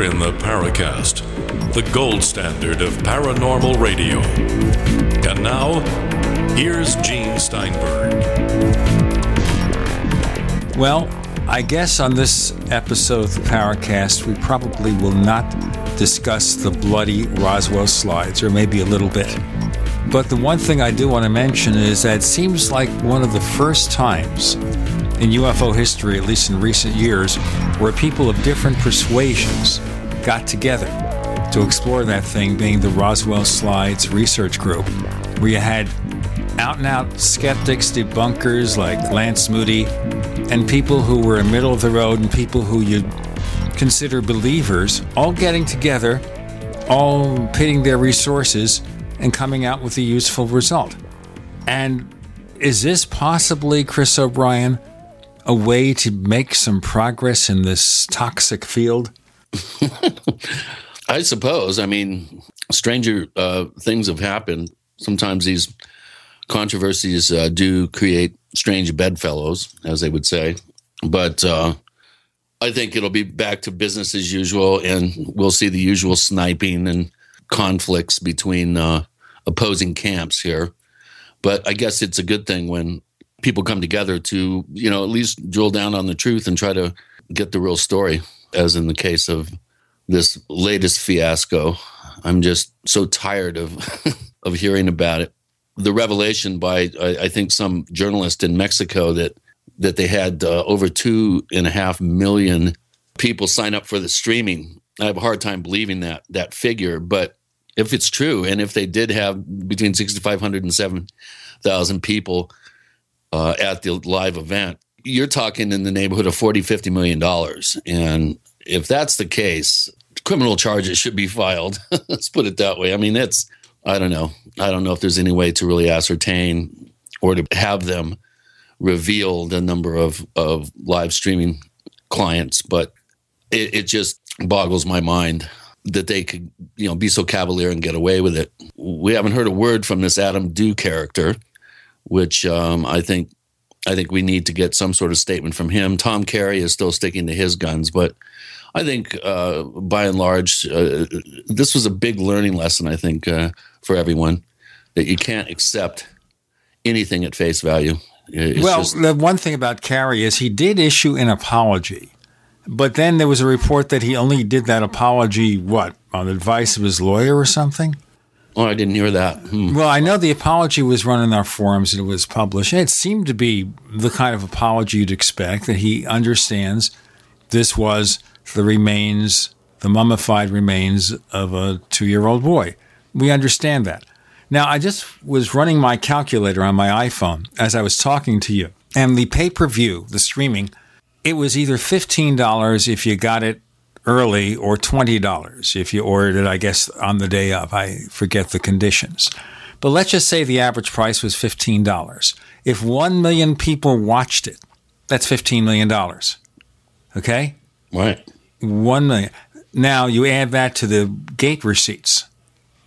In the Paracast, the gold standard of paranormal radio. And now, here's Gene Steinberg. Well, I guess on this episode of the Paracast, we probably will not discuss the bloody Roswell slides, or maybe a little bit. But the one thing I do want to mention is that it seems like one of the first times in UFO history, at least in recent years, where people of different persuasions got together to explore that thing, being the Roswell Slides Research Group, where you had out and out skeptics, debunkers like Lance Moody, and people who were in the middle of the road and people who you consider believers all getting together, all pitting their resources and coming out with a useful result. And is this possibly, Chris O'Brien, a way to make some progress in this toxic field? I suppose. I mean, stranger uh, things have happened. Sometimes these controversies uh, do create strange bedfellows, as they would say. But uh, I think it'll be back to business as usual, and we'll see the usual sniping and conflicts between uh, opposing camps here. But I guess it's a good thing when people come together to, you know, at least drill down on the truth and try to get the real story, as in the case of this latest fiasco. I'm just so tired of of hearing about it. The revelation by I, I think some journalist in Mexico that that they had uh, over two and a half million people sign up for the streaming. I have a hard time believing that that figure, but if it's true, and if they did have between 6,500 and 7,000 people uh, at the live event, you're talking in the neighborhood of 40, 50 million dollars. And if that's the case, criminal charges should be filed. Let's put it that way. I mean, it's, I don't know. I don't know if there's any way to really ascertain or to have them reveal the number of, of live streaming clients, but it, it just boggles my mind that they could, you know, be so cavalier and get away with it. We haven't heard a word from this Adam Dew character, which um, I think I think we need to get some sort of statement from him. Tom Carey is still sticking to his guns, but I think uh, by and large, uh, this was a big learning lesson. I think uh, for everyone that you can't accept anything at face value. It's well, just, the one thing about Carey is he did issue an apology, but then there was a report that he only did that apology, what, on the advice of his lawyer or something? Oh, I didn't hear that. Hmm. Well, I know the apology was run in our forums it was published. It seemed to be the kind of apology you'd expect that he understands this was the remains, the mummified remains of a two year old boy. We understand that. Now, I just was running my calculator on my iPhone as I was talking to you, and the pay per view, the streaming, it was either $15 if you got it early or $20 if you ordered it, I guess, on the day of. I forget the conditions. But let's just say the average price was $15. If 1 million people watched it, that's $15 million. Okay? Right. 1 million. Now you add that to the gate receipts.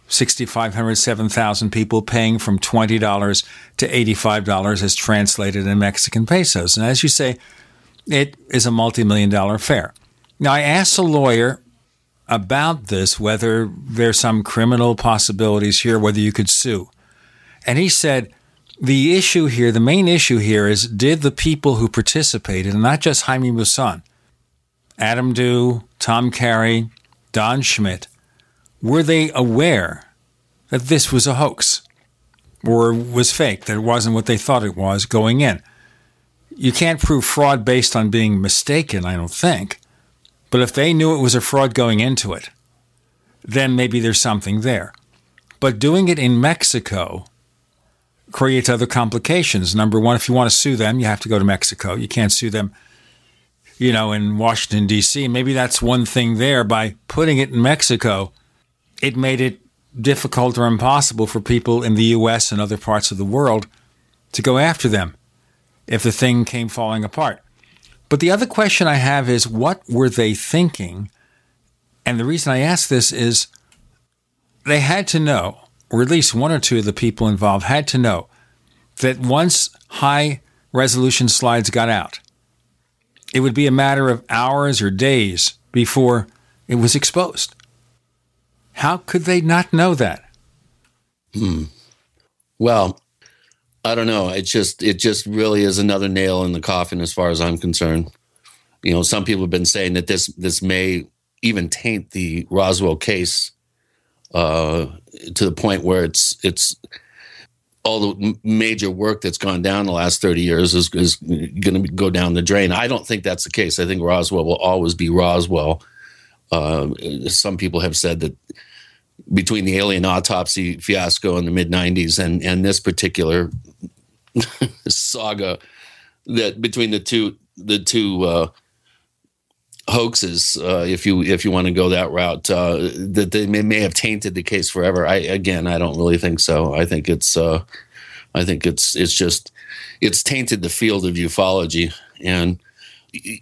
6,500, 7,000 people paying from $20 to $85 as translated in Mexican pesos. And as you say, it is a multi million dollar affair. Now, I asked a lawyer about this, whether there's some criminal possibilities here, whether you could sue. And he said, the issue here, the main issue here is did the people who participated, and not just Jaime Maussan, Adam Dew, Tom Carey, Don Schmitt, were they aware that this was a hoax or was fake, that it wasn't what they thought it was going in? You can't prove fraud based on being mistaken, I don't think. But if they knew it was a fraud going into it, then maybe there's something there. But doing it in Mexico creates other complications. Number one, if you want to sue them, you have to go to Mexico. You can't sue them, you know, in Washington, D.C. Maybe that's one thing there. By putting it in Mexico, it made it difficult or impossible for people in the U.S. and other parts of the world to go after them if the thing came falling apart. But the other question I have is what were they thinking? And the reason I ask this is they had to know, or at least one or two of the people involved had to know, that once high resolution slides got out, it would be a matter of hours or days before it was exposed. How could they not know that? Hmm. Well, I don't know. It just it just really is another nail in the coffin as far as I'm concerned. You know, some people have been saying that this this may even taint the Roswell case uh, to the point where it's it's all the major work that's gone down the last 30 years is, is going to go down the drain. I don't think that's the case. I think Roswell will always be Roswell. Uh, some people have said that between the alien autopsy fiasco in the mid 90s and, and this particular saga, that between the two, the two uh, hoaxes, uh, if you if you want to go that route, uh, that they may, may have tainted the case forever. I again, I don't really think so. I think it's uh, I think it's it's just it's tainted the field of ufology, and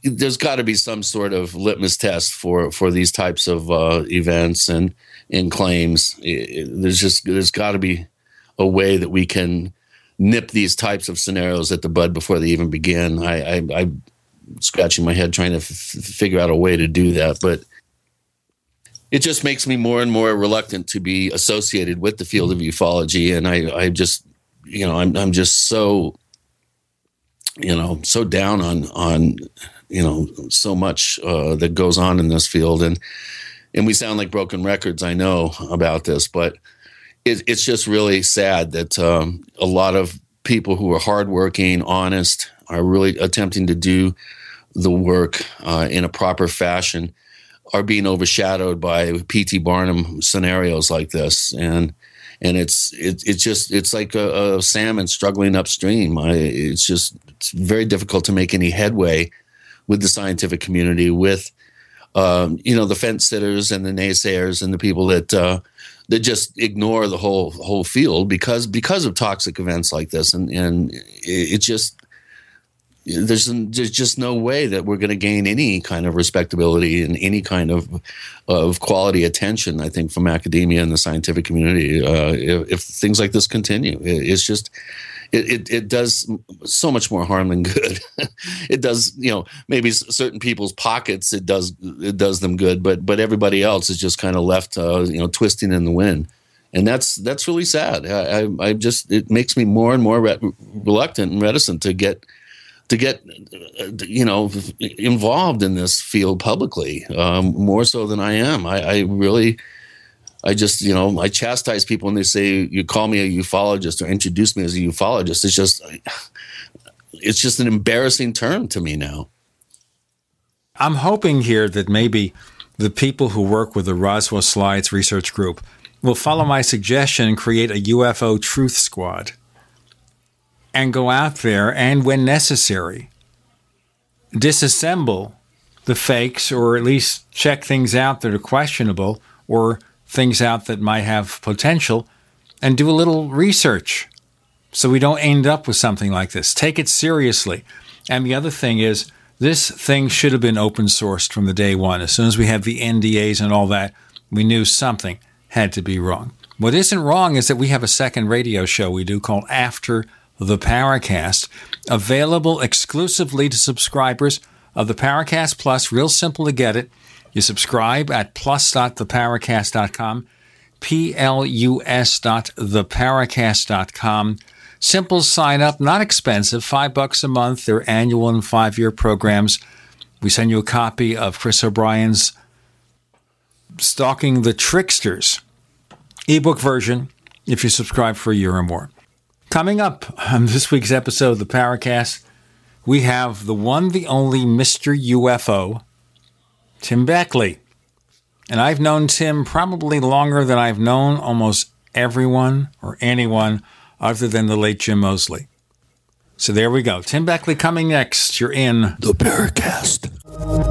there's got to be some sort of litmus test for for these types of uh, events and and claims. There's just there's got to be a way that we can nip these types of scenarios at the bud before they even begin. I, I, I scratching my head trying to f- figure out a way to do that, but it just makes me more and more reluctant to be associated with the field of ufology. And I, I just, you know, I'm, I'm just so, you know, so down on, on, you know, so much uh, that goes on in this field. And, and we sound like broken records, I know about this, but it, it's just really sad that um, a lot of people who are hardworking, honest, are really attempting to do the work uh, in a proper fashion are being overshadowed by P.T. Barnum scenarios like this, and and it's it, it's just it's like a, a salmon struggling upstream. I, it's just it's very difficult to make any headway with the scientific community, with um, you know the fence sitters and the naysayers and the people that uh, that just ignore the whole whole field because because of toxic events like this, and and it, just there's there's just no way that we're going to gain any kind of respectability and any kind of of quality attention. I think from academia and the scientific community, uh, if, if, things like this continue, it's just it, it, it does so much more harm than good. it does you know maybe certain people's pockets it does it does them good, but but everybody else is just kind of left uh, you know twisting in the wind and that's that's really sad. I, I, I, just it makes me more and more re- reluctant and reticent to get to get you know involved in this field publicly um, more so than I am. I, I, really, I just you know I chastise people when they say you call me a ufologist or introduce me as a ufologist. It's just it's just an embarrassing term to me now. I'm hoping here that maybe the people who work with the Roswell Slides Research Group will follow my suggestion and create a UFO Truth Squad and go out there and, when necessary, disassemble the fakes or at least check things out that are questionable or things out that might have potential and do a little research so we don't end up with something like this. Take it seriously. And the other thing is, this thing should have been open sourced from the day one. As soon as we have the NDAs and all that, we knew something had to be wrong. What isn't wrong is that we have a second radio show we do called After the Paracast, available exclusively to subscribers of the Paracast Plus. Real simple to get it. You subscribe at plus.theparacast.com, plus.theparacast.com. Simple sign up, not expensive, five bucks a month. They're annual and five year programs. We send you a copy of Chris O'Brien's Stalking the Tricksters ebook version if you subscribe for a year or more. Coming up on this week's episode of the Paracast, we have the one, the only Mr. UFO, Tim Beckley. And I've known Tim probably longer than I've known almost everyone or anyone other than the late Jim Moseley. So there we go. Tim Beckley coming next. You're in the Paracast.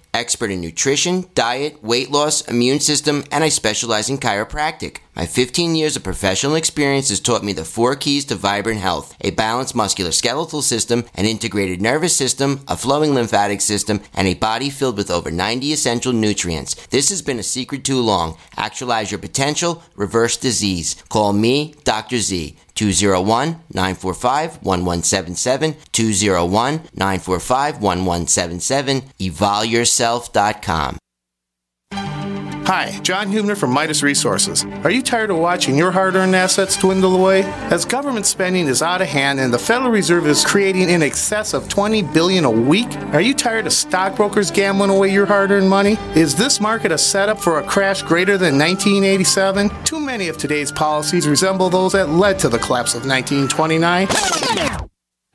expert in nutrition, diet, weight loss, immune system, and I specialize in chiropractic. My 15 years of professional experience has taught me the four keys to vibrant health a balanced musculoskeletal system, an integrated nervous system, a flowing lymphatic system, and a body filled with over 90 essential nutrients. This has been a secret too long. Actualize your potential, reverse disease. Call me, Dr. Z. 201 945 1177, 201 945 1177, evolveyourself.com. Hi, John Hubner from Midas Resources. Are you tired of watching your hard earned assets dwindle away? As government spending is out of hand and the Federal Reserve is creating in excess of 20 billion a week, are you tired of stockbrokers gambling away your hard earned money? Is this market a setup for a crash greater than 1987? Too many of today's policies resemble those that led to the collapse of 1929.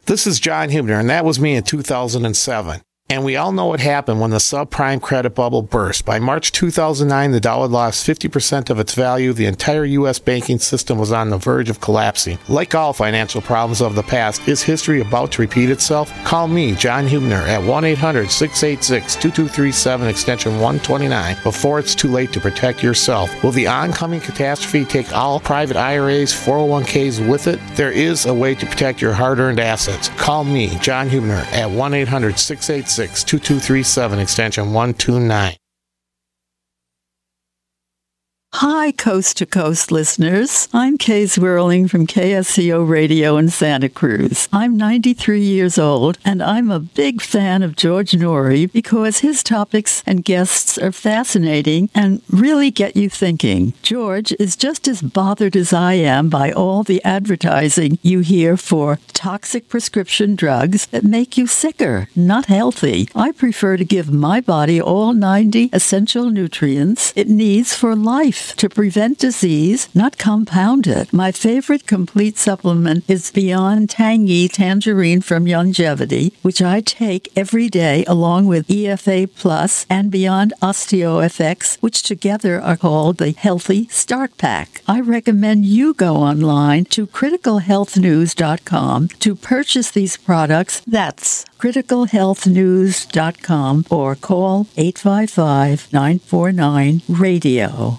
This is John Hubner, and that was me in 2007. And we all know what happened when the subprime credit bubble burst. By March 2009, the dollar lost 50% of its value. The entire U.S. banking system was on the verge of collapsing. Like all financial problems of the past, is history about to repeat itself? Call me, John Hubner, at 1 800 686 2237, extension 129, before it's too late to protect yourself. Will the oncoming catastrophe take all private IRAs, 401ks with it? There is a way to protect your hard earned assets. Call me, John Hubner, at 1 800 686 2237, extension 129. Hi, Coast to Coast listeners. I'm Kay Zwerling from KSCO Radio in Santa Cruz. I'm 93 years old, and I'm a big fan of George Noory because his topics and guests are fascinating and really get you thinking. George is just as bothered as I am by all the advertising you hear for toxic prescription drugs that make you sicker, not healthy. I prefer to give my body all 90 essential nutrients it needs for life to prevent disease, not compound it. My favorite complete supplement is Beyond Tangy Tangerine from Youngevity, which I take every day along with EFA Plus and Beyond OsteoFX, which together are called the Healthy Start Pack. I recommend you go online to criticalhealthnews.com to purchase these products. That's criticalhealthnews.com or call 855 949 radio.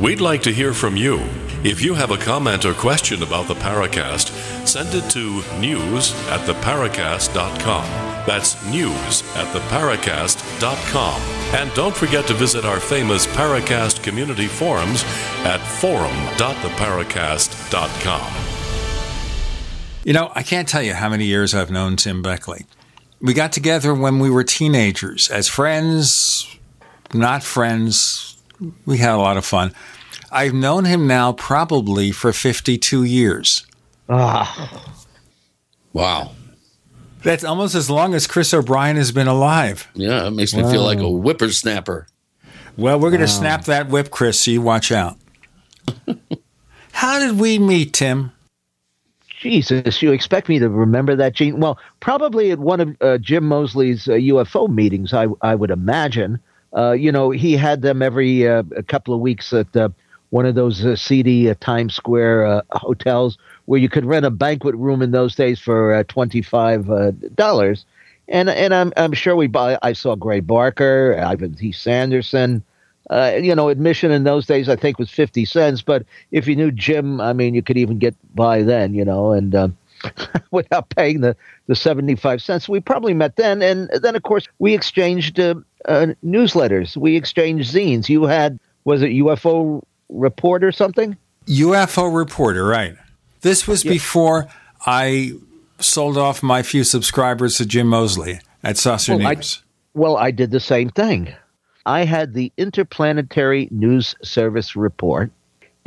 We'd like to hear from you. If you have a comment or question about the Paracast, send it to news at theparacast.com. That's news at theparacast.com. And don't forget to visit our famous Paracast community forums at forum.theparacast.com. You know, I can't tell you how many years I've known Tim Beckley. We got together when we were teenagers as friends, not friends. We had a lot of fun. I've known him now probably for 52 years. Ah. Wow. That's almost as long as Chris O'Brien has been alive. Yeah, it makes me feel like a whippersnapper. Well, we're going to snap that whip, Chris, so you watch out. How did we meet, Tim? Jesus, you expect me to remember that, Gene? Well, probably at one of uh, Jim Moseley's uh, UFO meetings, I, I would imagine. Uh, you know, he had them every uh, a couple of weeks at uh, one of those uh, seedy uh, Times Square uh, hotels where you could rent a banquet room in those days for twenty five dollars. And and I'm I'm sure we buy. I saw Gray Barker, Ivan T. Sanderson. you know, admission in those days I think was fifty cents. But if you knew Jim, I mean, you could even get by then. You know, and without paying the, the 75 cents. We probably met then. And then, of course, we exchanged uh, uh, newsletters. We exchanged zines. You had, was it UFO Report or something? UFO Reporter, right. This was yeah. before I sold off my few subscribers to Jim Moseley at Saucer well, News. I, well, I did the same thing. I had the Interplanetary News Service report,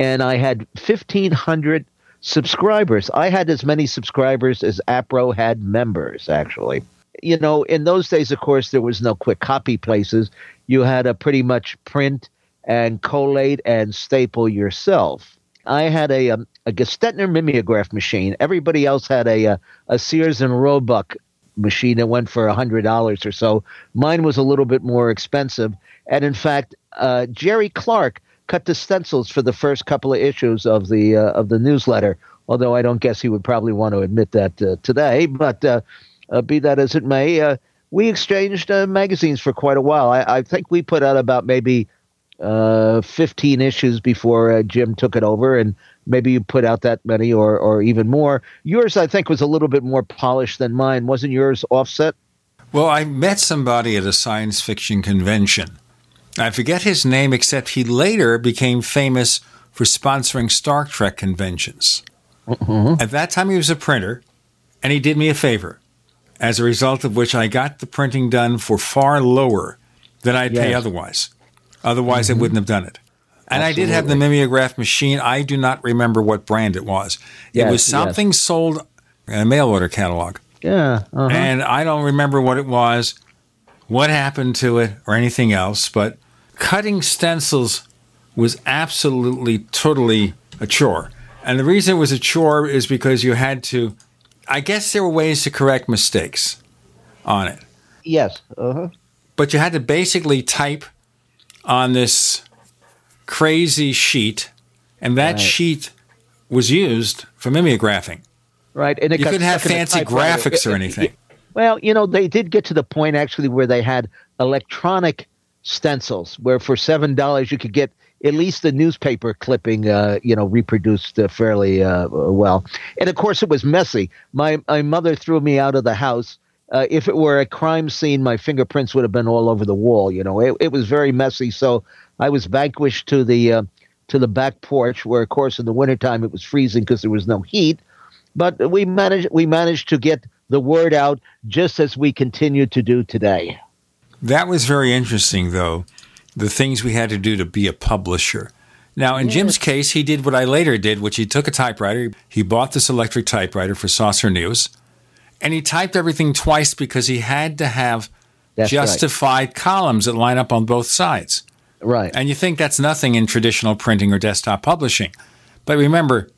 and I had 1,500 subscribers. I had as many subscribers as APRO had members, actually. You know, in those days, of course, there was no quick copy places. You had to pretty much print and collate and staple yourself. I had a, um, a Gestetner mimeograph machine. Everybody else had a, a, uh, a Sears and Roebuck machine that went for $100 or so. Mine was a little bit more expensive. And in fact, uh, Jerry Clark cut the stencils for the first couple of issues of the uh, of the newsletter. Although I don't guess he would probably want to admit that uh, today. But uh, uh, be that as it may, we exchanged magazines for quite a while. I, I, think we put out about maybe 15 issues before Jim took it over, and maybe you put out that many or or even more. Yours, I think, was a little bit more polished than mine. Wasn't yours offset? Well, I met somebody at a science fiction convention. I forget his name, except he later became famous for sponsoring Star Trek conventions. Mm-hmm. At that time, he was a printer, and he did me a favor, as a result of which I got the printing done for far lower than I'd yes. pay otherwise. Otherwise, mm-hmm. I wouldn't have done it. And Absolutely. I did have the mimeograph machine. I do not remember what brand it was. Yes, it was something yes. sold in a mail order catalog. Yeah. Uh-huh. And I don't remember what it was, what happened to it, or anything else. But cutting stencils was absolutely, totally a chore. And the reason it was a chore is because you had to, I guess there were ways to correct mistakes on it. Yes. Uh-huh. But you had to basically type on this crazy sheet, and that right. sheet was used for mimeographing. Right, and you couldn't have fancy graphics or anything. Well, you know, they did get to the point actually where they had electronic stencils, where for seven dollars you could get at least the newspaper clipping, uh, you know, reproduced uh, fairly uh, well. And of course, it was messy. My my mother threw me out of the house. Uh, if it were a crime scene, my fingerprints would have been all over the wall. You know, it, it was very messy. So I was vanquished to the uh, to the back porch, where of course in the wintertime it was freezing because there was no heat. But we managed we managed to get the word out just as we continue to do today. That was very interesting, though. The things we had to do to be a publisher. Now, in Jim's case, he did what I later did, which he took a typewriter. He bought this electric typewriter for Saucer News, and he typed everything twice because he had to have that's justified right. columns that line up on both sides. Right. And you think that's nothing in traditional printing or desktop publishing. But remember,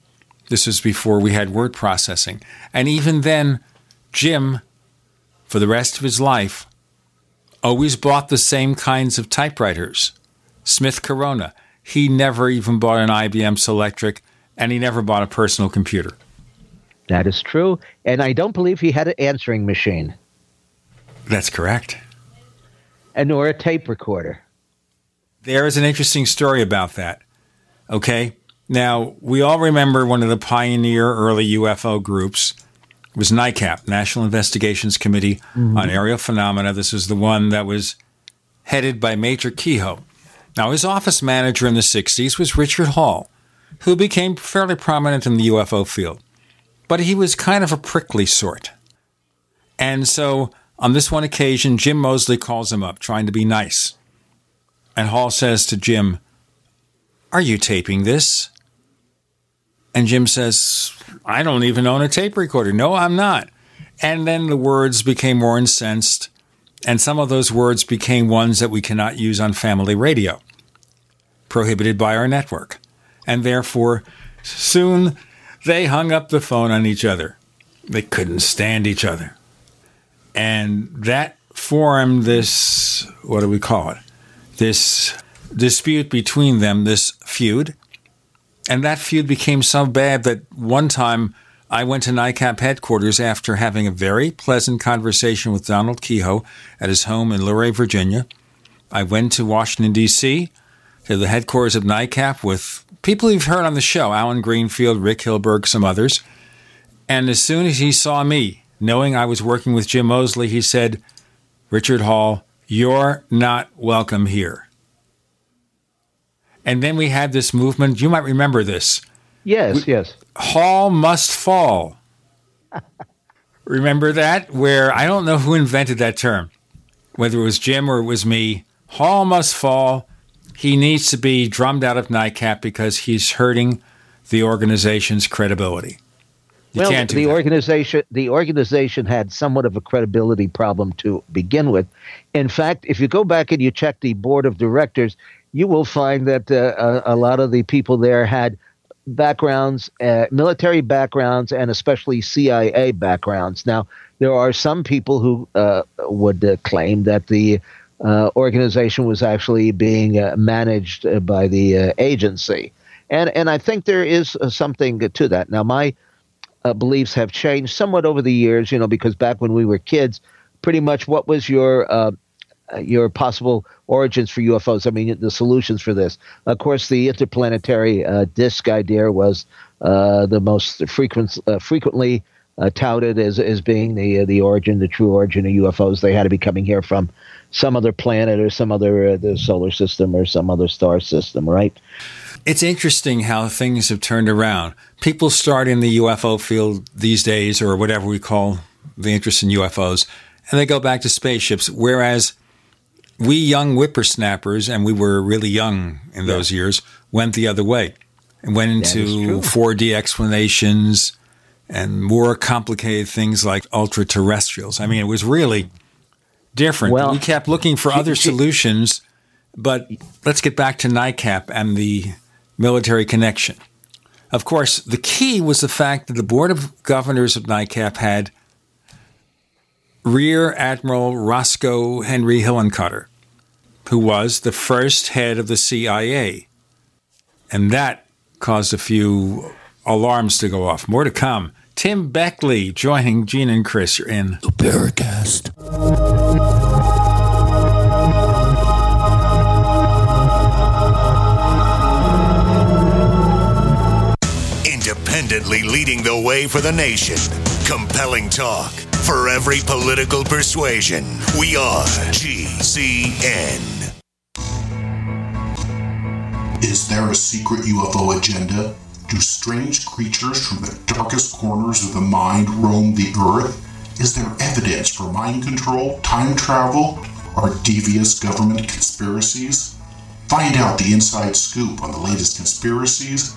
this was before we had word processing. And even then, Jim, for the rest of his life, always bought the same kinds of typewriters Smith Corona. He never even bought an IBM Selectric, and he never bought a personal computer. That is true. And I don't believe he had an answering machine. That's correct. And nor a tape recorder. There is an interesting story about that. Okay. Now, we all remember one of the pioneer early UFO groups was NICAP, National Investigations Committee mm-hmm. on Aerial Phenomena. This was the one that was headed by Major Keyhoe. Now, his office manager in the 60s was Richard Hall, who became fairly prominent in the UFO field. But he was kind of a prickly sort. And so, on this one occasion, Jim Moseley calls him up, trying to be nice. And Hall says to Jim, Are you taping this? And Jim says, I don't even own a tape recorder. No, I'm not. And then the words became more incensed, and some of those words became ones that we cannot use on family radio, prohibited by our network. And therefore, soon they hung up the phone on each other. They couldn't stand each other. And that formed this what do we call it? this dispute between them, this feud. And that feud became so bad that one time I went to NICAP headquarters after having a very pleasant conversation with Donald Keyhoe at his home in Luray, Virginia. I went to Washington, D.C., to the headquarters of NICAP with people you've heard on the show Alan Greenfield, Rick Hilberg, some others. And as soon as he saw me, knowing I was working with Jim Moseley, he said, Richard Hall, you're not welcome here. And then we had this movement. You might remember this. Yes, we, yes. Hall must fall. remember that? Where I don't know who invented that term, whether it was Jim or it was me. Hall must fall. He needs to be drummed out of NICAP because he's hurting the organization's credibility. You well, the that. organization the organization had somewhat of a credibility problem to begin with. In fact, if you go back and you check the board of directors, you will find that uh, a, a, lot of the people there had backgrounds, uh, military backgrounds, and especially CIA backgrounds. Now, there are some people who uh, would uh, claim that the uh, organization was actually being uh, managed by the agency, and and I think there is something to that. Now, my beliefs have changed somewhat over the years, you know, because back when we were kids, pretty much what was your your possible origins for UFOs? I mean, the solutions for this. Of course, the interplanetary uh, disk idea was uh, the most frequent, uh, frequently touted as, as being the the origin, the true origin of UFOs. They had to be coming here from some other planet or some other the solar system or some other star system, right? It's interesting how things have turned around. People start in the UFO field these days, or whatever we call the interest in UFOs, and they go back to spaceships. Whereas we young whippersnappers, and we were really young in those yeah. years, went the other way and went into 4D explanations and more complicated things like ultra terrestrials. I mean, it was really different. Well, we kept looking for other solutions, but let's get back to NICAP and the military connection. Of course, the key was the fact that the Board of Governors of NICAP had Rear Admiral Roscoe Henry Hillenkoetter, who was the first head of the CIA. And that caused a few alarms to go off. More to come. Tim Beckley joining Gene and Chris. You're in the Paracast. independently leading the way for the nation. Compelling talk for every political persuasion. We are GCN. Is there a secret UFO agenda? Do strange creatures from the darkest corners of the mind roam the earth? Is there evidence for mind control, time travel, or devious government conspiracies? Find out the inside scoop on the latest conspiracies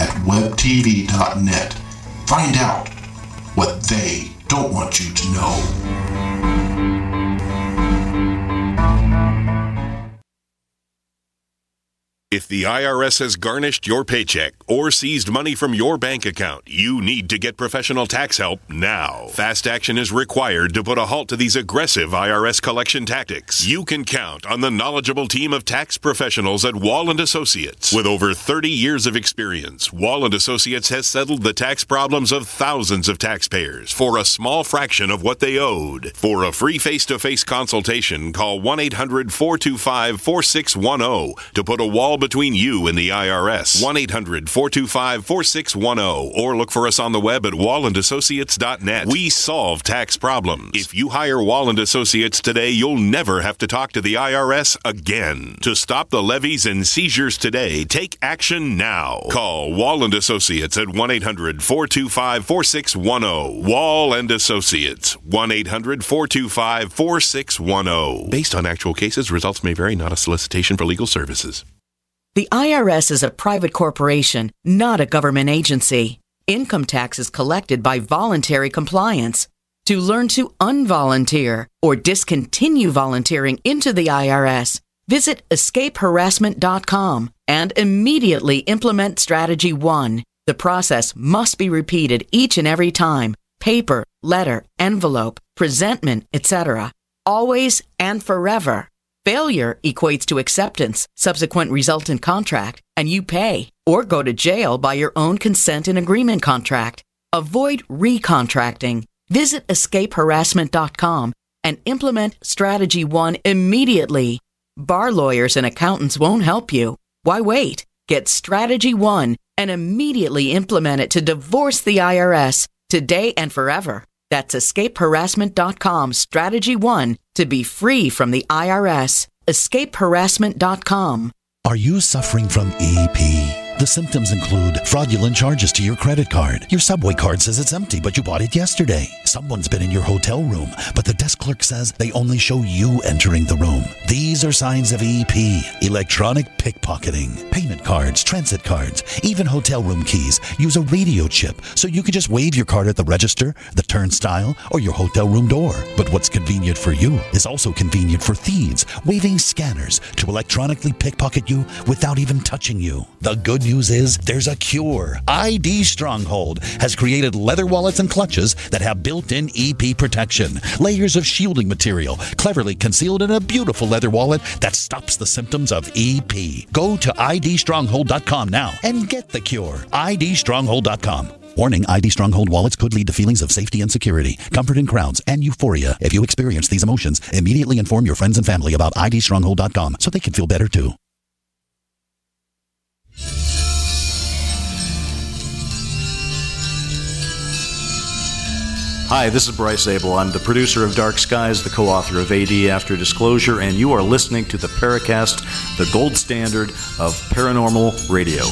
at webtv.net. Find out what they don't want you to know. If the IRS has garnished your paycheck or seized money from your bank account, you need to get professional tax help now. Fast action is required to put a halt to these aggressive IRS collection tactics. You can count on the knowledgeable team of tax professionals at Wall and Associates. With over 30 years of experience, Wall and Associates has settled the tax problems of thousands of taxpayers for a small fraction of what they owed. For a free face-to-face consultation, call 1-800-425-4610 to put a wall between you and the IRS. 1 800 425 4610 or look for us on the web at wallandassociates.net. We solve tax problems. If you hire Wall Associates today, you'll never have to talk to the IRS again. To stop the levies and seizures today, take action now. Call Wall Associates at 1 800 425 4610. Wall and Associates 1 800 425 4610. Based on actual cases, results may vary, not a solicitation for legal services. The IRS is a private corporation, not a government agency. Income tax is collected by voluntary compliance. To learn to unvolunteer or discontinue volunteering into the IRS, visit escapeharassment.com and immediately implement Strategy 1. The process must be repeated each and every time paper, letter, envelope, presentment, etc. Always and forever. Failure equates to acceptance, subsequent resultant contract, and you pay or go to jail by your own consent and agreement contract. Avoid recontracting. Visit escapeharassment.com and implement Strategy 1 immediately. Bar lawyers and accountants won't help you. Why wait? Get Strategy 1 and immediately implement it to divorce the IRS today and forever. That's escapeharassment.com strategy 1 to be free from the IRS. escapeharassment.com. Are you suffering from EP? The symptoms include fraudulent charges to your credit card. Your subway card says it's empty, but you bought it yesterday. Someone's been in your hotel room, but the desk clerk says they only show you entering the room. These are signs of EP, electronic pickpocketing. Payment cards, transit cards, even hotel room keys use a radio chip, so you can just wave your card at the register, the turnstile, or your hotel room door. But what's convenient for you is also convenient for thieves, waving scanners to electronically pickpocket you without even touching you. The good news is there's a cure. ID Stronghold has created leather wallets and clutches that have built-in EP protection, layers of shielding material, cleverly concealed in a beautiful leather wallet that stops the symptoms of EP. Go to idstronghold.com now and get the cure. idstronghold.com. Warning ID Stronghold wallets could lead to feelings of safety and security, comfort in crowds, and euphoria. If you experience these emotions, immediately inform your friends and family about idstronghold.com so they can feel better too. Hi, this is Bryce Zabel. I'm the producer of Dark Skies, the co author of AD After Disclosure, and you are listening to the Paracast, the gold standard of paranormal radio.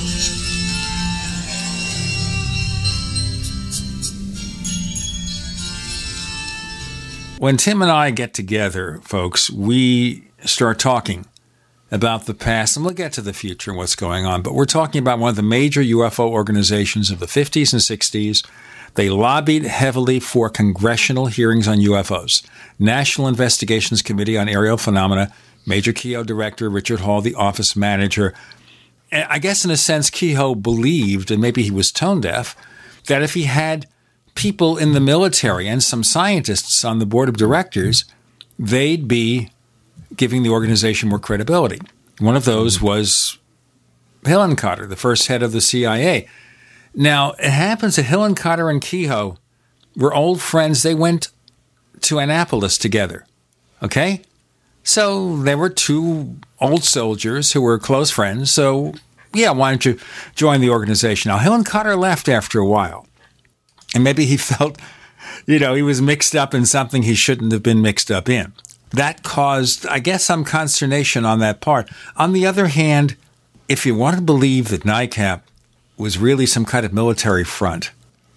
When Tim and I get together, folks, we start talking about the past, and we'll get to the future and what's going on. But we're talking about one of the major UFO organizations of the 50s and 60s. They lobbied heavily for congressional hearings on UFOs. National Investigations Committee on Aerial Phenomena, Major Keyhoe Director Richard Hall, the office manager. I guess, in a sense, Keyhoe believed, and maybe he was tone deaf, that if he had people in the military and some scientists on the board of directors, they'd be giving the organization more credibility. One of those was Hillenkoetter, the first head of the CIA. Now, it happens that Hillenkoetter and Keyhoe were old friends. They went to Annapolis together. Okay? So they were two old soldiers who were close friends. So, yeah, why don't you join the organization? Now, Hillenkoetter left after a while. And maybe he felt, you know, he was mixed up in something he shouldn't have been mixed up in. That caused, I guess, some consternation on that part. On the other hand, if you want to believe that NICAP was really some kind of military front,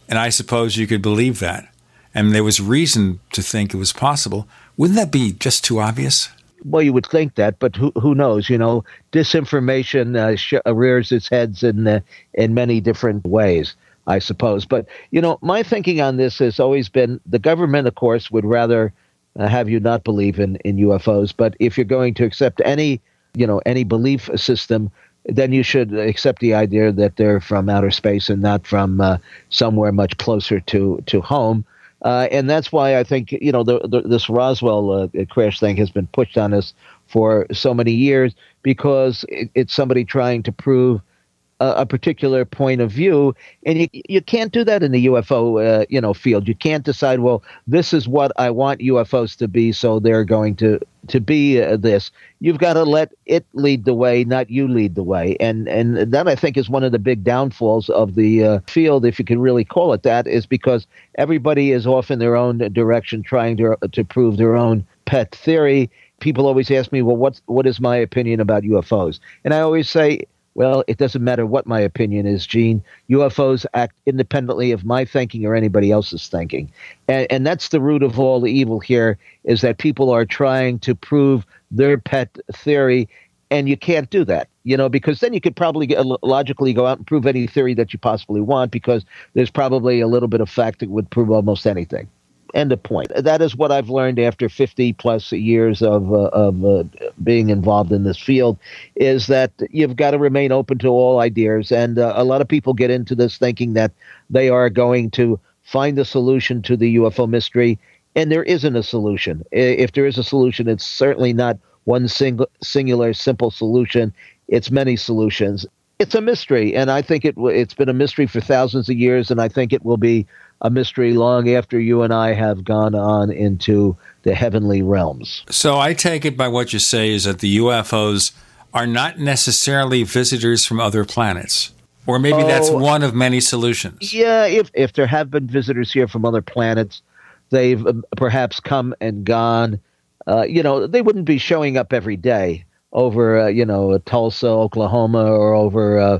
and I suppose you could believe that, and there was reason to think it was possible, wouldn't that be just too obvious? Well, you would think that, but who who knows? You know, disinformation uh, sh- rears its heads in uh, in many different ways. I suppose. But, you know, my thinking on this has always been the government, of course, would rather uh, have you not believe in, in UFOs. But if you're going to accept any, you know, any belief system, then you should accept the idea that they're from outer space and not from uh, somewhere much closer to, to home. Uh, and that's why I think, you know, the, the, this Roswell uh, crash thing has been pushed on us for so many years because it, it's somebody trying to prove – a, particular point of view, and you you can't do that in the UFO uh, you know field. You can't decide, well, this is what I want UFOs to be, so they're going to to be uh, this. You've got to let it lead the way, not you lead the way, and and that I think is one of the big downfalls of the uh, field, if you can really call it that, is because everybody is off in their own direction, trying to to prove their own pet theory people always ask me, well, what's what is my opinion about UFOs? And I always say, well, it doesn't matter what my opinion is, Gene. UFOs act independently of my thinking or anybody else's thinking. And, and that's the root of all the evil here is that people are trying to prove their pet theory, and you can't do that, you know, because then you could probably get, logically go out and prove any theory that you possibly want because there's probably a little bit of fact that would prove almost anything. End of point. That is what I've learned after 50 plus years of, uh, of uh, being involved in this field is that you've got to remain open to all ideas. And uh, a lot of people get into this thinking that they are going to find the solution to the UFO mystery. And there isn't a solution. If there is a solution, it's certainly not one single, singular, simple solution. It's many solutions. It's a mystery, and I think it it's been a mystery for thousands of years, and I think it will be a mystery long after you and I have gone on into the heavenly realms. So I take it by what you say is that the UFOs are not necessarily visitors from other planets. Or maybe oh, that's one of many solutions. Yeah, if if there have been visitors here from other planets, they've um, perhaps come and gone. Uh, you know, they wouldn't be showing up every day over, uh, you know, Tulsa, Oklahoma, or over uh,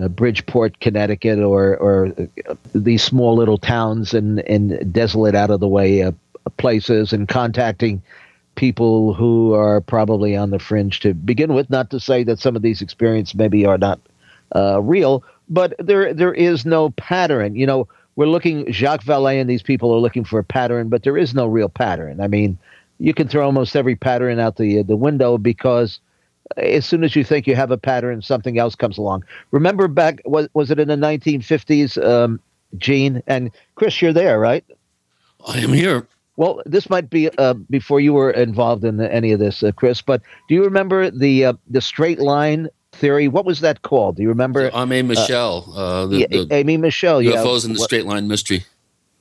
uh, Bridgeport, Connecticut, or or uh, these small little towns and and desolate, out of the way uh, places, and contacting people who are probably on the fringe to begin with. Not to say that some of these experiences maybe are not uh, real, but there there is no pattern. You know, we're looking Jacques Vallée and these people are looking for a pattern, but there is no real pattern. I mean you can throw almost every pattern out the the window because as soon as you think you have a pattern, something else comes along. Remember back was was it in the 1950s, um, Gene and Chris? You're there, right? I am here. Well, this might be uh, before you were involved in any of this, uh, Chris. But do you remember the uh, the straight line theory? What was that called? Do you remember? So Aimé Michel. Uh, the, yeah, the Aimé Michel. UFOs yeah. in the straight line mystery.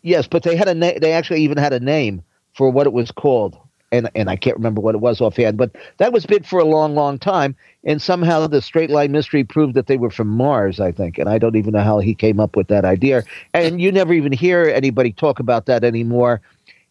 Yes, but they had a na- they actually even had a name for what it was called and and I can't remember what it was offhand, but that was big for a long, long time. And somehow the straight line mystery proved that they were from Mars, I think. And I don't even know how he came up with that idea. And you never even hear anybody talk about that anymore.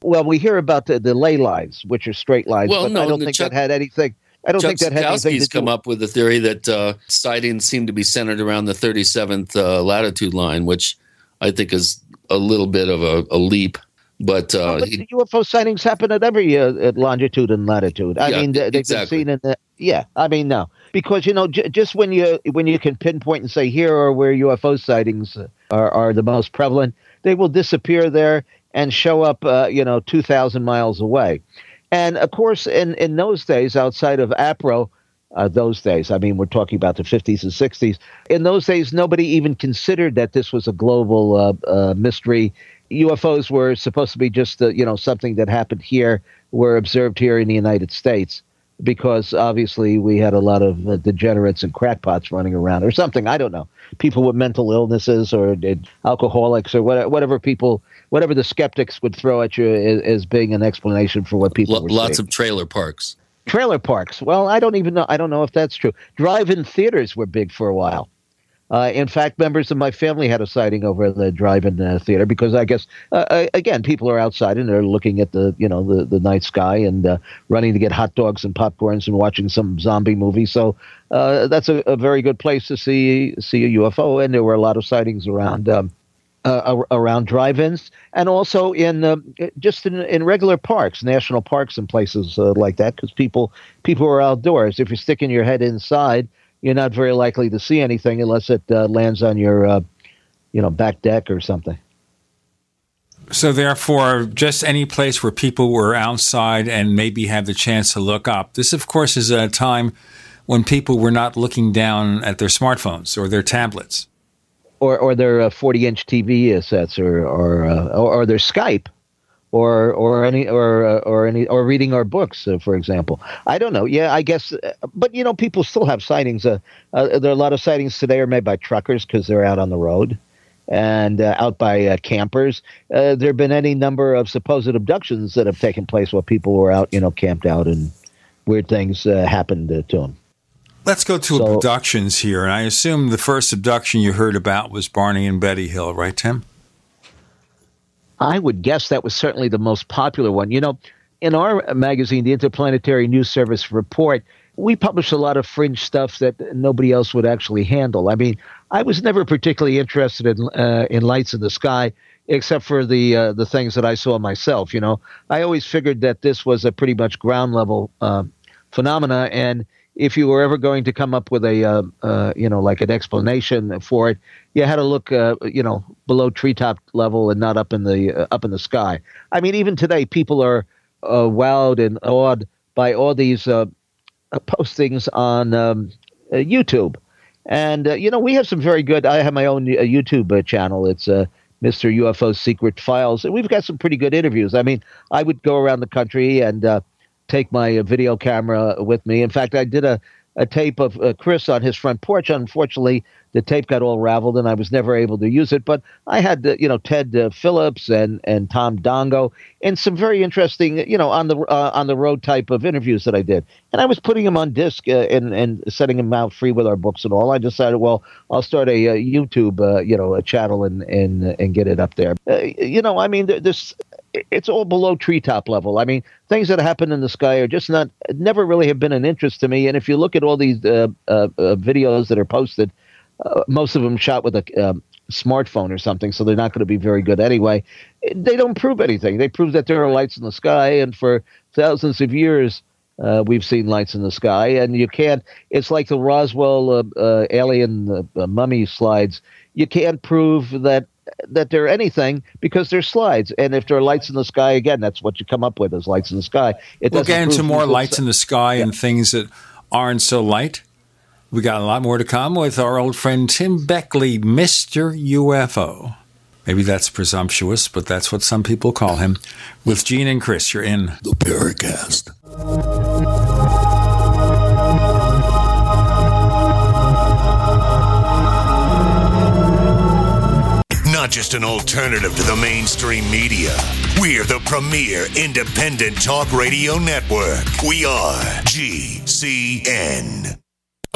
Well, we hear about the, the ley lines, which are straight lines, well, but no, I don't think Chuck, that had anything. I don't Chuck think that had anything to come do. up with the theory that uh, sightings seem to be centered around the 37th uh, latitude line, which I think is a little bit of a, a leap. But, uh, but he, UFO sightings happen at every uh, at longitude and latitude. I yeah, mean, they, have exactly. been seen in the yeah. I mean, no, because you know, j- just when you when you can pinpoint and say here are where UFO sightings are, are the most prevalent, they will disappear there and show up, uh, you know, two thousand miles away. And of course, in in those days, outside of APRO, uh, those days. I mean, we're talking about the 50s and 60s. In those days, nobody even considered that this was a global uh, uh, mystery UFOs were supposed to be just uh, you know something that happened here, were observed here in the United States, because obviously we had a lot of uh, degenerates and crackpots running around, or something. I don't know, people with mental illnesses or uh, alcoholics or whatever, whatever people, whatever the skeptics would throw at you as, as being an explanation for what people. L- lots seeing. of trailer parks. Trailer parks. Well, I don't even know. I don't know if that's true. Drive-in theaters were big for a while. Uh, in fact, members of my family had a sighting over the drive-in uh, theater because I guess uh, uh, again people are outside and they're looking at the you know the, the night sky and uh, running to get hot dogs and popcorns and watching some zombie movie. So uh, that's a, a, very good place to see see a UFO. And there were a lot of sightings around. Um, around drive-ins and also in just in, in regular parks, national parks and places like that, because people people are outdoors. If you're sticking your head inside, you're not very likely to see anything unless it uh, lands on your, uh, you know, back deck or something. So, therefore, just any place where people were outside and maybe had the chance to look up. This, of course, is a time when people were not looking down at their smartphones or their tablets, or or their 40 uh, inch TV sets, or or, uh, or or their Skype or or any or uh, or any or reading our books, uh, for example. I don't know. Yeah, I guess. Uh, but you know, people still have sightings. Uh, uh, there are a lot of sightings today are made by truckers because they're out on the road and uh, out by campers. there have been any number of supposed abductions that have taken place while people were out, you know, camped out, and weird things happened to them. Let's go to so, abductions here. And I assume the first abduction you heard about was Barney and Betty Hill, right, Tim? I would guess that was certainly the most popular one. You know, in our magazine, the Interplanetary News Service Report, we publish a lot of fringe stuff that nobody else would actually handle. I mean, I was never particularly interested in uh, in lights in the sky, except for the uh, the things that I saw myself. You know, I always figured that this was a pretty much ground level uh, phenomena, and if you were ever going to come up with a, uh, uh, you know, like an explanation for it, you had to look, uh, you know, below treetop level and not up in the uh, up in the sky. I mean, even today, people are uh, wowed and awed by all these uh, postings on um, YouTube. And you know, we have some very good. I have my own YouTube channel. It's Mr. UFO Secret Files, and we've got some pretty good interviews. I mean, I would go around the country and take my uh, video camera with me. In fact, I did a, a tape of uh, Chris on his front porch. Unfortunately, the tape got all raveled and I was never able to use it. But I had, uh, you know, Ted uh, Phillips and, and Tom Dongo and some very interesting, you know, on the uh, on the road type of interviews that I did. And I was putting them on disc uh, and and setting them out free with our books and all. I decided, well, I'll start a, a YouTube, you know, a channel and and and get it up there. you know, I mean, this it's all below treetop level. I mean, things that happen in the sky are just not, never really have been an interest to me. And if you look at all these uh, uh, uh, videos that are posted, uh, most of them shot with a um, smartphone or something, so they're not going to be very good anyway. They don't prove anything. They prove that there are lights in the sky, and for thousands of years, uh, we've seen lights in the sky, and you can't. It's like the Roswell uh, uh, alien uh, mummy slides. You can't prove that that they're anything because they're slides. And if there are lights in the sky, again, that's what you come up with is lights in the sky. It we'll get into more lights in the sky yeah. and things that aren't so light. We got a lot more to come with our old friend Tim Beckley, Mr. UFO. Maybe that's presumptuous, but that's what some people call him. With Gene and Chris, you're in the Paracast. not just an alternative to the mainstream media. We're the premier independent talk radio network. We are GCN.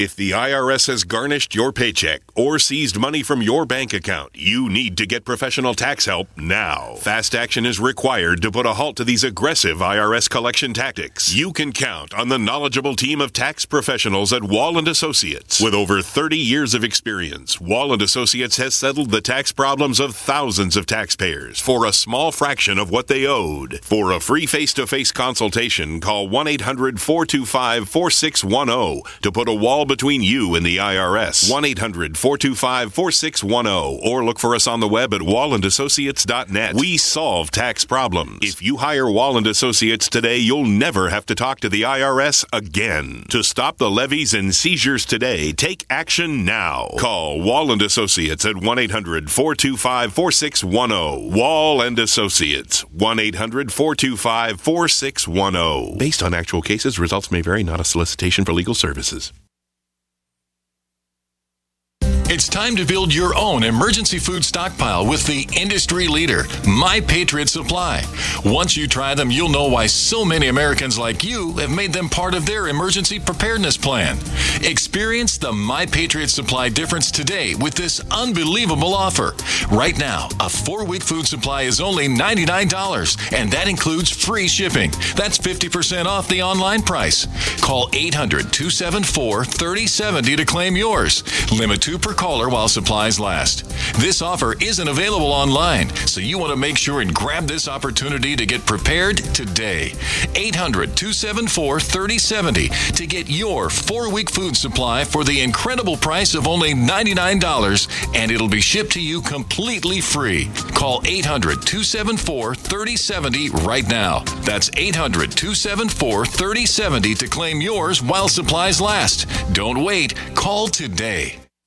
If the IRS has garnished your paycheck or seized money from your bank account, you need to get professional tax help now. Fast action is required to put a halt to these aggressive IRS collection tactics. You can count on the knowledgeable team of tax professionals at Wall and Associates. With over 30 years of experience, Wall and Associates has settled the tax problems of thousands of taxpayers for a small fraction of what they owed. For a free face-to-face consultation, call 1-800-425-4610 to put a wall between you and the IRS. 1 800 425 4610 or look for us on the web at wallandassociates.net. We solve tax problems. If you hire Wall and Associates today, you'll never have to talk to the IRS again. To stop the levies and seizures today, take action now. Call Wall and Associates at 1 800 425 4610. Wall and Associates 1 800 425 4610. Based on actual cases, results may vary, not a solicitation for legal services. It's time to build your own emergency food stockpile with the industry leader, My Patriot Supply. Once you try them, you'll know why so many Americans like you have made them part of their emergency preparedness plan. Experience the My Patriot Supply difference today with this unbelievable offer. Right now, a four week food supply is only $99, and that includes free shipping. That's 50% off the online price. Call 800 274 3070 to claim yours. Limit two per caller while supplies last. This offer isn't available online, so you want to make sure and grab this opportunity to get prepared today. 800 274 3070 to get your four week food supply for the incredible price of only $99, and it'll be shipped to you completely free. Call 800 274 3070 right now. That's 800 274 3070 to claim yours while supplies last. Don't wait. Call today.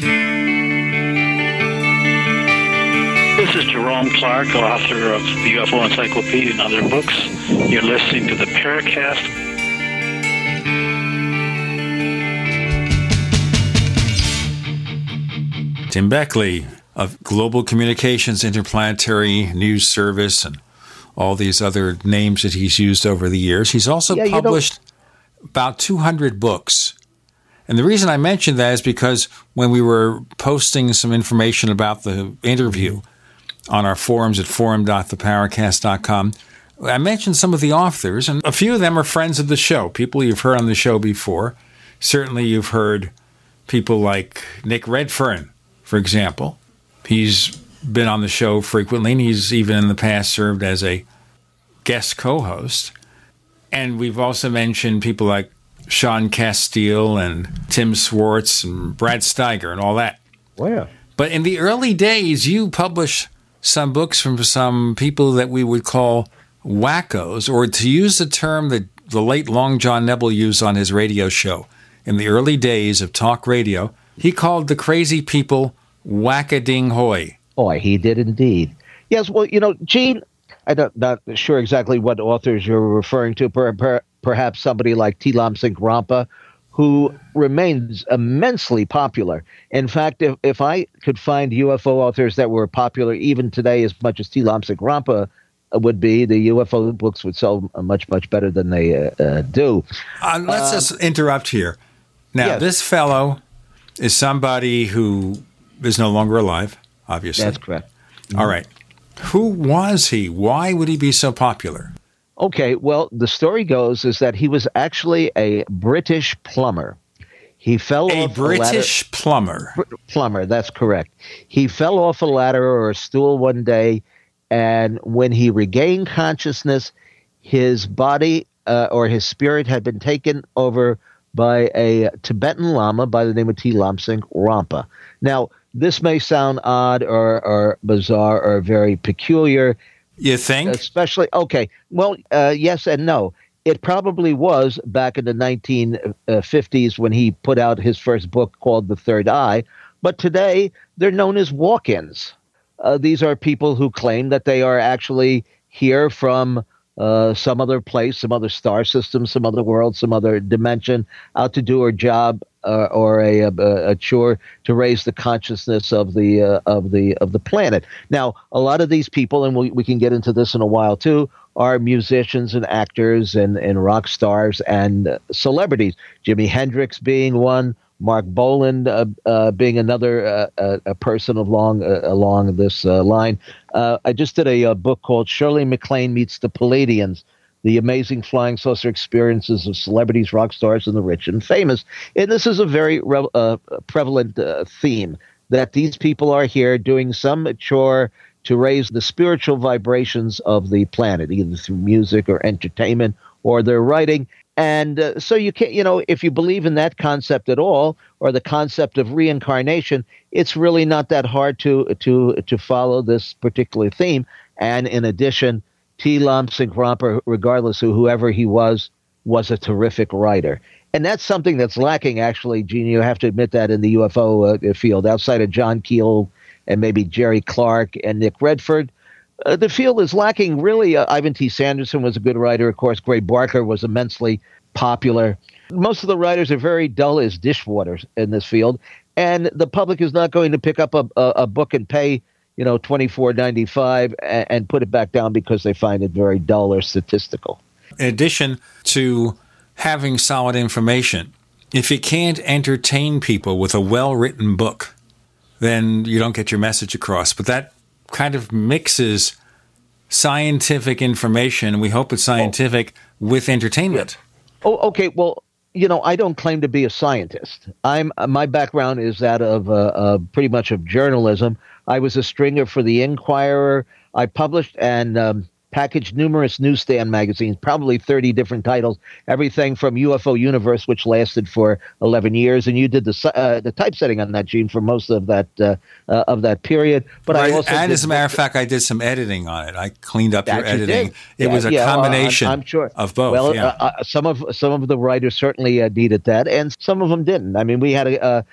This is Jerome Clark, author of the UFO Encyclopedia and other books. You're listening to the Paracast. Tim Beckley of Global Communications Interplanetary News Service and all these other names that he's used over the years. He's also Yeah, published about 200 books. And the reason I mentioned that is because when we were posting some information about the interview on our forums at forum.theparacast.com, I mentioned some of the authors, and a few of them are friends of the show, people you've heard on the show before. Certainly, you've heard people like Nick Redfern, for example. He's been on the show frequently, and he's even in the past served as a guest co host. And we've also mentioned people like Sean Casteel and Tim Swartz and Brad Steiger and all that. Oh, wow. But in the early days, you published some books from some people that we would call wackos, or to use the term that the late Long John Nebel used on his radio show in the early days of talk radio, he called the crazy people wackading hoy. Boy, oh, he did indeed. Yes, well, you know, Gene, I'm not, not sure exactly what authors you're referring to. Per, per, perhaps somebody like T. Lobsang Rampa, who remains immensely popular. In fact, if, if I could find UFO authors that were popular even today as much as T. Lobsang Rampa would be, the UFO books would sell much, much better than they uh, uh, do. Uh, let's Um, just interrupt here. Now, yes. this fellow is somebody who is no longer alive, obviously. That's correct. All right. Who was he? Why would he be so popular? Okay, well, the story goes is that he was actually a British plumber. He fell A off British plumber. a ladder. Plumber, that's correct. He fell off a ladder or a stool one day, and when he regained consciousness, his body uh, or his spirit had been taken over by a Tibetan Lama by the name of T. Lobsang Rampa. Now, this may sound odd or, or bizarre or very peculiar. You think? Especially, okay, well, uh, yes and no. It probably was back in the 1950s when he put out his first book called The Third Eye, but today they're known as walk ins. Uh, these are people who claim that they are actually here from uh, some other place, some other star system, some other world, some other dimension, out to do a job uh, or a, a, a chore to raise the consciousness of the uh, of the of the planet. Now, a lot of these people, and we, we can get into this in a while too, are musicians and actors and, and rock stars and celebrities. Jimi Hendrix being one. Marc Bolan uh, uh, being another uh, uh, a person along uh, along this uh, line. I just did a, uh book called Shirley MacLaine Meets the Pleiadians: The Amazing Flying Saucer Experiences of Celebrities, Rock Stars, and the Rich and Famous. And this is a very re- prevalent theme that these people are here doing some chore to raise the spiritual vibrations of the planet, either through music or entertainment or their writing. And uh, so you can't, you know, if you believe in that concept at all, or the concept of reincarnation, it's really not that hard to to to follow this particular theme. And in addition, T. Lobsang Rampa, regardless of whoever he was, was a terrific writer. And that's something that's lacking, actually, Gene. You have to admit that in the UFO uh, field, outside of John Keel and maybe Jerry Clark and Nick Redfern, uh, the field is lacking. Really, uh, Ivan T. Sanderson was a good writer. Of course, Gray Barker was immensely popular. Most of the writers are very dull as dishwater in this field, and the public is not going to pick up a, a, a book and pay you know twenty four ninety five and, and put it back down because they find it very dull or statistical. In addition to having solid information. If you can't entertain people with a well written book, then you don't get your message across. But that kind of mixes scientific information, we hope it's scientific, oh. with entertainment. Oh, okay. Well, you know, I don't claim to be a scientist. I'm my background is that of uh, uh, pretty much of journalism. I was a stringer for the Inquirer. I published and um, packaged numerous newsstand magazines, probably 30 different titles, everything from UFO Universe, which lasted for 11 years, and you did the uh, the typesetting on that, Gene, for most of that uh, uh, of that period. But right. I also and as a matter of fact, I did some editing on it. I cleaned up your editing. It yeah, was a yeah, combination. Well, I'm, I'm, sure of both. Well, yeah. Uh, uh, some of some of the writers certainly uh, needed that, and some of them didn't. I mean, we had a.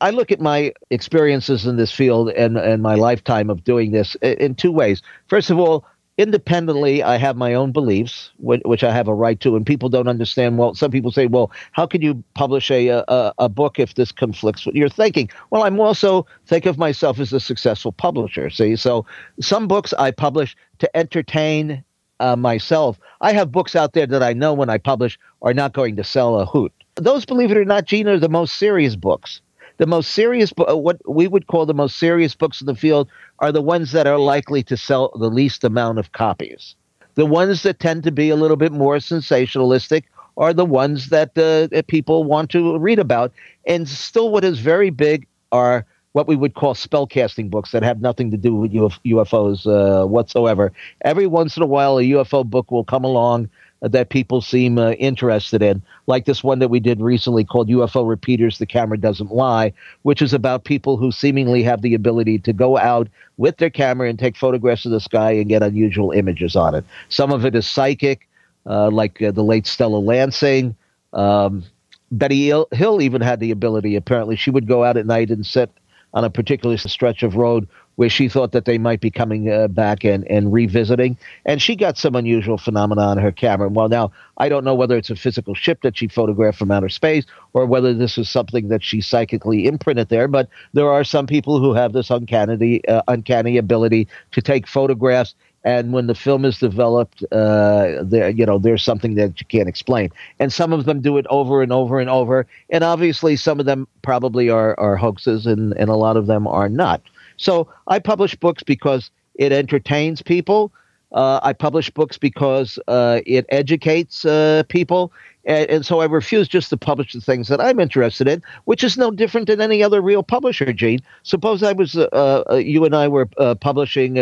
I look at my experiences in this field and, and my lifetime of doing this in two ways. First of all, independently, I have my own beliefs, which I have a right to, and people don't understand. Well, some people say, "Well, how can you publish a a, a book if this conflicts with your thinking?" Well, I'm also think of myself as a successful publisher. See, so some books I publish to entertain uh, myself. I have books out there that I know when I publish are not going to sell a hoot. Those, believe it or not, Gene, are the most serious books the most serious, what we would call the most serious books in the field, are the ones that are likely to sell the least amount of copies. The ones that tend to be a little bit more sensationalistic are the ones that, uh, people want to read about. And still, what is very big are what we would call spellcasting books that have nothing to do with UFOs uh, whatsoever. Every once in a while, a UFO book will come along that people seem uh, interested in, like this one that we did recently called UFO Repeaters The Camera Doesn't Lie, which is about people who seemingly have the ability to go out with their camera and take photographs of the sky and get unusual images on it. Some of it is psychic, uh, like uh, the late Stella Lansing. Um, Betty Hill even had the ability, apparently. She would go out at night and sit on a particular stretch of road where she thought that they might be coming uh, back and, and revisiting. And she got some unusual phenomena on her camera. Well, now, I don't know whether it's a physical ship that she photographed from outer space or whether this is something that she psychically imprinted there, but there are some people who have this uncanny, uh, uncanny ability to take photographs and when the film is developed, uh, there you know there's something that you can't explain, and some of them do it over and over and over, and obviously some of them probably are are hoaxes, and and a lot of them are not. So I publish books because it entertains people. Uh, I publish books because uh, it educates uh, people. And, and, so I refuse just to publish the things that I'm interested in, which is no different than any other real publisher, Gene. Suppose I was, uh, uh, you and I were uh, publishing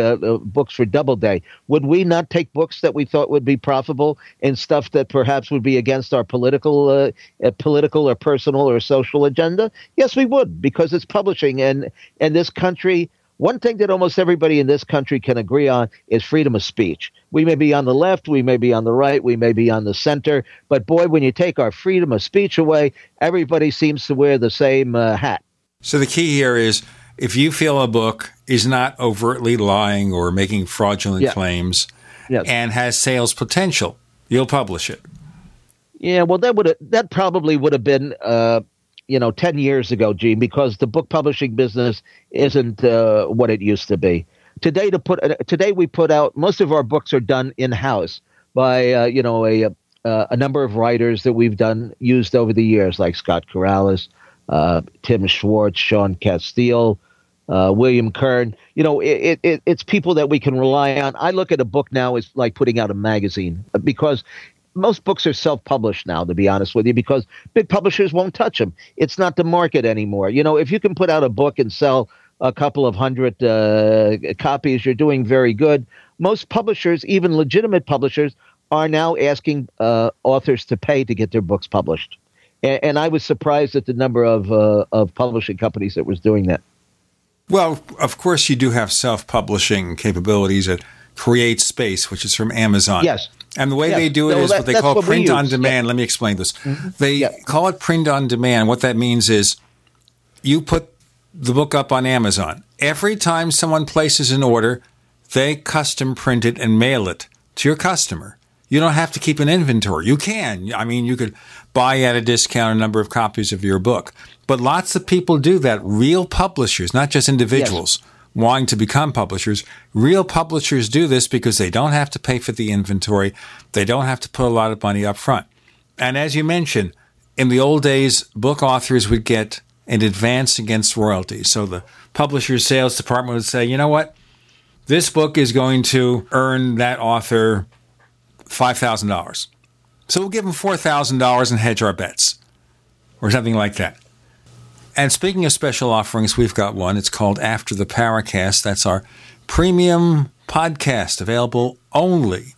books for Doubleday. Would we not take books that we thought would be profitable and stuff that perhaps would be against our political, political or personal or social agenda? Yes, we would, because it's publishing, and and this country one thing that almost everybody in this country can agree on is freedom of speech. We may be on the left, we may be on the right, we may be on the center, but boy, when you take our freedom of speech away, everybody seems to wear the same uh, hat. So the key here is if you feel a book is not overtly lying or making fraudulent yeah. claims yes. and has sales potential, you'll publish it. Yeah, well, that would that probably would have been uh, you know 10 years ago gene because the book publishing business isn't uh, what it used to be today to put uh, today we put out most of our books are done in house by uh, you know a, uh, a number of writers that we've done used over the years like scott corrales uh, tim swartz sean casteel uh, William Kern, you know, it, it, it's people that we can rely on. I look at a book now as like putting out a magazine because most books are self-published now to be honest with you because big publishers won't touch them it's not the market anymore you know if you can put out a book and sell a couple of hundred uh, copies you're doing very good most publishers even legitimate publishers are now asking uh, authors to pay to get their books published. And, and I was surprised at the number of, uh, of publishing companies that was doing that. Well, of course, you do have self publishing capabilities at Create Space, which is from Amazon. Yes. And the way Yes. they do it No, is that- what they call what print on demand. Let me explain this. Mm-hmm. They call it print on demand. What that means is you put the book up on Amazon. Every time someone places an order, they custom print it and mail it to your customer. You don't have to keep an inventory. You can. I mean, you could buy at a discount a number of copies of your book. But lots of people do that. Real publishers, not just individuals wanting to become publishers. Real publishers do this because they don't have to pay for the inventory. They don't have to put a lot of money up front. And as you mentioned, in the old days, book authors would get an advance against royalties. So the publisher's sales department would say, you know what? This book is going to earn that author $5,000. So we'll give them $4,000 and hedge our bets or something like that. And speaking of special offerings, we've got one. It's called After the Paracast. That's our premium podcast available only,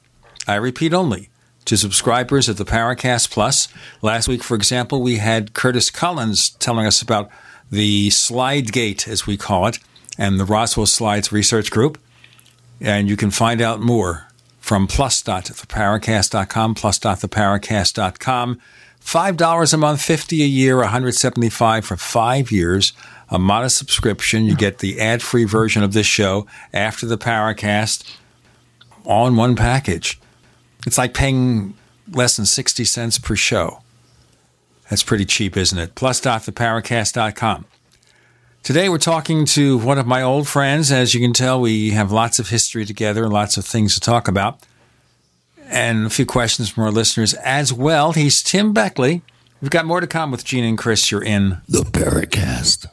I repeat, only to subscribers of the Paracast Plus. Last week, for example, we had Curtis Collins telling us about the Slide Gate, as we call it, and the Roswell Slides Research Group. And you can find out more from plus.theparacast.com, plus.theparacast.com. $5 a month, 50 a year, 175 for five years. A modest subscription. You get the ad free version of this show after the Paracast, all in one package. It's like paying less than 60 cents per show. That's pretty cheap, isn't it? Plus.theparacast.com. Today we're talking to one of my old friends. As you can tell, we have lots of history together and lots of things to talk about. And a few questions from our listeners as well. He's Tim Beckley. We've got more to come with Gene and Chris. You're in the Paracast.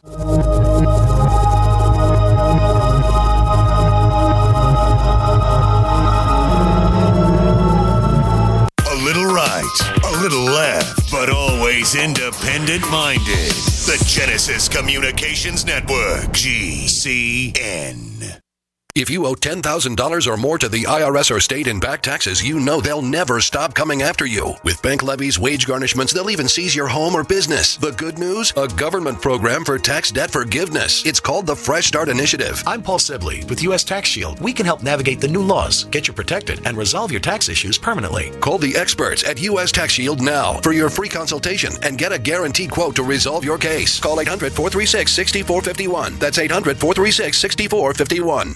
A little right, a little left, but always independent minded. The Genesis Communications Network, GCN. If you owe $10,000 or more to the IRS or state in back taxes, you know they'll never stop coming after you. With bank levies, wage garnishments, they'll even seize your home or business. The good news? A government program for tax debt forgiveness. It's called the Fresh Start Initiative. I'm Paul Sibley with U.S. Tax Shield. We can help navigate the new laws, get you protected, and resolve your tax issues permanently. Call the experts at U.S. Tax Shield now for your free consultation and get a guaranteed quote to resolve your case. Call 800 436 6451. That's 800 436 6451.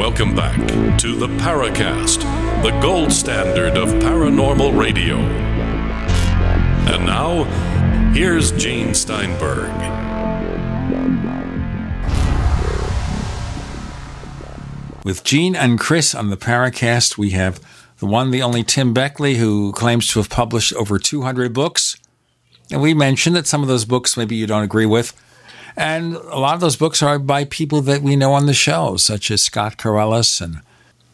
Welcome back to the Paracast, the gold standard of paranormal radio. And now, here's Gene Steinberg. With Gene and Chris on the Paracast, we have the one, the only Tim Beckley, who claims to have published over 200 books. And we mentioned that some of those books maybe you don't agree with. And a lot of those books are by people that we know on the show, such as Scott Corrales and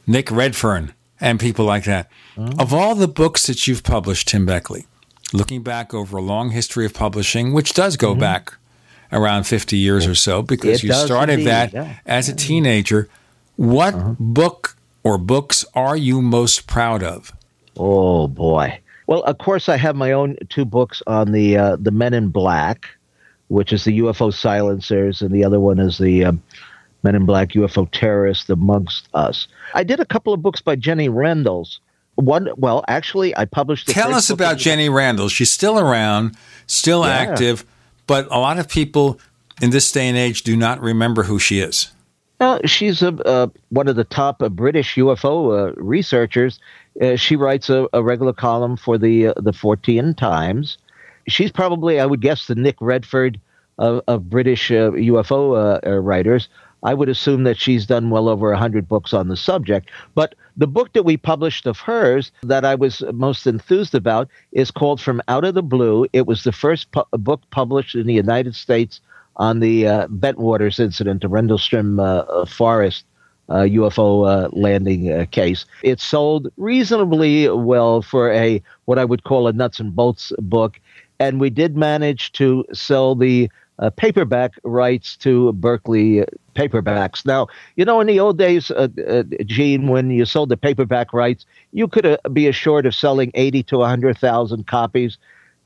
Nick Redfern and people like that. Mm-hmm. Of all the books that you've published, Tim Beckley, looking back over a long history of publishing, which does go mm-hmm. back around 50 years or so, because it you started indeed, that yeah. as a teenager. What uh-huh. book or books are you most proud of? Oh, boy. Well, of course, I have my own two books on the uh, the Men in Black, which is the UFO silencers, and the other one is the um, Men in Black UFO terrorists amongst us. I did a couple of books by Jenny Randles. One, well, actually, I published. Tell us about Jenny Randles. She's still around, still yeah. active, but a lot of people in this day and age do not remember who she is. Uh, she's a, uh, one of the top uh, British UFO uh, researchers. Uh, she writes a, a, regular column for the uh, the Fortean Times. She's probably, I would guess, the Nick Redfern of, of British UFO writers. I would assume that she's done well over 100 books on the subject. But the book that we published of hers that I was most enthused about is called From Out of the Blue. It was the first pu- book published in the United States on the uh, Bentwaters incident, the Rendlesham uh, uh Forest uh, UFO uh, landing uh, case. It sold reasonably well for a what I would call a nuts and bolts book, and we did manage to sell the uh, paperback rights to Berkley paperbacks. Now, you know, in the old days, uh, uh, Gene, when you sold the paperback rights, you could uh, be assured of selling 80 to 100,000 copies.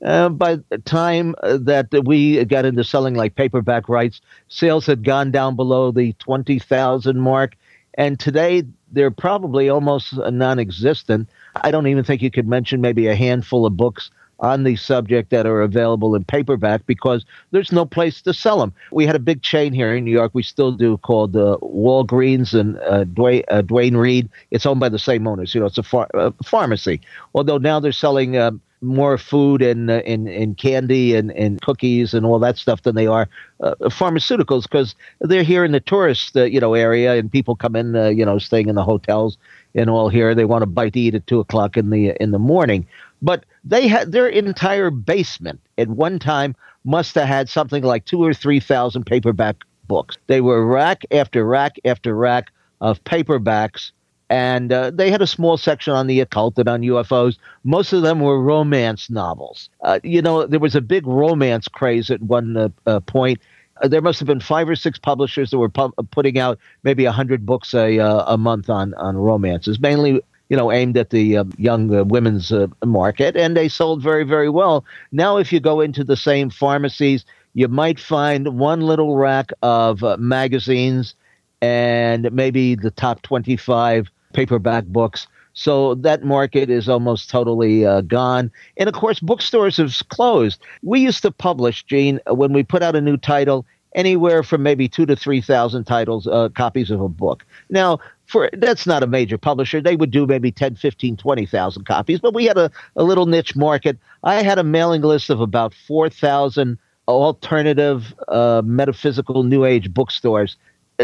Uh, by the time uh, that we got into selling like paperback rights, sales had gone down below the 20,000 mark. And today, they're probably almost non existent. I don't even think you could mention maybe a handful of books on the subject that are available in paperback because there's no place to sell them. We had a big chain here in New York. We still do called uh, Walgreens and uh, Duane, uh, Duane Reade. It's owned by the same owners. You know, it's a phar- uh, pharmacy. Although now they're selling. Um, more food and, uh, and and candy and, and cookies and all that stuff than they are uh, pharmaceuticals because they're here in the tourist uh, you know area and people come in uh, you know staying in the hotels and all here they want a bite to eat at two o'clock in the in the morning but they had their entire basement at one time must have had something like two or three thousand paperback books. They were rack after rack after rack of paperbacks, and uh, they had a small section on the occult and on UFOs. Most of them were romance novels. Uh, you know, there was a big romance craze at one uh, uh point. Uh, there must have been five or six publishers that were pu- putting out maybe a hundred books a uh, a month on on romances, mainly you know, aimed at the uh, young women's market, and they sold very, very well. Now, if you go into the same pharmacies, you might find one little rack of magazines and maybe the top 25 paperback books. So that market is almost totally uh, gone. And of course, bookstores have closed. We used to publish, Gene, when we put out a new title, anywhere from maybe two to 3,000 titles, uh, copies of a book. Now, for that's not a major publisher. They would do maybe 10, 15, 20,000 copies, but we had a, a little niche market. I had a mailing list of about 4,000 alternative uh, metaphysical new age bookstores.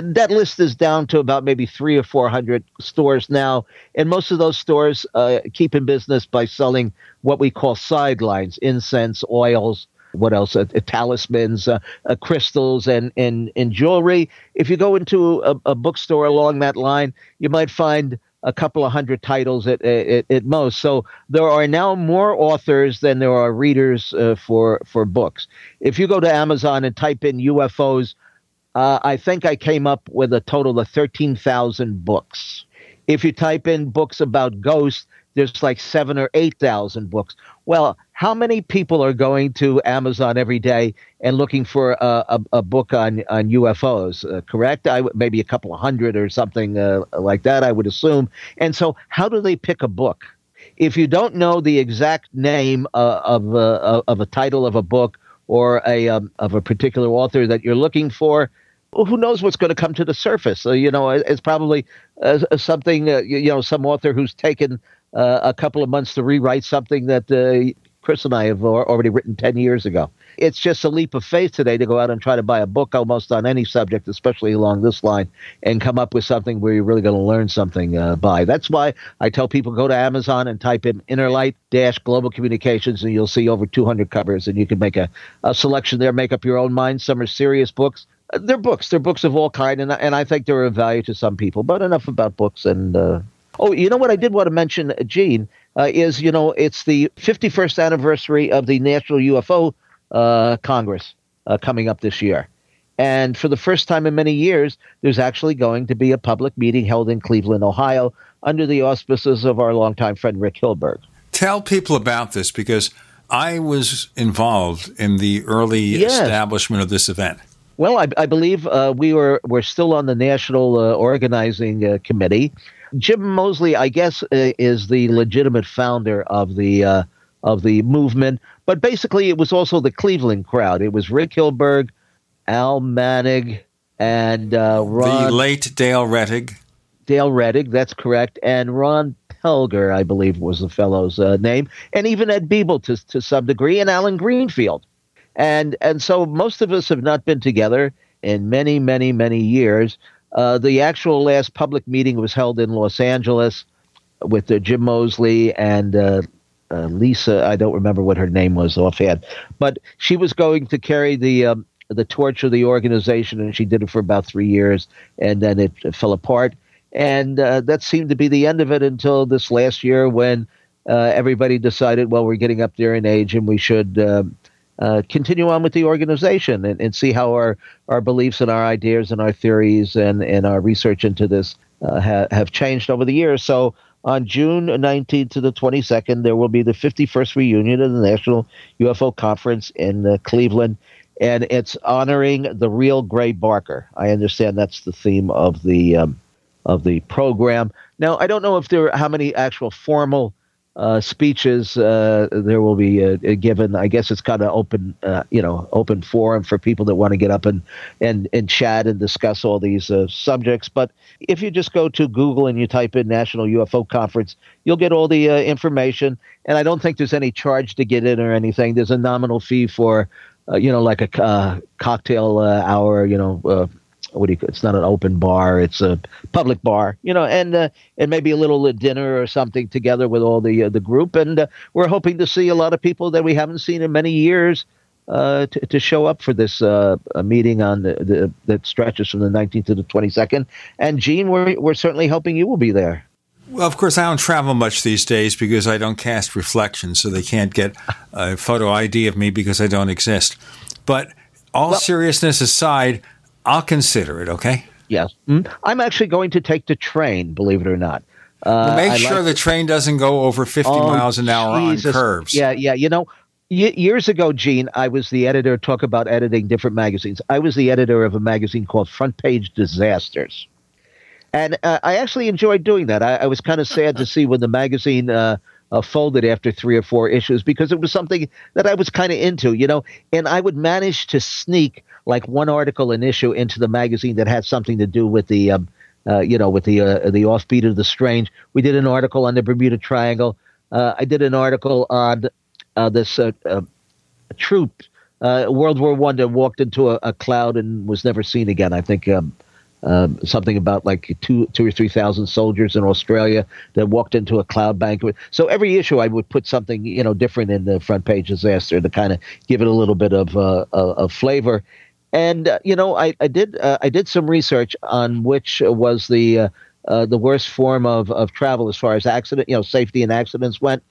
That list is down to about maybe three or 400 stores now. And most of those stores uh, keep in business by selling what we call sidelines incense, oils, what else? Uh, uh, talismans, uh, uh, crystals, and, and and jewelry. If you go into a, a, bookstore along that line, you might find a couple of hundred titles at, at, at most. So there are now more authors than there are readers uh, for for books. If you go to Amazon and type in UFOs, uh, I think I came up with a total of thirteen thousand books. If you type in books about ghosts, there's like seven or eight thousand books. Well, how many people are going to Amazon every day and looking for a, a, a book on on UFOs? Uh, correct? I maybe a couple of hundred or something uh, like that. I would assume. And so, how do they pick a book? If you don't know the exact name uh, of uh, of a title of a book or a um, of a particular author that you're looking for, who knows what's going to come to the surface? Uh, you know, it's probably uh, something. Uh, you, know, some author who's taken uh, a couple of months to rewrite something that Chris and I have already written 10 years ago. It's just a leap of faith today to go out and try to buy a book almost on any subject, especially along this line, and come up with something where you're really going to learn something uh, by. That's why I tell people go to Amazon and type in Innerlight Dash Global Communications, and you'll see over 200 covers, and you can make a, a selection there, make up your own mind. Some are serious books. Uh, they're books. They're books of all kind, and, and I think they're of value to some people. But enough about books. And uh, oh, you know what I did want to mention, Gene, uh, is you know it's the 51st anniversary of the National UFO uh, Congress uh, coming up this year. And for the first time in many years, there's actually going to be a public meeting held in Cleveland, Ohio, under the auspices of our longtime friend Rick Hilberg. Tell people about this because I was involved in the early yes. establishment of this event. Well, I, I believe uh, we were we're still on the national uh, organizing uh, committee. Jim Moseley, I guess, uh, is the legitimate founder of the uh, of the movement. But basically, it was also the Cleveland crowd. It was Rick Hilberg, Al Manak, and uh, Ron. The late Dale Rettig. Dale Rettig, that's correct. And Ron Pelger, I believe, was the fellow's uh, name. And even Ed Beeble to, to some degree, and Allen Greenfield. And, and so most of us have not been together in many, many, many years. Uh, the actual last public meeting was held in Los Angeles with uh, Jim Moseley and uh, uh, Lisa, I don't remember what her name was offhand, but she was going to carry the um, the torch of the organization, and she did it for about three years, and then it, it fell apart. And uh, that seemed to be the end of it until this last year when uh, everybody decided, well, we're getting up there in age, and we should. Uh, continue on with the organization and, and see how our, our beliefs and our ideas and our theories and, and our research into this uh, ha- have changed over the years. So on June 19th to the 22nd, there will be the 51st reunion of the National UFO Conference in uh, Cleveland, and it's honoring the real Gray Barker. I understand that's the theme of the um, of the program. Now, I don't know if there are how many actual formal uh, speeches uh, there will be uh, given. I guess it's kind of open, uh, you know, open forum for people that want to get up and and and chat and discuss all these uh, subjects. But if you just go to Google and you type in National UFO Conference, you'll get all the uh, information. And I don't think there's any charge to get in or anything. There's a nominal fee for, you know, like a cocktail hour, you know what do you? It's not an open bar; it's a public bar, you know, and uh, and maybe a little uh, dinner or something together with all the uh, the group. And uh, we're hoping to see a lot of people that we haven't seen in many years uh, to, to show up for this uh, meeting on the, the that stretches from the 19th to the 22nd. And Gene, we're we're certainly hoping you will be there. Well, of course, I don't travel much these days because I don't cast reflections, so they can't get a photo ID of me because I don't exist. But all well, seriousness aside, I'll consider it. Okay. Yes, mm-hmm. I'm actually going to take the train. Believe it or not. Uh, make I sure like the train doesn't go over 50 oh, miles an hour Jesus. on curves. Yeah, yeah. You know, y- years ago, Gene, I was the editor. Talk about editing different magazines. I was the editor of a magazine called Front Page Disasters, and uh, I actually enjoyed doing that. I, I was kind of sad to see when the magazine. Uh, uh, folded after three or four issues because it was something that I was kind of into, you know, and I would manage to sneak like one article an issue into the magazine that had something to do with the um, uh, you know with the uh, the offbeat of the strange. We did an article on the Bermuda Triangle. Uh, I did an article on uh, this uh, uh, troop World War One that walked into a, a, cloud and was never seen again. I think. Um, um, something about like two, two or three thousand soldiers in Australia that walked into a cloud bank. So every issue, I would put something you know different in the front page disaster to kind of give it a little bit of uh, of flavor. And uh, you know, I, I did uh, I did some research on which was the uh, uh the worst form of, of travel as far as accident, you know, safety and accidents went,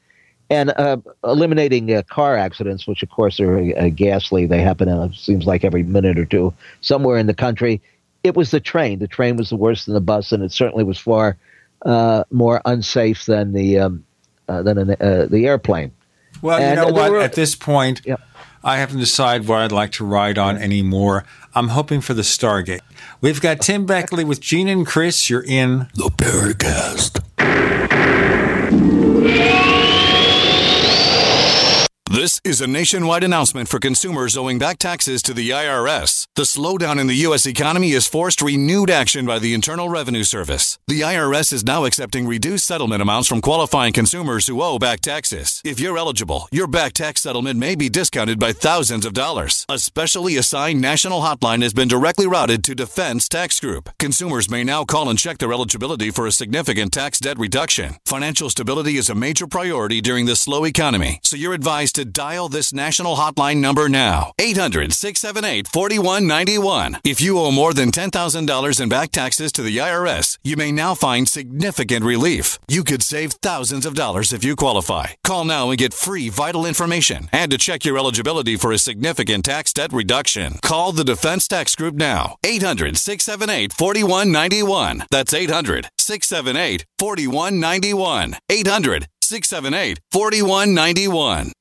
and uh, eliminating uh, car accidents, which of course are ghastly. They happen, it seems like every minute or two somewhere in the country. It was the train. The train was the worst than the bus, and it certainly was far more unsafe than the um, than an, the airplane. Well, and you know what? Were, At this point. Yeah I haven't decided what I'd like to ride on anymore. I'm hoping for the Stargate. We've got Tim Beckley with Gene and Chris. You're in the Paracast. This is a nationwide announcement for consumers owing back taxes to the IRS. The slowdown in the U.S. economy has forced renewed action by the Internal Revenue Service. The IRS is now accepting reduced settlement amounts from qualifying consumers who owe back taxes. If you're eligible, your back tax settlement may be discounted by thousands of dollars. A specially assigned national hotline has been directly routed to Defense Tax Group. Consumers may now call and check their eligibility for a significant tax debt reduction. Financial stability is a major priority during this slow economy, so you're advised to dial this national hotline number now 800 678 4191. If you owe more than $10,000 in back taxes to the IRS, you may now find significant relief. You could save thousands of dollars if you qualify. Call now and get free vital information and to check your eligibility for a significant tax debt reduction. Call the Defense Tax Group now 800 678 4191. That's 800 678 4191. 800 678 4191.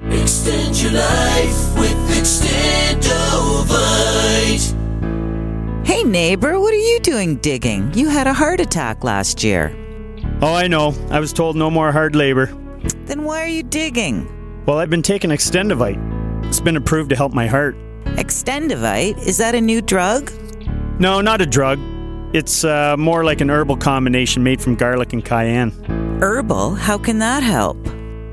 Extend your life with Extendovite. Hey neighbor, what are you doing digging? You had a heart attack last year. Oh, I know. I was told no more hard labor. Then why are you digging? Well, I've been taking Extendovite. It's been approved to help my heart. Extendovite? Is that a new drug? No, not a drug. It's uh, more like an herbal combination made from garlic and cayenne. Herbal? How can that help?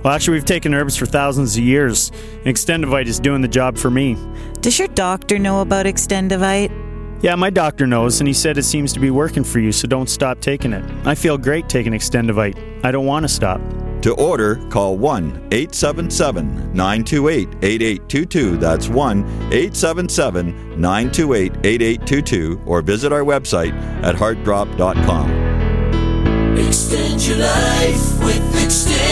Well, actually, we've taken herbs for thousands of years. And Extendovite is doing the job for me. Does your doctor know about Extendovite? Yeah, my doctor knows, and he said it seems to be working for you, so don't stop taking it. I feel great taking Extendovite. I don't want to stop. To order, call 1 877 928 8822. That's 1 877 928 8822, or visit our website at heartdrop.com. Extend your life with Extendovite.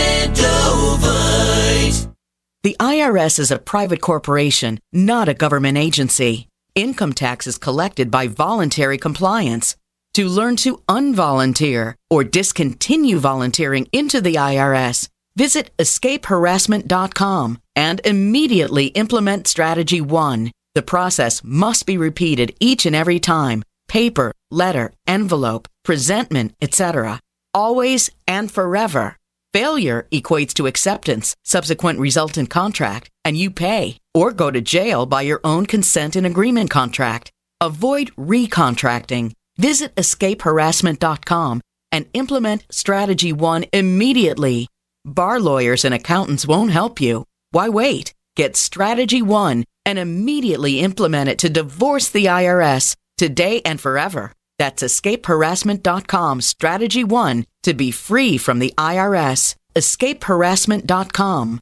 The IRS is a private corporation, not a government agency. Income tax is collected by voluntary compliance. To learn to unvolunteer or discontinue volunteering into the IRS, visit escapeharassment.com and immediately implement Strategy 1. The process must be repeated each and every time paper, letter, envelope, presentment, etc. Always and forever. Failure equates to acceptance, subsequent resultant contract, and you pay or go to jail by your own consent and agreement contract. Avoid recontracting. Visit escapeharassment.com and implement Strategy 1 immediately. Bar lawyers and accountants won't help you. Why wait? Get Strategy 1 and immediately implement it to divorce the IRS today and forever. That's escapeharassment.com strategy 1 to be free from the IRS. escapeharassment.com.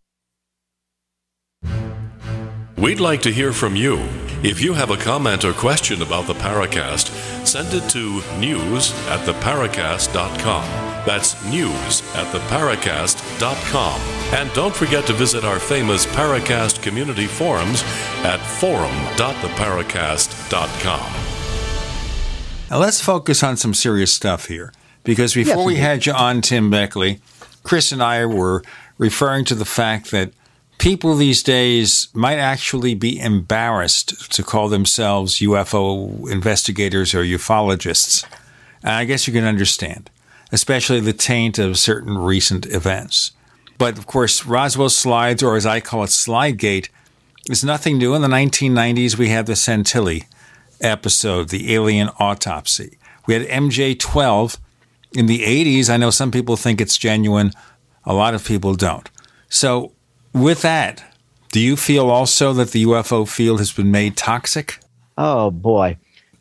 We'd like to hear from you. If you have a comment or question about the Paracast, send it to news at theparacast.com. That's news at theparacast.com. And don't forget to visit our famous Paracast community forums at forum.theparacast.com. Now let's focus on some serious stuff here. Because before Yes, we indeed. had you on, Tim Beckley, Chris and I were referring to the fact that people these days might actually be embarrassed to call themselves UFO investigators or ufologists. And I guess you can understand, especially the taint of certain recent events. But of course, Roswell slides, or as I call it, Slidegate, is nothing new. In the 1990s, we had the Santilli episode, the alien autopsy. We had MJ 12 in the 80s. I know some people think it's genuine, a lot of people don't. So, with that, do you feel also that the UFO field has been made toxic? Oh boy.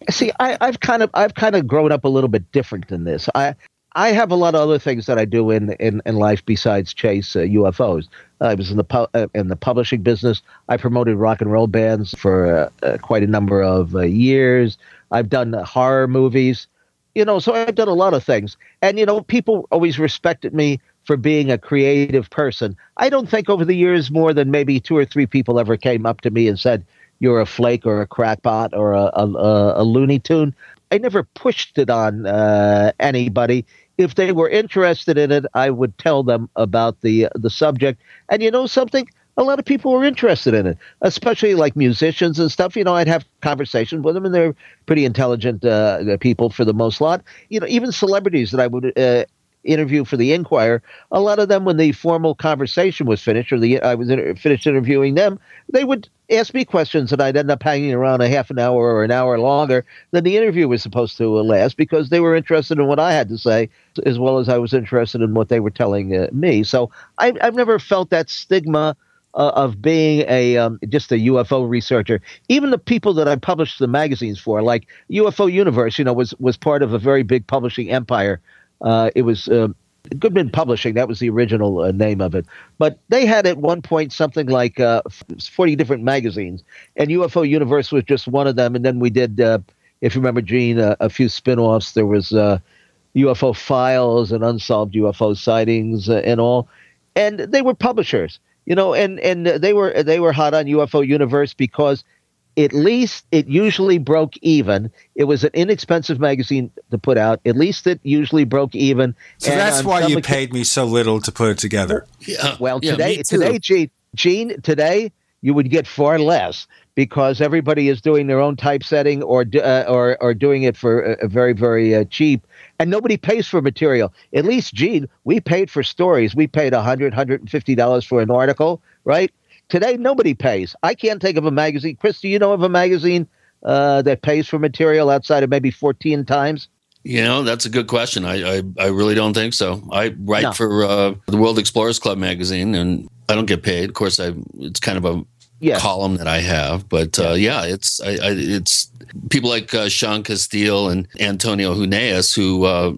See, I, I've kind of I've kind of grown up a little bit different than this. I I have a lot of other things that I do in in, in life besides chase uh, UFOs. I was in the pu- uh, in the publishing business. I promoted rock and roll bands for uh, uh, quite a number of years. I've done horror movies. You know, so I've done a lot of things. And you know, people always respected me for being a creative person. I don't think over the years more than maybe two or three people ever came up to me and said, "You're a flake or a crackpot or a, a, a Looney Tune." I never pushed it on uh, anybody. If they were interested in it, I would tell them about the the subject. And you know something? A lot of people were interested in it, especially like musicians and stuff. You know, I'd have conversations with them, and they're pretty intelligent uh, people for the most lot. You know, even celebrities that I would uh, interview for the Inquirer, a lot of them, when the formal conversation was finished, or the I was inter- finished interviewing them, they would ask me questions, and I'd end up hanging around a half an hour or an hour longer than the interview was supposed to last because they were interested in what I had to say as well as I was interested in what they were telling uh, me. So I, I've never felt that stigma. Uh, of being a um, just a UFO researcher. Even the people that I published the magazines for, like UFO Universe, you know, was was part of a very big publishing empire. Uh, it was uh, Goodman Publishing. That was the original uh, name of it. But they had at one point something like uh, 40 different magazines, and UFO Universe was just one of them. And then we did, uh, if you remember, Gene, uh, a few spin offs. There was UFO Files and Unsolved UFO Sightings and all. And they were publishers you know, and and they were they were hot on UFO Universe because at least it usually broke even. It was an inexpensive magazine to put out. At least it usually broke even. So and that's why you paid me so little to put it together. Yeah. Well, yeah, today, today, Gene, Gene, today you would get far less because everybody is doing their own typesetting or uh, or or doing it for a, a very very uh, cheap and nobody pays for material. At least, Gene, we paid for stories. We paid $100, $150 for an article, right? Today, nobody pays. I can't think of a magazine. Chris, do you know of a magazine uh, that pays for material outside of maybe Fortean Times? You know, that's a good question. I I, I really don't think so. I write no. for uh, the World Explorers Club magazine, and I don't get paid. Of course, I it's kind of a column that I have. But uh, yeah, it's I, I, it's people like uh, Sean Casteel and Antonio Huneeus, who, uh,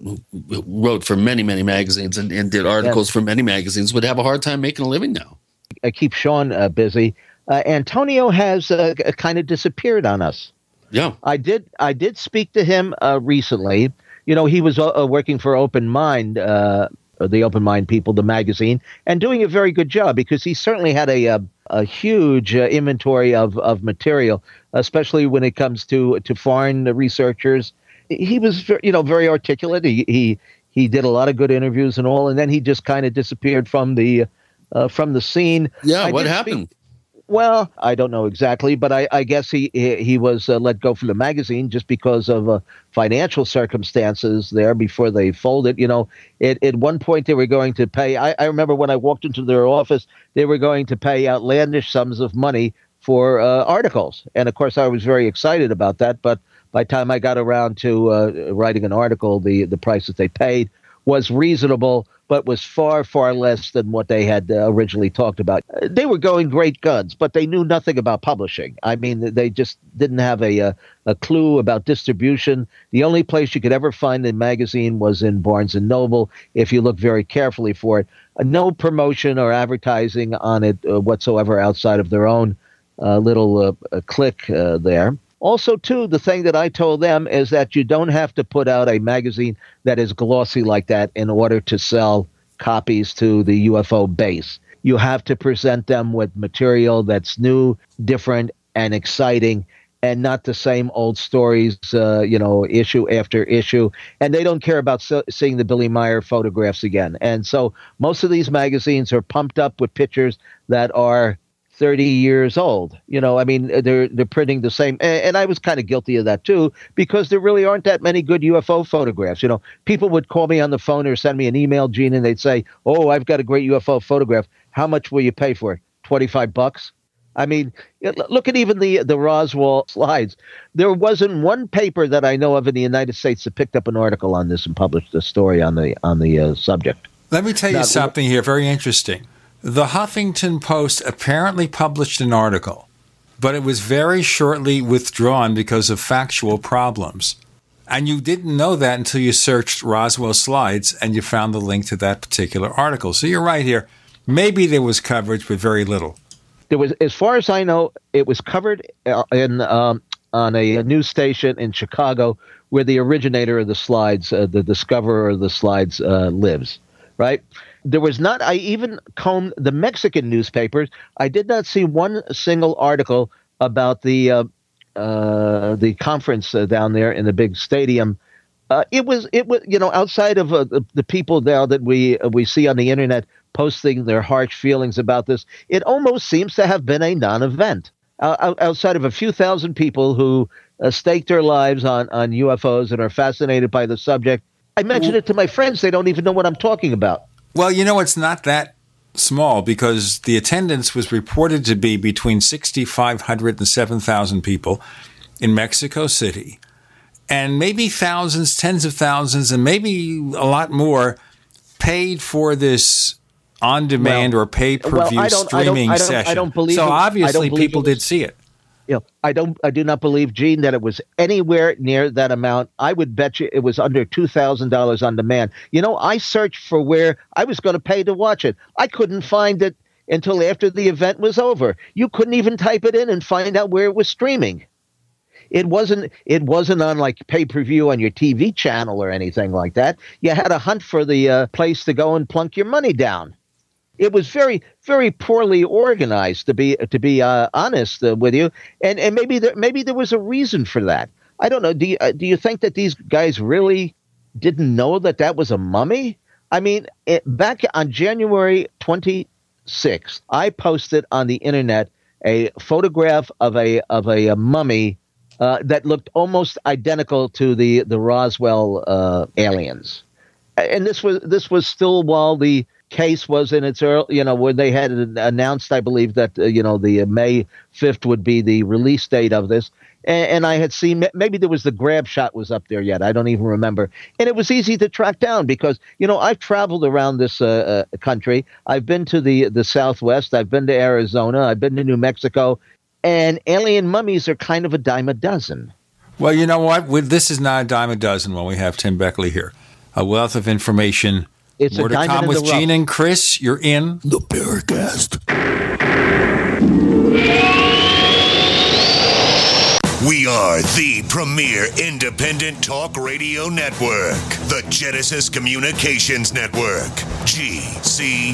wrote for many many magazines and, and did articles for many magazines, would have a hard time making a living now. I keep Sean uh, busy. Uh, Antonio has uh, kind of disappeared on us. Yeah, I did. I did speak to him recently. You know, he was working for Open Mind the Open Mind People, the magazine, and doing a very good job because he certainly had a a, a huge uh, inventory of of material, especially when it comes to to foreign researchers. He was, you know, very articulate. He he he did a lot of good interviews and all, and then he just kind of disappeared from the uh, from the scene. Yeah, I what happened? Speak, well, I don't know exactly, but I, I guess he he, he was uh, let go from the magazine just because of uh, financial circumstances there before they folded. You know, at, at one point they were going to pay. I, I remember when I walked into their office, they were going to pay outlandish sums of money for uh, articles, and of course I was very excited about that. But by the time I got around to uh, writing an article, the the price that they paid was reasonable but was far, far less than what they had uh, originally talked about. They were going great guns, but they knew nothing about publishing. I mean, they just didn't have a, a, uh, a clue about distribution. The only place you could ever find the magazine was in Barnes and Noble, if you look very carefully for it. Uh, no promotion or advertising on it uh, whatsoever outside of their own little click there. Also, too, the thing that I told them is that you don't have to put out a magazine that is glossy like that in order to sell copies to the UFO base. You have to present them with material that's new, different, and exciting, and not the same old stories, uh, you know, issue after issue. And they don't care about so- seeing the Billy Meier photographs again. And so most of these magazines are pumped up with pictures that are 30 years old. You know, I mean, they're they're printing the same, and, I was kind of guilty of that too because there really aren't that many good UFO photographs. You know, people would call me on the phone or send me an email, Gene, and they'd say, "Oh, I've got a great UFO photograph. How much will you pay for it? 25 bucks?" I mean, look at even the the Roswell slides. There wasn't one paper that I know of in the United States that picked up an article on this and published a story on the on the uh, subject. Let me tell you Not something here very interesting The Huffington Post apparently published an article, but it was very shortly withdrawn because of factual problems. And you didn't know that until you searched Roswell slides and you found the link to that particular article. So you're right here. Maybe there was coverage, but very little. There was, as far as I know, it was covered uh, in um, on a, a, news station in Chicago where the originator of the slides, uh, the discoverer of the slides, uh, lives. Right. There was not. I even combed the Mexican newspapers. I did not see one single article about the uh, uh, the conference uh, down there in the big stadium. Uh, it was it was you know outside of uh, the, the, people now that we uh, we see on the internet posting their harsh feelings about this, it almost seems to have been a non-event. outside of a few thousand people who stake their lives on on UFOs and are fascinated by the subject, I mentioned it to my friends. They don't even know what I'm talking about. Well, you know, it's not that small because the attendance was reported to be between 6,500 and 7,000 people in Mexico City. And maybe thousands, tens of thousands, and maybe a lot more paid for this on demand well, or pay per view well, streaming I don't, I don't, session. I don't believe so obviously people did see it you know, I don't, I do not believe, Gene, that it was anywhere near that amount. I would bet you it was under two thousand dollars on demand. You know, I searched for where I was going to pay to watch it. I couldn't find it until after the event was over. You couldn't even type it in and find out where it was streaming. It wasn't. It wasn't on like pay per view on your TV channel or anything like that. You had to hunt for the uh, place to go and plunk your money down it was very very poorly organized to be to be uh, honest uh, with you. And and maybe there maybe there was a reason for that. I don't know. Do you uh, do you think that these guys really didn't know that that was a mummy? I mean it, back on january 26th i posted on the internet a photograph of a of a, a mummy uh, that looked almost identical to the the roswell uh, aliens. And this was this was still while the case was in its early, you know, when they had announced, I believe that uh, you know the uh, May fifth would be the release date of this, and, and, I had seen maybe there was the grab shot was up there yet. I don't even remember, and it was easy to track down because you know I've traveled around this uh, uh, country. I've been to the the Southwest. I've been to Arizona. I've been to New Mexico, and alien mummies are kind of a dime a dozen. Well, you know what? This is not a dime a dozen when we have Tim Beckley here. A wealth of information it's More a to come with Gene and Chris. You're in the Paracast. We are the premier independent talk radio network, the Genesis Communications Network, GCN.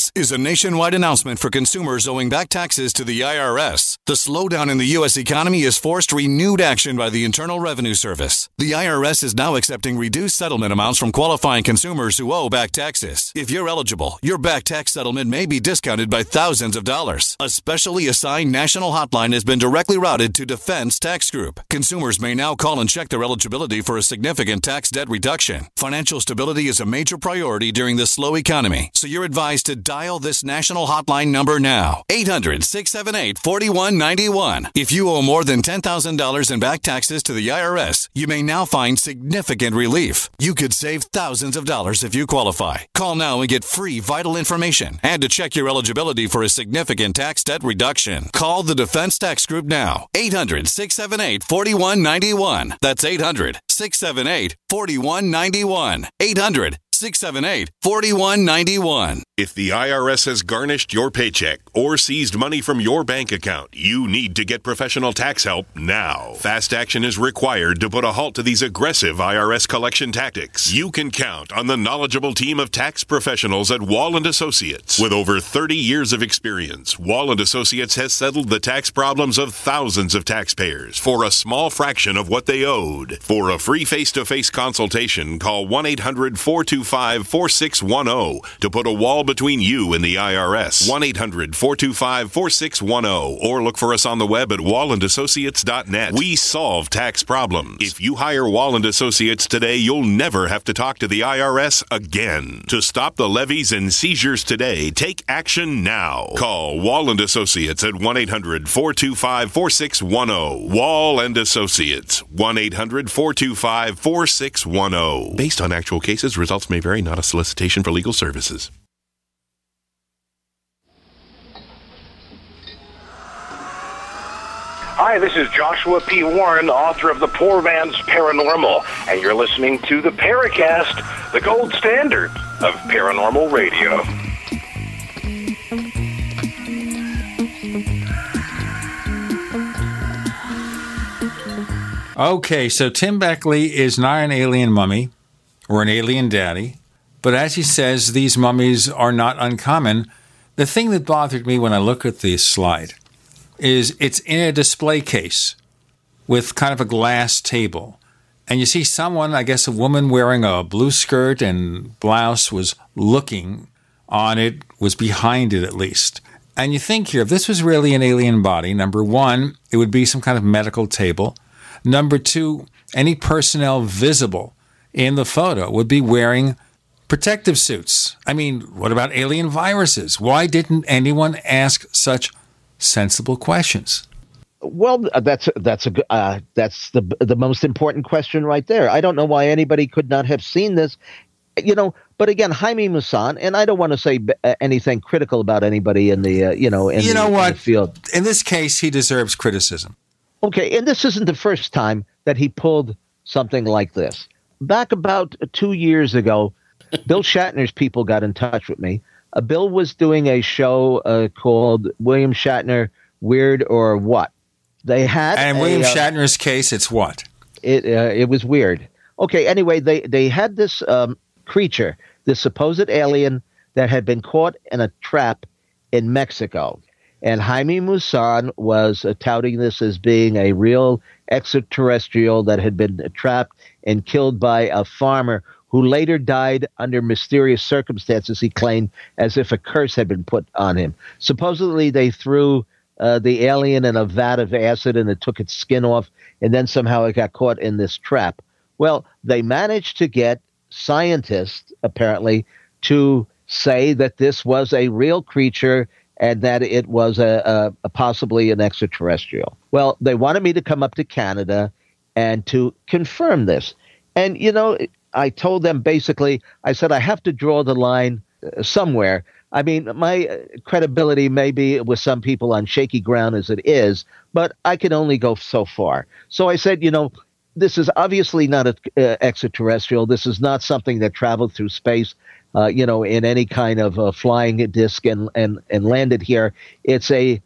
This is a nationwide announcement for consumers owing back taxes to the IRS. The slowdown in the U.S. economy has forced renewed action by the Internal Revenue Service. The IRS is now accepting reduced settlement amounts from qualifying consumers who owe back taxes. If you're eligible, your back tax settlement may be discounted by thousands of dollars. A specially assigned national hotline has been directly routed to Defense Tax Group. Consumers may now call and check their eligibility for a significant tax debt reduction. Financial stability is a major priority during this slow economy, so you're advised to dial this national hotline number now 800 678 4191. If you owe more than $10,000 in back taxes to the IRS, you may now find significant relief. You could save thousands of dollars if you qualify. Call now and get free vital information and to check your eligibility for a significant tax debt reduction. Call the Defense Tax Group now 800 678 4191. That's 800 678 4191. 800 678 4191. If the IRS has garnished your paycheck or seized money from your bank account, you need to get professional tax help now. Fast action is required to put a halt to these aggressive IRS collection tactics. You can count on the knowledgeable team of tax professionals at Wall and Associates. With over 30 years of experience, Wall and Associates has settled the tax problems of thousands of taxpayers for a small fraction of what they owed. For a free face-to-face consultation, call 1-800-425 4610 to put a wall between you and the IRS. 1 800 425 4610 or look for us on the web at wallandassociates.net. We solve tax problems. If you hire Wall and Associates today, you'll never have to talk to the IRS again. To stop the levies and seizures today, take action now. Call Wall and Associates at 1 800 425 4610. Wall and Associates 1 800 425 4610. Based on actual cases, results may vary, not a solicitation for legal services. Hi, this is Joshua P. Warren, author of The Poor Man's Paranormal, and you're listening to the Paracast, the gold standard of paranormal radio. Okay, so Tim Beckley is not an alien mummy or an alien daddy, but as he says, these mummies are not uncommon. The thing that bothered me when I look at this slide is it's in a display case with kind of a glass table. And you see someone, I guess a woman wearing a blue skirt and blouse was looking on it, was behind it at least. And you think here, if this was really an alien body, number one, it would be some kind of medical table. Number two, any personnel visible in the photo would be wearing protective suits. I mean, what about alien viruses? Why didn't anyone ask such sensible questions? Well, that's that's a uh, that's the the most important question right there. I don't know why anybody could not have seen this, you know. But again, Jaime Maussan, and I don't want to say uh, anything critical about anybody in the uh, you know in you the, what in the field. In this case, he deserves criticism. Okay, and this isn't the first time that he pulled something like this. Back about two years ago, Bill Shatner's people got in touch with me. Uh, Bill was doing a show uh, called William Shatner Weird or What. They had and a, William uh, Shatner's case, it's what? It uh, it was weird. Okay, anyway, they they had this um, creature, this supposed alien that had been caught in a trap in Mexico. And Jaime Maussan was uh, touting this as being a real extraterrestrial that had been trapped and killed by a farmer who later died under mysterious circumstances, he claimed, as if a curse had been put on him. Supposedly, they threw uh, the alien in a vat of acid and it took its skin off, and then somehow it got caught in this trap. Well, they managed to get scientists, apparently, to say that this was a real creature and that it was a, a, a possibly an extraterrestrial. Well, they wanted me to come up to Canada and to confirm this. And, you know, I told them basically, I said, I have to draw the line uh, somewhere. I mean, my uh, credibility may be with some people on shaky ground as it is, but I can only go so far. So I said, you know, this is obviously not an uh, extraterrestrial. This is not something that traveled through space, uh, you know, in any kind of uh, flying disc and, and, and landed here. It's a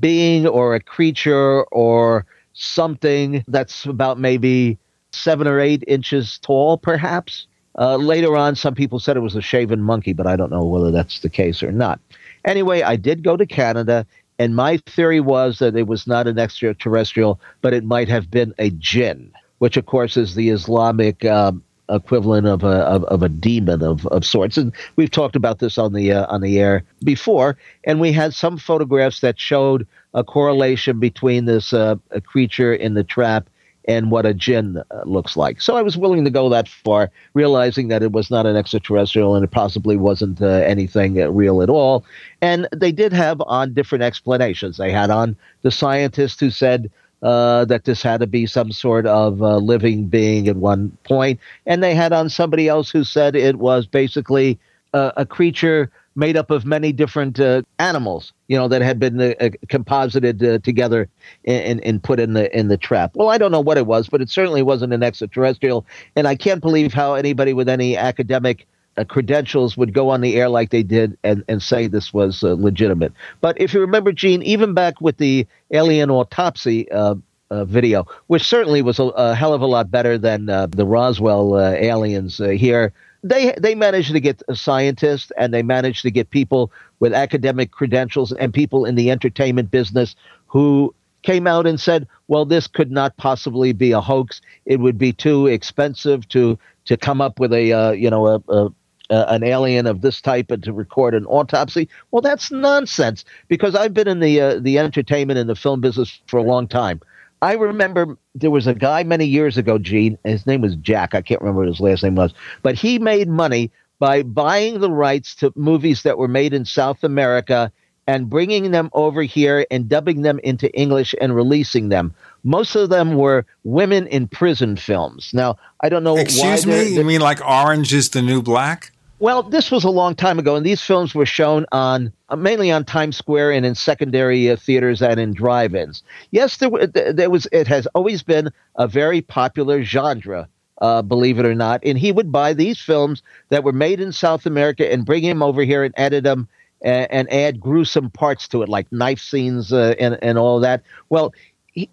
being or a creature or something that's about maybe seven or eight inches tall, perhaps. Uh, later on, some people said it was a shaven monkey, but I don't know whether that's the case or not. Anyway, I did go to Canada, and my theory was that it was not an extraterrestrial, but it might have been a jinn, which, of course, is the Islamic um, equivalent of a of, of, a demon of, of sorts. And we've talked about this on the uh, on the air before, and we had some photographs that showed a correlation between this uh, creature in the trap and what a jinn uh, looks like. So I was willing to go that far, realizing that it was not an extraterrestrial and it possibly wasn't uh, anything uh, real at all. And they did have on different explanations. They had on the scientist who said uh, that this had to be some sort of uh, living being at one point, and they had on somebody else who said it was basically a creature made up of many different uh, animals, you know, that had been uh, uh composited uh, together and, and put in the in the trap. Well, I don't know what it was, but it certainly wasn't an extraterrestrial, and I can't believe how anybody with any academic uh, credentials would go on the air like they did and, and say this was uh, legitimate. But if you remember, Gene, even back with the alien autopsy. video, which certainly was a, a, hell of a lot better than the Roswell aliens here they they managed to get scientists and they managed to get people with academic credentials and people in the entertainment business who came out and said, "Well, this could not possibly be a hoax. It would be too expensive to to come up with a uh, you know a, a an alien of this type and to record an autopsy. Well, that's nonsense because I've been in the uh, the entertainment and the film business for a long time. I remember there was a guy many years ago, Gene. His name was Jack. I can't remember what his last name was, but he made money by buying the rights to movies that were made in South America and bringing them over here and dubbing them into English and releasing them. Most of them were women in prison films. Now, I don't know why Excuse me, you mean like Orange is the New Black? Well, this was a long time ago, and these films were shown on uh, mainly on Times Square and in secondary uh, theaters and in drive-ins. Yes, there, there was. It has always been a very popular genre, uh, believe it or not. And he would buy these films that were made in South America and bring them over here and edit them and, and add gruesome parts to it, like knife scenes uh, and and all that. Well.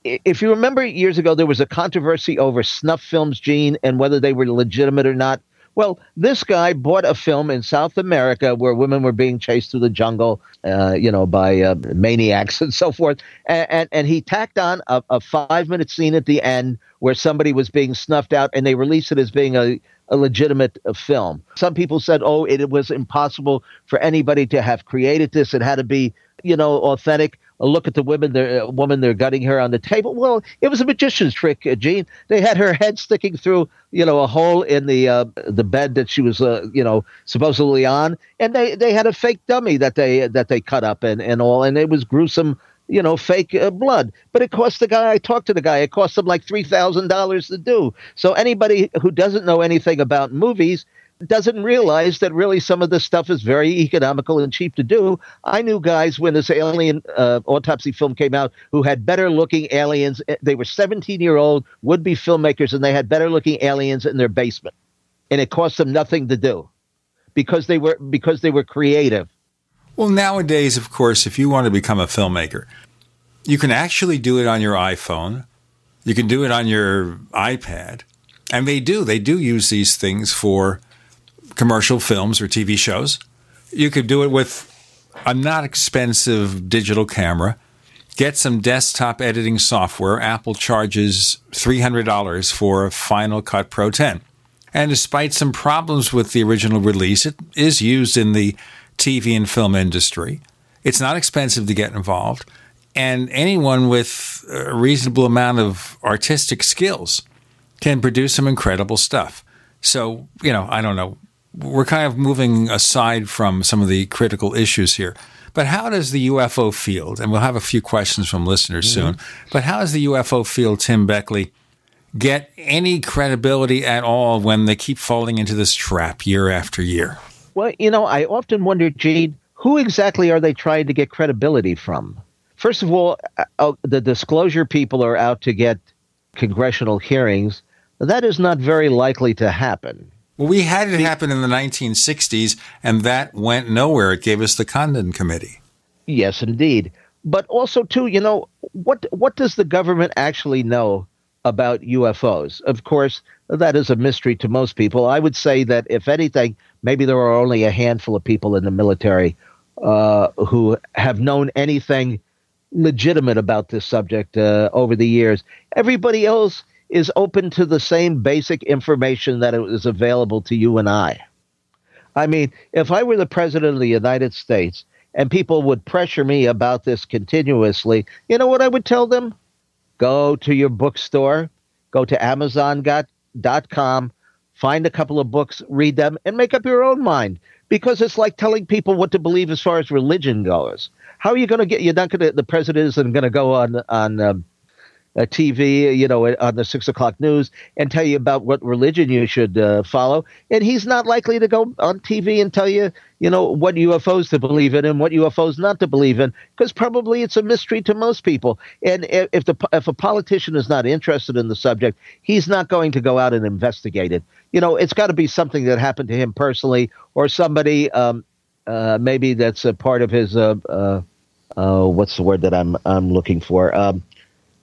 if you remember years ago, there was a controversy over snuff films, Gene, and whether they were legitimate or not. Well, this guy bought a film in South America where women were being chased through the jungle, uh, you know, by uh, maniacs and so forth. And, and, and he tacked on a, a five minute scene at the end where somebody was being snuffed out, and they released it as being a, a legitimate uh, film. Some people said, oh, it, it was impossible for anybody to have created this. It had to be, you know, authentic look at the women, the uh, woman they're gutting her on the table. Well, it was a magician's trick, uh, Gene. They had her head sticking through, you know, a hole in the uh, the bed that she was, uh, you know, supposedly on, and they they had a fake dummy that they that they cut up and and all, and it was gruesome. You know, fake uh, blood, but it cost the guy. I talked to the guy. It cost him like three thousand dollars to do. So anybody who doesn't know anything about movies, doesn't realize that really some of this stuff is very economical and cheap to do. I knew guys when this alien uh, autopsy film came out who had better looking aliens. Eh, they were 17 year old would be filmmakers and they had better looking aliens in their basement. And it cost them nothing to do because they were because they were creative. Well, nowadays, of course, if you want to become a filmmaker, you can actually do it on your iPhone. You can do it on your iPad. And they do. They do use these things for commercial films or TV shows. You could do it with a not expensive digital camera. Get some desktop editing software. Apple charges $300 for Final Cut Pro 10. And despite some problems with the original release, it is used in the TV and film industry. It's not expensive to get involved. And anyone with a reasonable amount of artistic skills can produce some incredible stuff. So, you know, I don't know we're kind of moving aside from some of the critical issues here. But how does the UFO field, and we'll have a few questions from listeners mm-hmm. soon, but how does the UFO field, Tim Beckley, get any credibility at all when they keep falling into this trap year after year? Well, you know, I often wonder, Gene, who exactly are they trying to get credibility from? First of all, uh, uh, the disclosure people are out to get congressional hearings. That is not very likely to happen. Well, we had it happen in the 1960s, and that went nowhere. It gave us the Condon Committee. Yes, indeed. But also, too, you know, what what does the government actually know about UFOs? Of course, that is a mystery to most people. I would say that, if anything, maybe there are only a handful of people in the military uh, who have known anything legitimate about this subject uh, over the years. Everybody else is open to the same basic information that is available to you and I. I mean, if I were the president of the United States and people would pressure me about this continuously, you know what I would tell them? Go to your bookstore, go to Amazon.com, find a couple of books, read them, and make up your own mind. Because it's like telling people what to believe as far as religion goes. How are you going to get? You're not going to. The president isn't going to go on on um, a TV, you know, on the six o'clock news and tell you about what religion you should uh, follow. And he's not likely to go on TV and tell you, you know, what UFOs to believe in and what UFOs not to believe in, because probably it's a mystery to most people. And if the if a politician is not interested in the subject, he's not going to go out and investigate it. You know, it's got to be something that happened to him personally or somebody um, uh, maybe that's a part of his. Uh, uh, uh what's the word that I'm I'm looking for? Um,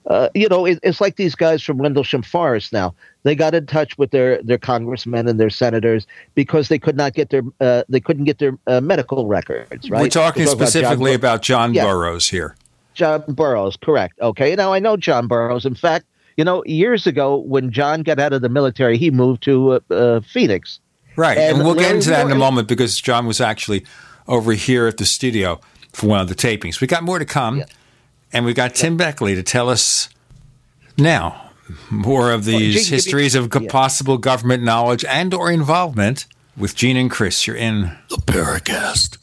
uh, you know, it, it's like these guys from Rendlesham Forest now. They got in touch with their, their congressmen and their senators because they could not get their uh, they couldn't get their uh, medical records. Right. We're talking specifically about John, about John yeah. Burroughs here. John Burroughs, correct? Okay. Now I know John Burroughs. In fact, you know, years ago when John got out of the military, he moved to uh, uh, Phoenix. Right, and, and we'll get into that in a moment because John was actually over here at the studio for one of the tapings. We got more to come. Yeah. And we've got Tim Beckley to tell us now more of these histories of yeah. possible government knowledge and or involvement with Gene and Chris. You're in the Paracast.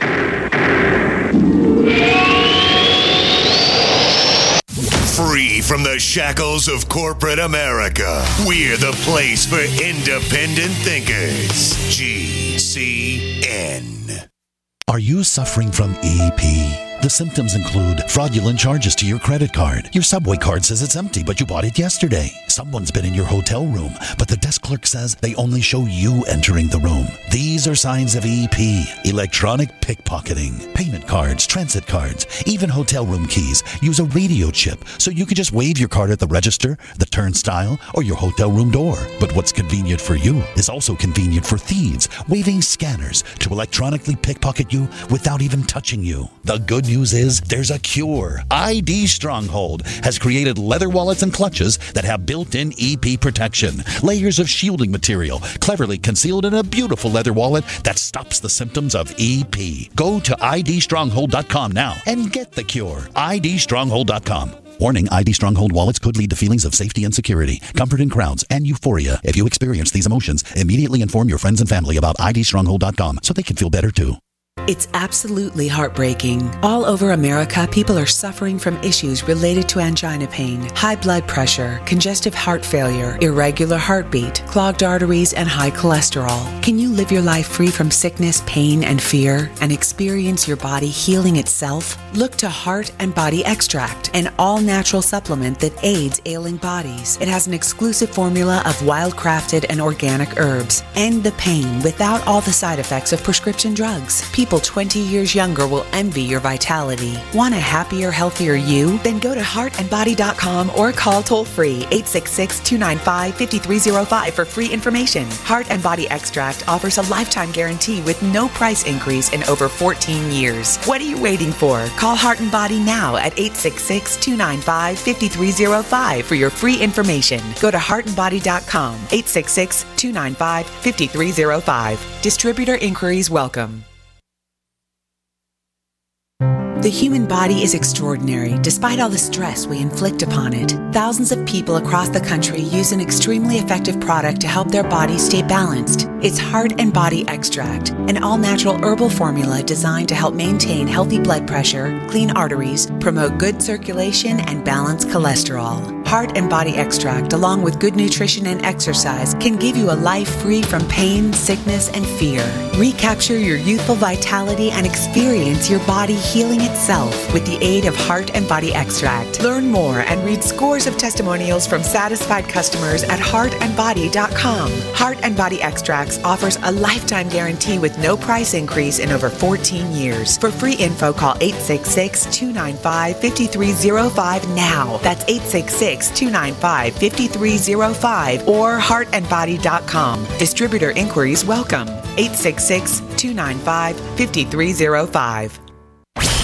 Free from the shackles of corporate America, we're the place for independent thinkers. GCN. Are you suffering from EP? The symptoms include fraudulent charges to your credit card. Your subway card says it's empty, but you bought it yesterday. Someone's been in your hotel room, but the desk clerk says they only show you entering the room. These are signs of EP, electronic pickpocketing. Payment cards, transit cards, even hotel room keys use a radio chip, so you can just wave your card at the register, the turnstile, or your hotel room door. But what's convenient for you is also convenient for thieves, waving scanners to electronically pickpocket you without even touching you. The good news is there's a cure. ID Stronghold has created leather wallets and clutches that have built-in EP protection, layers of shielding material, cleverly concealed in a beautiful leather wallet that stops the symptoms of EP. Go to idstronghold.com now and get the cure. idstronghold.com. Warning ID Stronghold wallets could lead to feelings of safety and security, comfort in crowds, and euphoria. If you experience these emotions, immediately inform your friends and family about idstronghold.com so they can feel better too. It's absolutely heartbreaking. All over America, people are suffering from issues related to angina pain, high blood pressure, congestive heart failure, irregular heartbeat, clogged arteries, and high cholesterol. Can you live your life free from sickness, pain, and fear and experience your body healing itself? Look to Heart and Body Extract, an all natural supplement that aids ailing bodies. It has an exclusive formula of wild crafted and organic herbs. End the pain without all the side effects of prescription drugs. People people 20 years younger will envy your vitality. Want a happier, healthier you? Then go to heartandbody.com or call toll free 866 295 5305 for free information. Heart and Body Extract offers a lifetime guarantee with no price increase in over 14 years. What are you waiting for? Call Heart and Body now at 866 295 5305 for your free information. Go to heartandbody.com 866 295 5305. Distributor inquiries welcome. Thank you. The human body is extraordinary despite all the stress we inflict upon it. Thousands of people across the country use an extremely effective product to help their body stay balanced. It's Heart and Body Extract, an all natural herbal formula designed to help maintain healthy blood pressure, clean arteries, promote good circulation, and balance cholesterol. Heart and Body Extract, along with good nutrition and exercise, can give you a life free from pain, sickness, and fear. Recapture your youthful vitality and experience your body healing itself with the aid of Heart and Body Extract. Learn more and read scores of testimonials from satisfied customers at heartandbody.com. Heart and Body Extracts offers a lifetime guarantee with no price increase in over 14 years. For free info, call 866 295 5305 now. That's 866 295 5305 or heartandbody.com. Distributor inquiries welcome. 866 295 5305.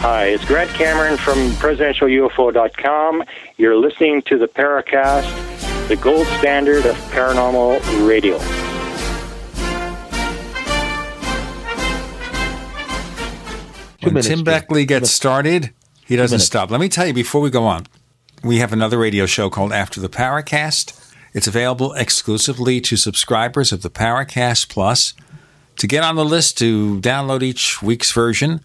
Hi, it's Grant Cameron from PresidentialUFO.com. You're listening to the Paracast, the gold standard of paranormal radio. When Tim Beckley gets started, he doesn't stop. Let me tell you before we go on, we have another radio show called After the Paracast. It's available exclusively to subscribers of the Paracast Plus. To get on the list to download each week's version,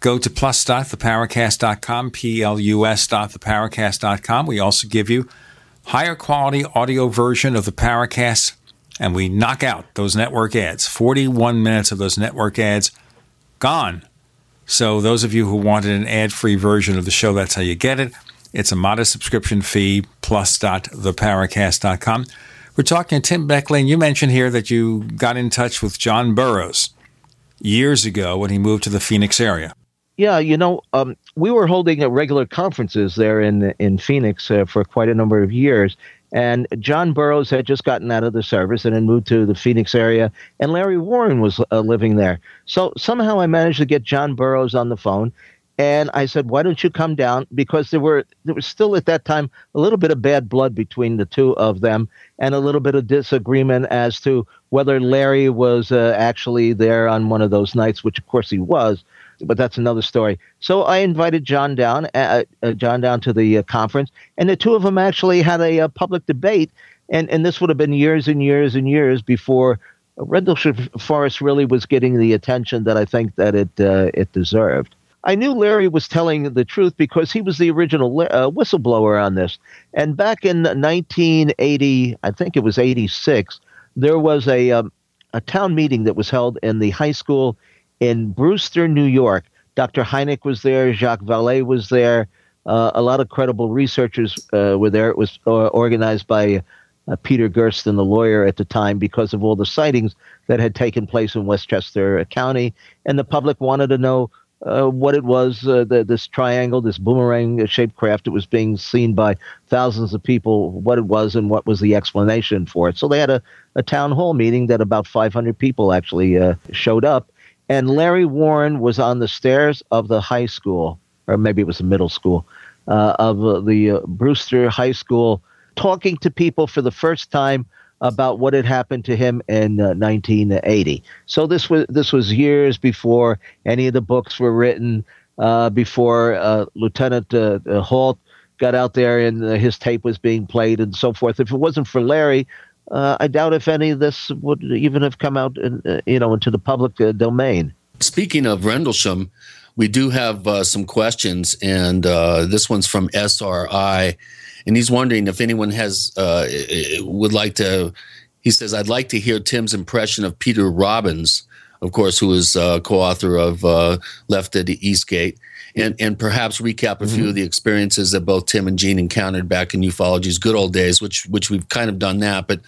Go to plus.theparacast.com, P-L-U-S.theparacast.com. We also give you higher quality audio version of the Paracast, and we knock out those network ads. 41 minutes of those network ads gone. So those of you who wanted an ad-free version of the show, that's how you get it. It's a modest subscription fee, plus.theparacast.com. We're talking to Tim Beckley, and you mentioned here that you got in touch with John Burroughs years ago when he moved to the Phoenix area. Yeah, you know, um, we were holding regular conferences there in in Phoenix uh, for quite a number of years, and John Burroughs had just gotten out of the service and had moved to the Phoenix area, and Larry Warren was uh, living there. So somehow I managed to get John Burroughs on the phone, and I said, "Why don't you come down?" Because there were there was still at that time a little bit of bad blood between the two of them, and a little bit of disagreement as to whether Larry was uh, actually there on one of those nights, which of course he was but that's another story. So I invited John down, uh, uh, John down to the uh, conference, and the two of them actually had a, a, uh, public debate, and and this would have been years and years and years before Rendlesham Forest really was getting the attention that I think that it uh, it deserved. I knew Larry was telling the truth because he was the original uh, whistleblower on this. And back in 1980, I think it was 86, there was a um, a town meeting that was held in the high school in Brewster, New York. Dr. Hynek was there, Jacques Vallée was there, uh, a lot of credible researchers uh, were there. It was uh, organized by uh, Peter Gersten, the lawyer at the time, because of all the sightings that had taken place in Westchester County, and the public wanted to know uh, what it was, uh, the, this triangle, this boomerang shaped craft that was being seen by thousands of people, what it was and what was the explanation for it. So they had a, a town hall meeting that about 500 people actually showed up. And Larry Warren was on the stairs of the high school, or maybe it was the middle school, uh, of uh, the uh, Brewster High School, talking to people for the first time about what had happened to him in 1980. Uh, so this was this was years before any of the books were written, uh, before uh, Lieutenant Holt got out there and his tape was being played and so forth. If it wasn't for Larry, uh, I doubt if any of this would even have come out, in, uh, you know, into the public uh, domain. Speaking of Rendlesham, we do have uh, some questions, and uh, this one's from SRI, and he's wondering if anyone has uh, would like to. He says, "I'd like to hear Tim's impression of Peter Robbins of course, who uh, co-author of Left at the Eastgate, and and perhaps recap a mm-hmm. few of the experiences that both Tim and Gene encountered back in ufology's good old days, which which we've kind of done that. But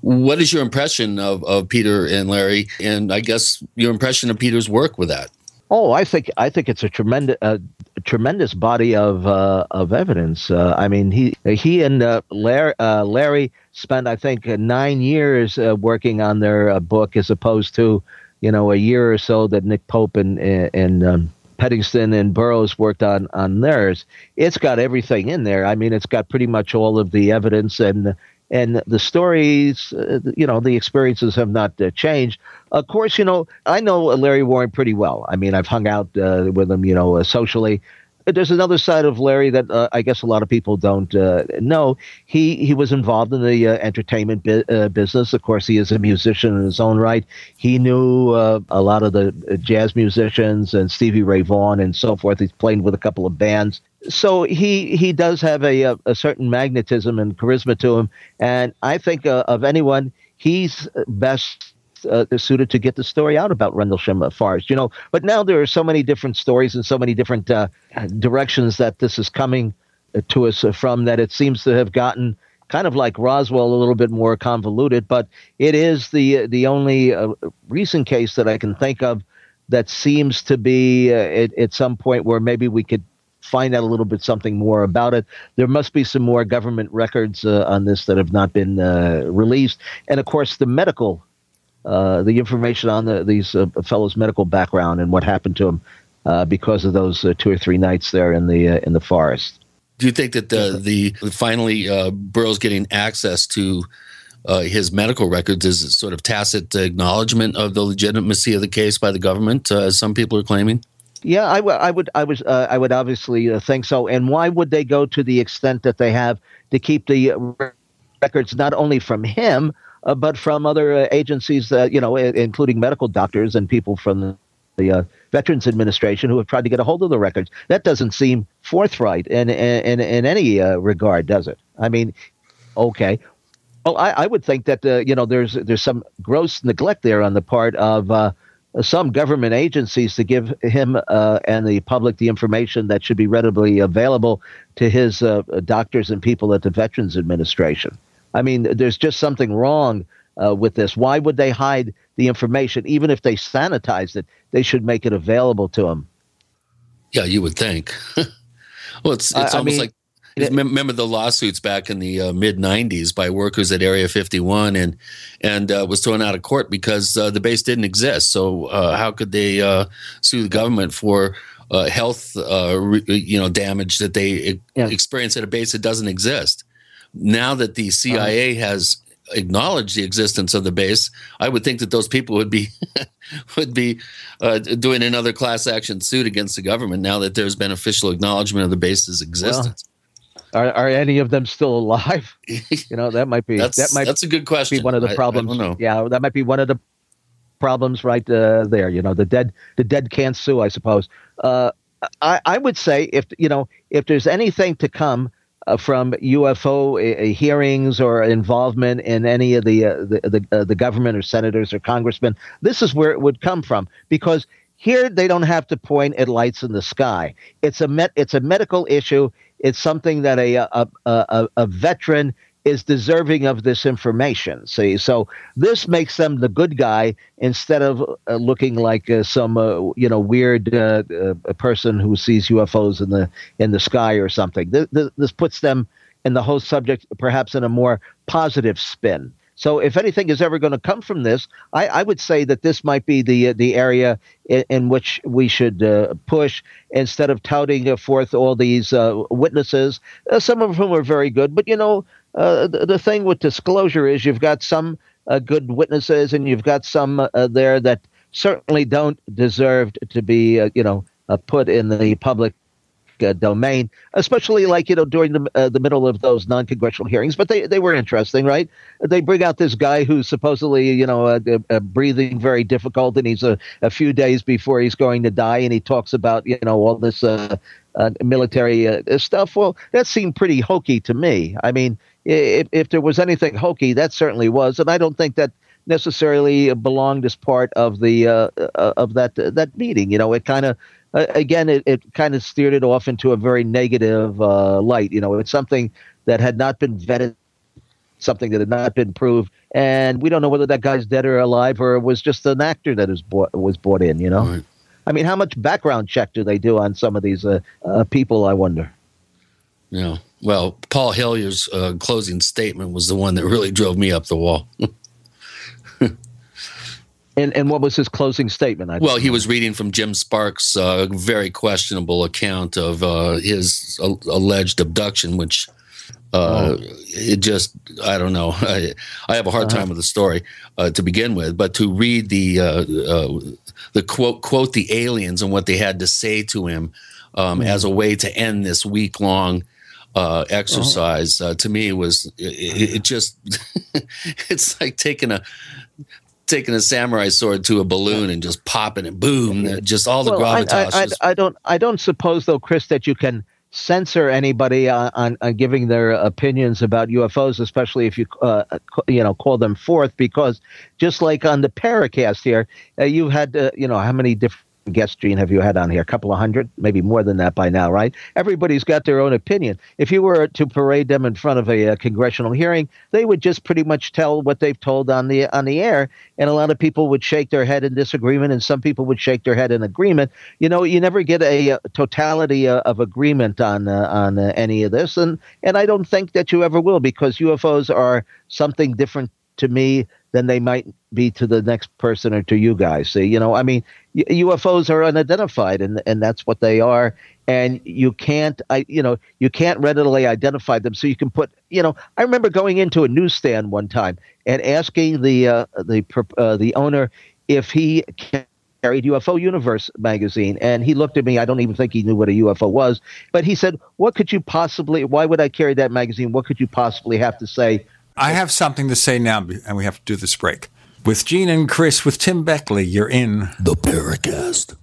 what is your impression of, of Peter and Larry, and I guess your impression of Peter's work with that? Oh, I think I think it's a tremendous uh, tremendous body of uh, of evidence. Uh, I mean, he he and uh, Larry, uh, Larry spent I think nine years uh, working on their book, as opposed to you know a year or so that Nick Pope and and um, Penniston and Burroughs worked on on theirs. It's got everything in there. I mean, it's got pretty much all of the evidence and and the stories, uh, you know, the experiences have not uh, changed. Of course, you know, I know Larry Warren pretty well. I mean, I've hung out uh, with him, you know, uh, socially. There's another side of Larry that uh, I guess a lot of people don't uh, know. He he was involved in the entertainment bi- business. Of course, he is a musician in his own right. He knew a lot of the jazz musicians and Stevie Ray Vaughan and so forth. He's played with a couple of bands so he he does have a, a, a certain magnetism and charisma to him, and I think uh, of anyone, he's best uh, suited to get the story out about Rendlesham Forest. You know, but now there are so many different stories and so many different uh, directions that this is coming to us from that it seems to have gotten kind of like Roswell, a little bit more convoluted. But it is the the only uh, recent case that I can think of that seems to be uh, at, at some point where maybe we could find out a little bit something more about it. There must be some more government records uh, on this that have not been uh, released, and of course the medical, uh, the information on the, these uh, fellows' medical background and what happened to them uh, because of those uh, two or three nights there in the in the forest. Do you think that the the finally Burroughs getting access to his medical records is sort of tacit acknowledgement of the legitimacy of the case by the government, as some people are claiming? Yeah, I, w- I would, I was, uh, I would obviously uh, think so. And why would they go to the extent that they have to keep the records not only from him, uh, but from other uh, agencies, you know, including medical doctors and people from the, uh, Veterans Administration who have tried to get a hold of the records? That doesn't seem forthright in in, in any uh, regard, does it? I mean, okay. Well, I, I would think that you know there's there's some gross neglect there on the part of some government agencies to give him uh, and the public the information that should be readily available to his uh, doctors and people at the Veterans Administration. I mean, there's just something wrong uh, with this. Why would they hide the information? Even if they sanitized it, they should make it available to them. Yeah, you would think. well, it's it's I, almost I mean, like remember the lawsuits back in the uh, mid 90s by workers at Area 51 and and uh, was thrown out of court because uh, the base didn't exist. So uh, how could they uh, sue the government for uh, health re- you know damage that they yeah. experience at a base that doesn't exist? Now that the CIA uh-huh. has acknowledged the existence of the base, I would think that those people would be would be doing another class action suit against the government now that there's been official acknowledgement of the base's existence. Well, are, are any of them still alive? You know, that might be that might that's a good question. Be one of the problems. I, I yeah, that might be one of the problems right uh, there. You know, the dead the dead can't sue, I suppose. Uh, I, I would say if you know if there's anything to come uh, from UFO uh, hearings or involvement in any of the uh, the the, uh, the government or senators or congressmen, this is where it would come from because here, they don't have to point at lights in the sky. It's a met, it's a medical issue. It's something that a a, a, a veteran is deserving of this information. See, so this makes them the good guy instead of uh, looking like uh, some uh, you know weird uh, uh, person who sees UFOs in the in the sky or something. This, this puts them in the whole subject perhaps in a more positive spin. So, if anything is ever going to come from this, I, I, would say that this might be the the area in, in which we should uh, push instead of touting forth all these uh, witnesses. Uh, some of whom are very good, but you know, uh, the, the, thing with disclosure is you've got some uh, good witnesses, and you've got some uh, there that certainly don't deserve to be, you know, put in the public uh, domain, especially like you know during the uh, the middle of those non-congressional hearings. But they they were interesting, right? They bring out this guy who's supposedly you know uh, uh breathing very difficult, and he's a, a few days before he's going to die, and he talks about you know all this uh, uh, military stuff. Well, that seemed pretty hokey to me. I mean, if if there was anything hokey, that certainly was, and I don't think that necessarily belonged as part of the uh, uh, of that that meeting. You know, it kind of uh, again it, it kind of steered it off into a very negative uh, light. You know, it's something that had not been vetted, something that had not been proved, and we don't know whether that guy's dead or alive or was just an actor that was bought was bought in. You know. Right. I mean, how much background check do they do on some of these uh, uh, people? I wonder. Yeah. Well, Paul Hellyer's uh, closing statement was the one that really drove me up the wall. and and what was his closing statement? I well, he was reading from Jim Sparks' uh, very questionable account of uh, his alleged abduction, which uh, oh. it just I don't know. I, I have a hard uh-huh. time with the story uh, to begin with, but to read the uh, uh, the quote quote the aliens and what they had to say to him um, mm-hmm. as a way to end this week long uh, exercise uh, to me was it, it just it's like taking a taking a samurai sword to a balloon and just popping it boom just all the well, gravitas I, I, I, don't i don't suppose though chris that you can censor anybody on, on, on, giving their opinions about UFOs, especially if you uh, you know call them forth, because just like on the Paracast here, uh, you had uh, you know how many different guests, Gene, have you had on here? A couple of hundred, maybe more than that by now, right? Everybody's got their own opinion. If you were to parade them in front of a, a, congressional hearing, they would just pretty much tell what they've told on the on the air, and a lot of people would shake their head in disagreement, and some people would shake their head in agreement. You know, you never get a, a totality uh, of agreement on uh, on uh, any of this, and and I don't think that you ever will because UFOs are something different to me than they might be to the next person or to you guys. See, you know, I mean, UFOs are unidentified, and and that's what they are. And you can't, I, you know, you can't readily identify them. So you can put, you know, I remember going into a newsstand one time and asking the uh, the uh, the owner if he carried UFO Universe magazine, and he looked at me. I don't even think he knew what a UFO was, but he said, "What could you possibly? Why would I carry that magazine? What could you possibly have to say?" I have something to say now, and we have to do this break. With Gene and Chris, with Tim Beckley, you're in the Paracast.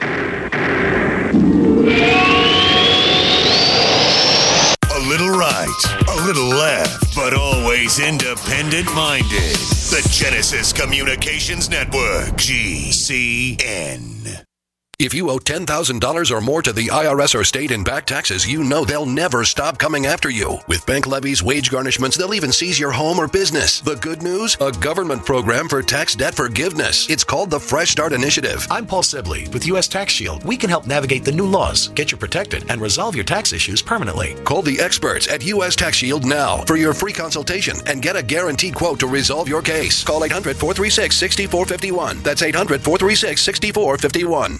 A little right, a little left, but always independent minded. The Genesis Communications Network, GCN. If you owe $10,000 or more to the IRS or state in back taxes, you know they'll never stop coming after you. With bank levies, wage garnishments, they'll even seize your home or business. The good news? A government program for tax debt forgiveness. It's called the Fresh Start Initiative. I'm Paul Sibley with U.S. Tax Shield. We can help navigate the new laws, get you protected, and resolve your tax issues permanently. Call the experts at U.S. Tax Shield now for your free consultation and get a guaranteed quote to resolve your case. Call 800 436 6451. That's 800 436 6451.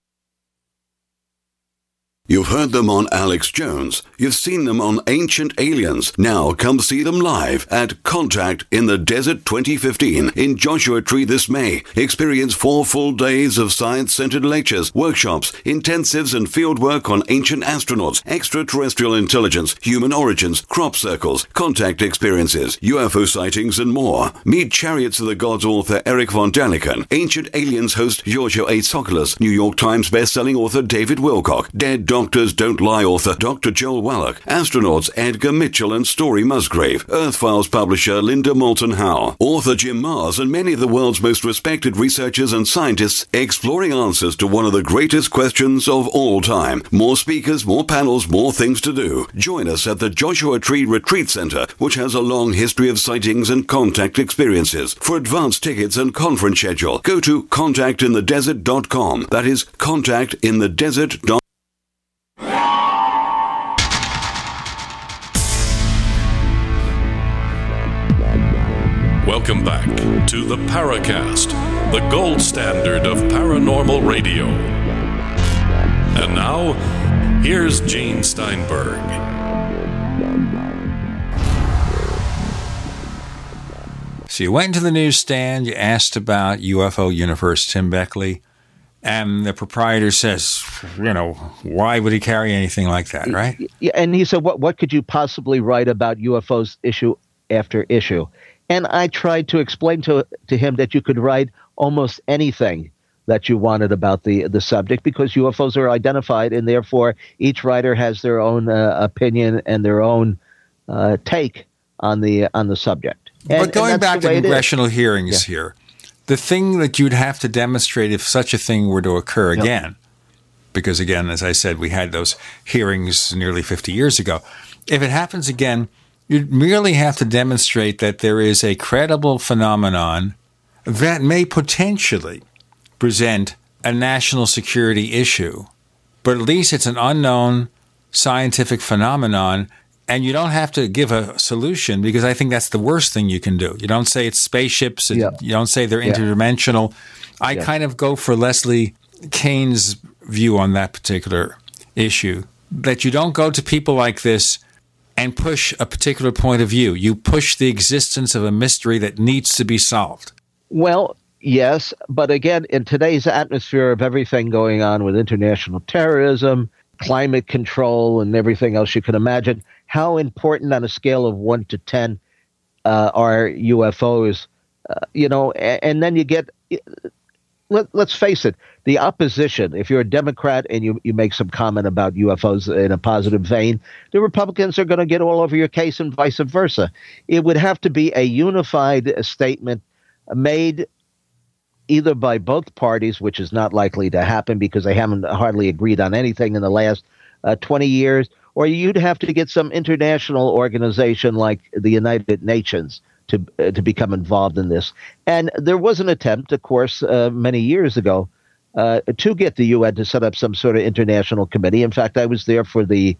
You've heard them on Alex Jones. You've seen them on Ancient Aliens. Now come see them live at Contact in the Desert 2015 in Joshua Tree this May. Experience four full days of science centered lectures, workshops, intensives, and fieldwork on ancient astronauts, extraterrestrial intelligence, human origins, crop circles, contact experiences, UFO sightings, and more. Meet Chariots of the Gods author Erich von Daniken, Ancient Aliens host Giorgio A. Tsoukalos, New York Times bestselling author David Wilcock, Dead Doctors Don't Lie author Dr. Joel Wallach, astronauts Edgar Mitchell and Story Musgrave, Earthfiles publisher Linda Moulton Howe, author Jim Marrs, and many of the world's most respected researchers and scientists exploring answers to one of the greatest questions of all time. More speakers, more panels, more things to do. Join us at the Joshua Tree Retreat Center, which has a long history of sightings and contact experiences. For advance tickets and conference schedule, go to contactinthedesert.com. That is contactinthedesert.com. Welcome back to the Paracast, the gold standard of paranormal radio. And now, here's Gene Steinberg. So you went into the newsstand, you asked about UFO Universe Tim Beckley, and the proprietor says, you know, why would he carry anything like that, right? Yeah, and he said, what what could you possibly write about UFOs issue after issue? And I tried to explain to to him that you could write almost anything that you wanted about the the subject because UFOs are identified, and therefore each writer has their own uh, opinion and their own uh, take on the on the subject. And, but going back to congressional hearings yeah. here, the thing that you'd have to demonstrate if such a thing were to occur yep. again, because again, as I said, we had those hearings nearly 50 years ago. If it happens again, you'd merely have to demonstrate that there is a credible phenomenon that may potentially present a national security issue, but at least it's an unknown scientific phenomenon and you don't have to give a solution because I think that's the worst thing you can do. You don't say it's spaceships. Yeah. You don't say they're interdimensional. I yeah. kind of go for Leslie Kean's view on that particular issue that you don't go to people like this and push a particular point of view. You push the existence of a mystery that needs to be solved. Well, yes, but again, in today's atmosphere of everything going on with international terrorism, climate control, and everything else you can imagine, how important on a scale of one to 10 uh, are UFOs? Uh, you know, and, and, then you get, let, us face it, the opposition, if you're a Democrat and you, you make some comment about UFOs in a positive vein, the Republicans are going to get all over your case and vice versa. It would have to be a unified statement made either by both parties, which is not likely to happen because they haven't hardly agreed on anything in the last uh, 20 years, or you'd have to get some international organization like the United Nations to uh, to become involved in this. And there was an attempt, of course, uh, many years ago, uh, to get the UN to set up some sort of international committee. In fact, I was there for the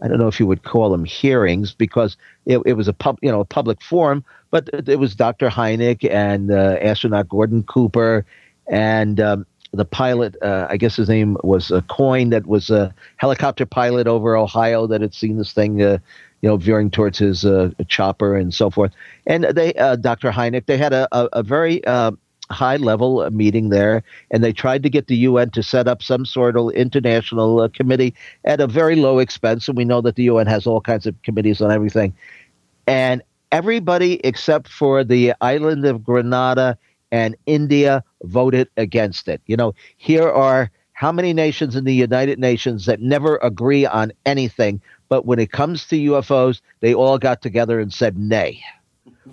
I don't know if you would call them hearings because it, it was a pub, you know, a public forum, but it was Dr. Hynek and uh, astronaut Gordon Cooper and um, the pilot, uh, I guess his name was a Coyne that was a helicopter pilot over Ohio that had seen this thing, uh, you know, veering towards his uh, chopper and so forth. And they, uh, Dr. Hynek, they had a, a, a very uh, high level meeting there, and they tried to get the UN to set up some sort of international uh, committee at a very low expense. And we know that the UN has all kinds of committees on everything. And everybody except for the island of Grenada and India voted against it. You know, here are how many nations in the United Nations that never agree on anything, but when it comes to UFOs, they all got together and said nay.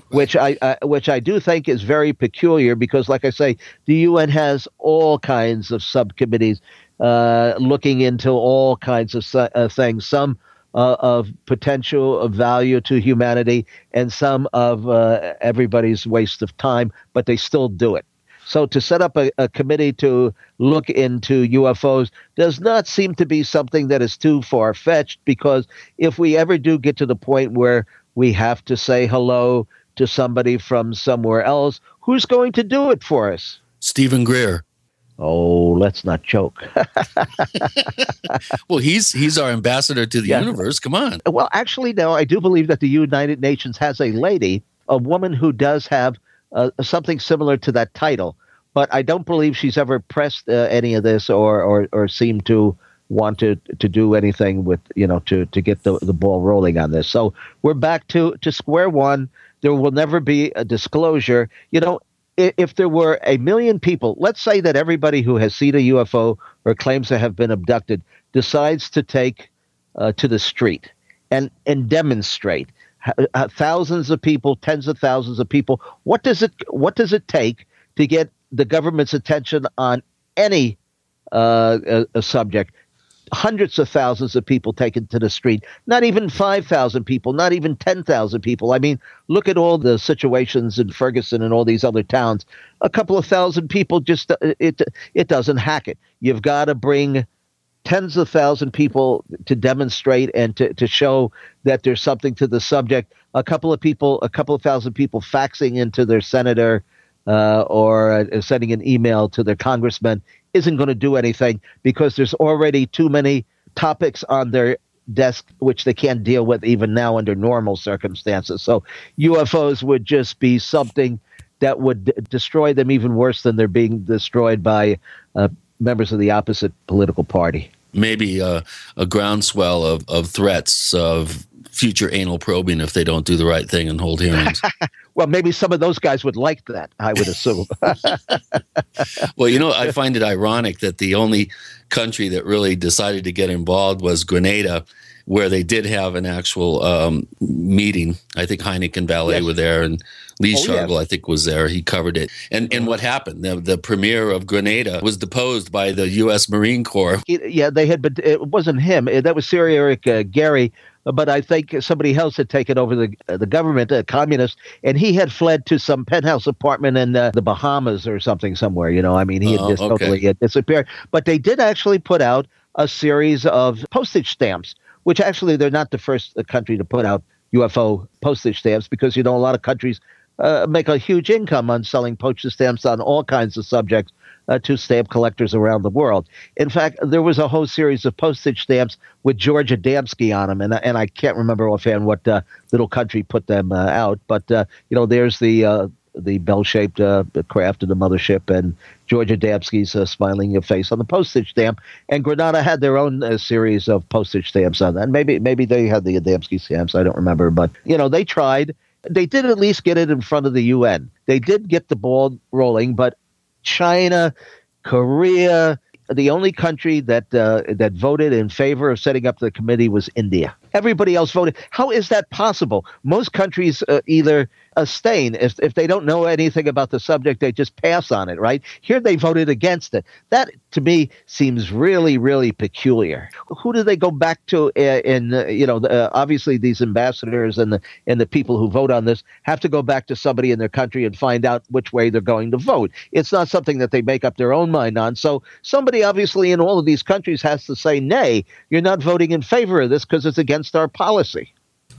Which I which I do think is very peculiar because, like I say, the UN has all kinds of subcommittees uh, looking into all kinds of uh, things. Some uh, of potential of value to humanity and some of uh, everybody's waste of time, but they still do it. So to set up a, a, committee to look into UFOs does not seem to be something that is too far fetched because if we ever do get to the point where we have to say hello to somebody from somewhere else, who's going to do it for us? Steven Greer. Oh, let's not joke. well, he's he's our ambassador to the yeah. universe. Come on. Well, actually, no, I do believe that the United Nations has a lady, a woman who does have uh, something similar to that title, but I don't believe she's ever pressed uh, any of this or, or or seemed to want to to do anything with you know to to get the the ball rolling on this. So we're back to to square one. There will never be a disclosure. You know, if there were a million people, let's say that everybody who has seen a UFO or claims to have been abducted decides to take uh, to the street and and demonstrate uh, thousands of people, tens of thousands of people. What does it What does it take to get the government's attention on any uh, a, a subject? hundreds of thousands of people taken to the street, not even 5,000 people, not even 10,000 people. I mean, look at all the situations in Ferguson and all these other towns. A couple of thousand people just uh, it it doesn't hack it. You've got to bring tens of thousand people to demonstrate and to, to show that there's something to the subject. A couple of people, a couple of thousand people faxing into their senator uh, or uh, sending an email to their congressman isn't going to do anything because there's already too many topics on their desk, which they can't deal with even now under normal circumstances. So UFOs would just be something that would d- destroy them even worse than they're being destroyed by uh, members of the opposite political party. Maybe uh, a groundswell of, of threats of future anal probing if they don't do the right thing and hold hearings. well, maybe some of those guys would like that, I would assume. well, you know, I find it ironic that the only country that really decided to get involved was Grenada, where they did have an actual um, meeting. I think Hynek and Vallée yes. were there and Lee oh, Shargel, yes. I think, was there. He covered it. And and what happened? The, the premier of Grenada was deposed by the U.S. Marine Corps. Yeah, they had, but it wasn't him. That was Sir Eric uh, Gairy but I think somebody else had taken over the uh, the government, a communist, and he had fled to some penthouse apartment in uh, the Bahamas or something somewhere. You know, I mean, he had just okay. totally had disappeared. But they did actually put out a series of postage stamps, which actually they're not the first country to put out UFO postage stamps because you know a lot of countries uh, make a huge income on selling postage stamps on all kinds of subjects uh, to stamp collectors around the world. In fact, there was a whole series of postage stamps with George Adamski on them, and and I can't remember offhand what uh, little country put them uh, out, but uh, you know, there's the uh, the bell-shaped uh, craft of the mothership, and George Adamski's uh, smiling face on the postage stamp. And Grenada had their own uh, series of postage stamps on that. Maybe maybe they had the Adamski stamps. I don't remember, but you know, they tried. They did at least get it in front of the UN. They did get the ball rolling, but China, Korea. The only country that uh, that voted in favor of setting up the committee was India. Everybody else voted. How is that possible? Most countries uh, either abstain if if they don't know anything about the subject, they just pass on it. Right here, they voted against it. That to me seems really really peculiar. Who do they go back to? Uh, in uh, you know, uh, obviously these ambassadors and the and the people who vote on this have to go back to somebody in their country and find out which way they're going to vote. It's not something that they make up their own mind on. So somebody obviously in all of these countries has to say, "Nay, you're not voting in favor of this because it's against." against our policy.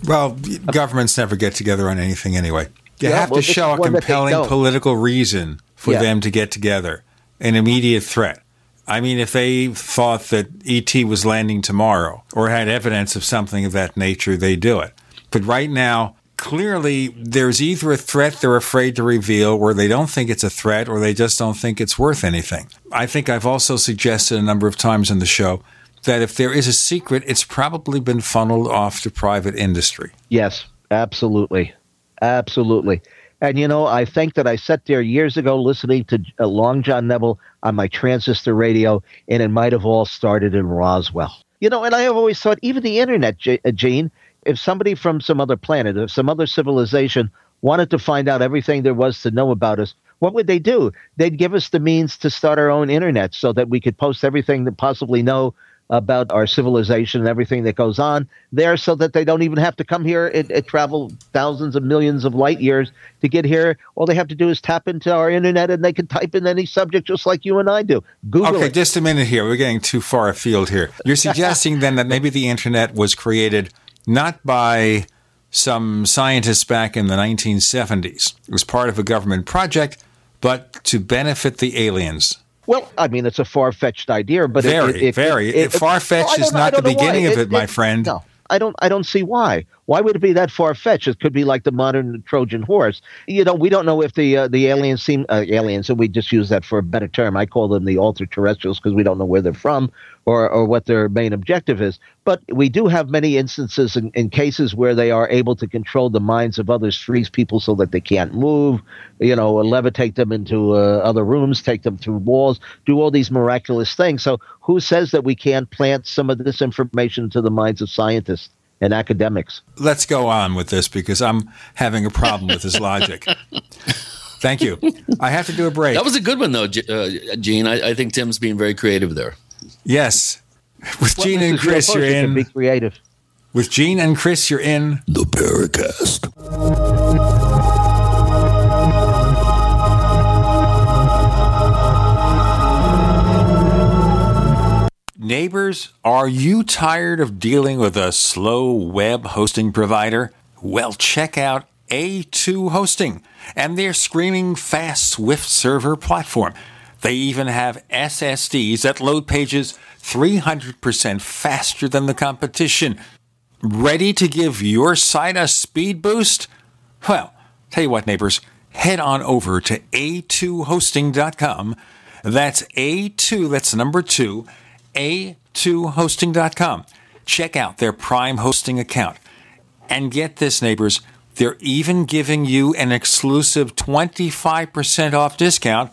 Well, governments never get together on anything anyway. You yeah, have well, to show a compelling political reason for yeah. them to get together, an immediate threat. I mean, if they thought that ET was landing tomorrow or had evidence of something of that nature, they'd do it. But right now, clearly there's either a threat they're afraid to reveal or they don't think it's a threat or they just don't think it's worth anything. I think I've also suggested a number of times in the show that if there is a secret, it's probably been funneled off to private industry. Yes, absolutely. Absolutely. And you know, I think that I sat there years ago listening to uh, Long John Nebel on my transistor radio, and it might have all started in Roswell. You know, and I have always thought, even the internet, uh, Gene, if somebody from some other planet, if some other civilization wanted to find out everything there was to know about us, what would they do? They'd give us the means to start our own internet so that we could post everything that possibly know about our civilization and everything that goes on there so that they don't even have to come here and, and, travel thousands of millions of light years to get here. All they have to do is tap into our internet and they can type in any subject just like you and I do. Google Okay, it. just a minute here. We're getting too far afield here. You're suggesting then that maybe the internet was created not by some scientists back in the 1970s. It was part of a government project, but to benefit the aliens. Well, I mean, it's a far fetched idea, but very, it, it, very it, far fetched is not the beginning of it, my friend. No, I don't. I don't see why. Why would it be that far fetched? It could be like the modern Trojan horse. You know, we don't know if the uh, the aliens seem uh, aliens, and we just use that for a better term. I call them the ultra-terrestrials because we don't know where they're from or or what their main objective is. But we do have many instances in, in cases where they are able to control the minds of others, freeze people so that they can't move. You know, levitate them into uh, other rooms, take them through walls, do all these miraculous things. So who says that we can't plant some of this information into the minds of scientists? and academics. Let's go on with this because I'm having a problem with his logic. Thank you. I have to do a break. That was a good one, though, uh, Gene. I, I, think Tim's being very creative there. Yes. With well, Gene and Chris, you're in. Be creative. With Gene and Chris, you're in. The Paracast. Neighbors, are you tired of dealing with a slow web hosting provider? Well, check out A2 Hosting and their screaming fast Swift server platform. They even have SSDs that load pages 300% faster than the competition. Ready to give your site a speed boost? Well, tell you what, neighbors, head on over to a2hosting.com. That's A2, that's number two, a2hosting.com. Check out their Prime hosting account. And get this, neighbors, they're even giving you an exclusive 25% off discount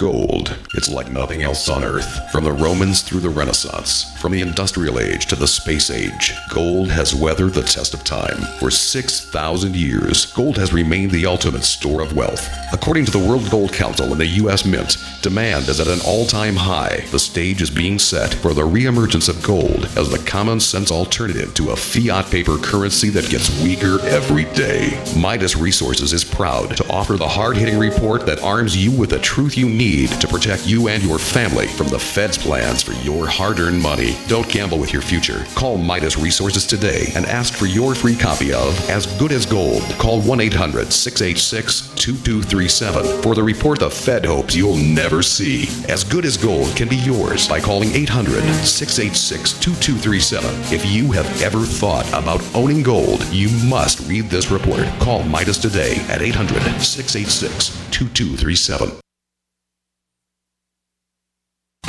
Gold. It's like nothing else on Earth. From the Romans through the Renaissance, from the Industrial Age to the Space Age, gold has weathered the test of time. For 6,000 years, gold has remained the ultimate store of wealth. According to the World Gold Council and the U.S. Mint, demand is at an all time high. The stage is being set for the reemergence of gold as the common sense alternative to a fiat paper currency that gets weaker every day. Midas Resources is proud to offer the hard hitting report that arms you with the truth you need to protect you and your family from the Fed's plans for your hard earned money. Don't gamble with your future. Call Midas Resources today and ask for your free copy of As Good as Gold. Call 1 800 686 2237 for the report the Fed hopes you'll never see. As Good as Gold can be yours by calling 800 686 2237. If you have ever thought about owning gold, you must read this report. Call Midas today at 800 686 2237.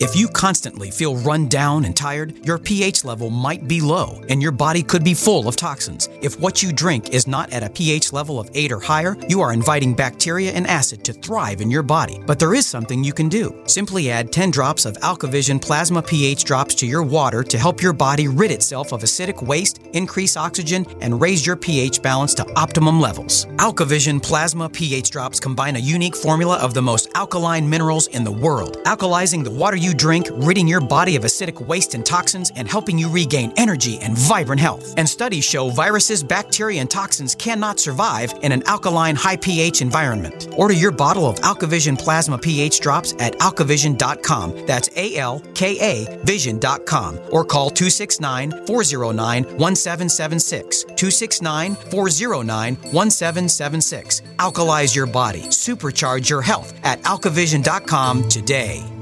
If you constantly feel run down and tired, your pH level might be low and your body could be full of toxins. If what you drink is not at a pH level of 8 or higher, you are inviting bacteria and acid to thrive in your body. But there is something you can do. Simply add 10 drops of AlkaVision plasma pH drops to your water to help your body rid itself of acidic waste, increase oxygen, and raise your pH balance to optimum levels. AlkaVision plasma pH drops combine a unique formula of the most alkaline minerals in the world, alkalizing the water you drink, ridding your body of acidic waste and toxins, and helping you regain energy and vibrant health. And studies show viruses, bacteria, and toxins cannot survive in an alkaline, high pH environment. Order your bottle of AlkaVision Plasma pH drops at alkavision.com. That's A L K A vision.com. Or call 269 409 1776. 269 409 1776. Alkalize your body. Supercharge your health at alkavision.com today.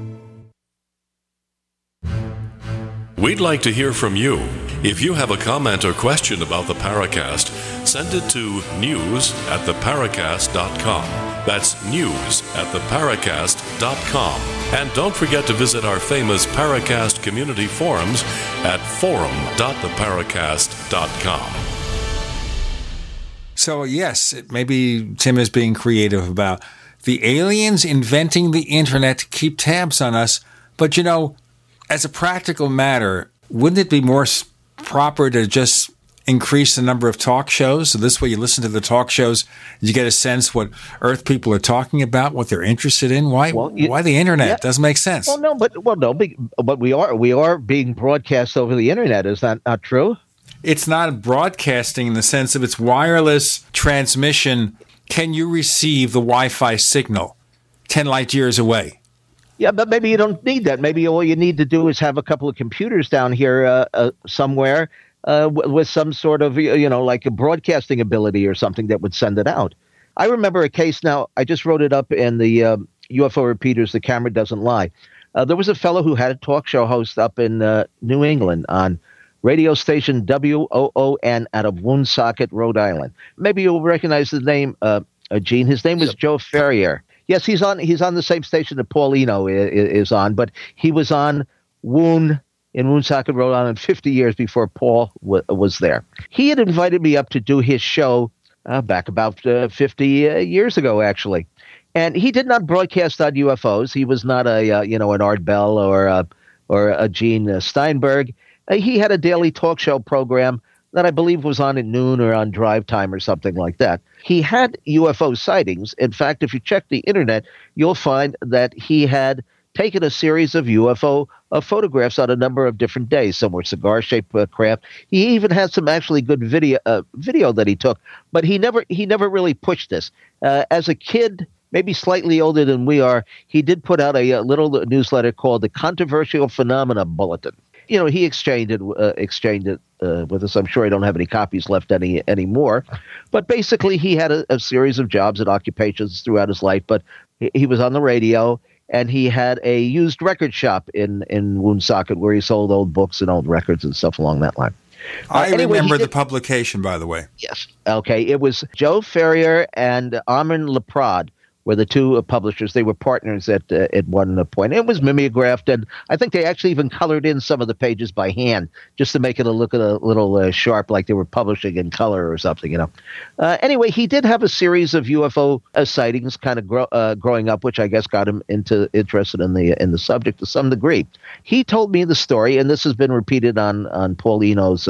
We'd like to hear from you. If you have a comment or question about the Paracast, send it to news at theparacast.com. That's news at theparacast.com. And don't forget to visit our famous Paracast community forums at forum.theparacast.com. So, yes, maybe Tim is being creative about the aliens inventing the internet to keep tabs on us. But, you know, as a practical matter, wouldn't it be more proper to just increase the number of talk shows? So this way you listen to the talk shows, you get a sense what Earth people are talking about, what they're interested in. Why? Well, you, why the internet? Yeah. Doesn't make sense. Well, no, but well, no, but we are we are being broadcast over the internet. Is that not true? It's not broadcasting in the sense of its wireless transmission. Can you receive the Wi-Fi signal ten light years away? Yeah, but maybe you don't need that. Maybe all you need to do is have a couple of computers down here uh, uh, somewhere uh, w- with some sort of, you know, like a broadcasting ability or something that would send it out. I remember a case now, I just wrote it up in the uh, UFO Repeaters, The Camera Doesn't Lie. Uh, there was a fellow who had a talk show host up in uh, New England on radio station WOON out of Woonsocket, Rhode Island. Maybe you'll recognize the name, uh, uh, Gene. His name was Joe Ferriere. Yes, he's on. He's on the same station that Paul Eno is, on, but he was on Woon in Woonsocket, Rhode Island, 50 years before Paul w- was there. He had invited me up to do his show uh, back about uh, 50 uh, years ago, actually. And he did not broadcast on UFOs. He was not a uh, you know an Art Bell or a, or a Gene Steinberg. Uh, he had a daily talk show program that I believe was on at noon or on drive time or something like that. He had UFO sightings. In fact, if you check the internet, you'll find that he had taken a series of UFO uh, photographs on a number of different days. Some were cigar-shaped uh, craft. He even had some actually good video uh, video that he took, but he never he never really pushed this. Uh, as a kid, maybe slightly older than we are, he did put out a, a little newsletter called the Controversial Phenomena Bulletin you know, he exchanged it, uh, exchanged it uh, with us. I'm sure I don't have any copies left any anymore. But basically, he had a, a series of jobs and occupations throughout his life. But he, he, was on the radio, and he had a used record shop in in Woonsocket where he sold old books and old records and stuff along that line. Uh, I anyway, remember did, the publication, by the way. Yes. Okay. It was Joe Ferriere and Armand Laprade were the two uh, publishers. They were partners at uh, at one point. It was mimeographed, and I think they actually even colored in some of the pages by hand just to make it a look a little uh, sharp, like they were publishing in color or something. You know. Uh, anyway, he did have a series of UFO uh, sightings, kind of grow, uh, growing up, which I guess got him into interested in the in the subject to some degree. He told me the story, and this has been repeated on on Paul Eno's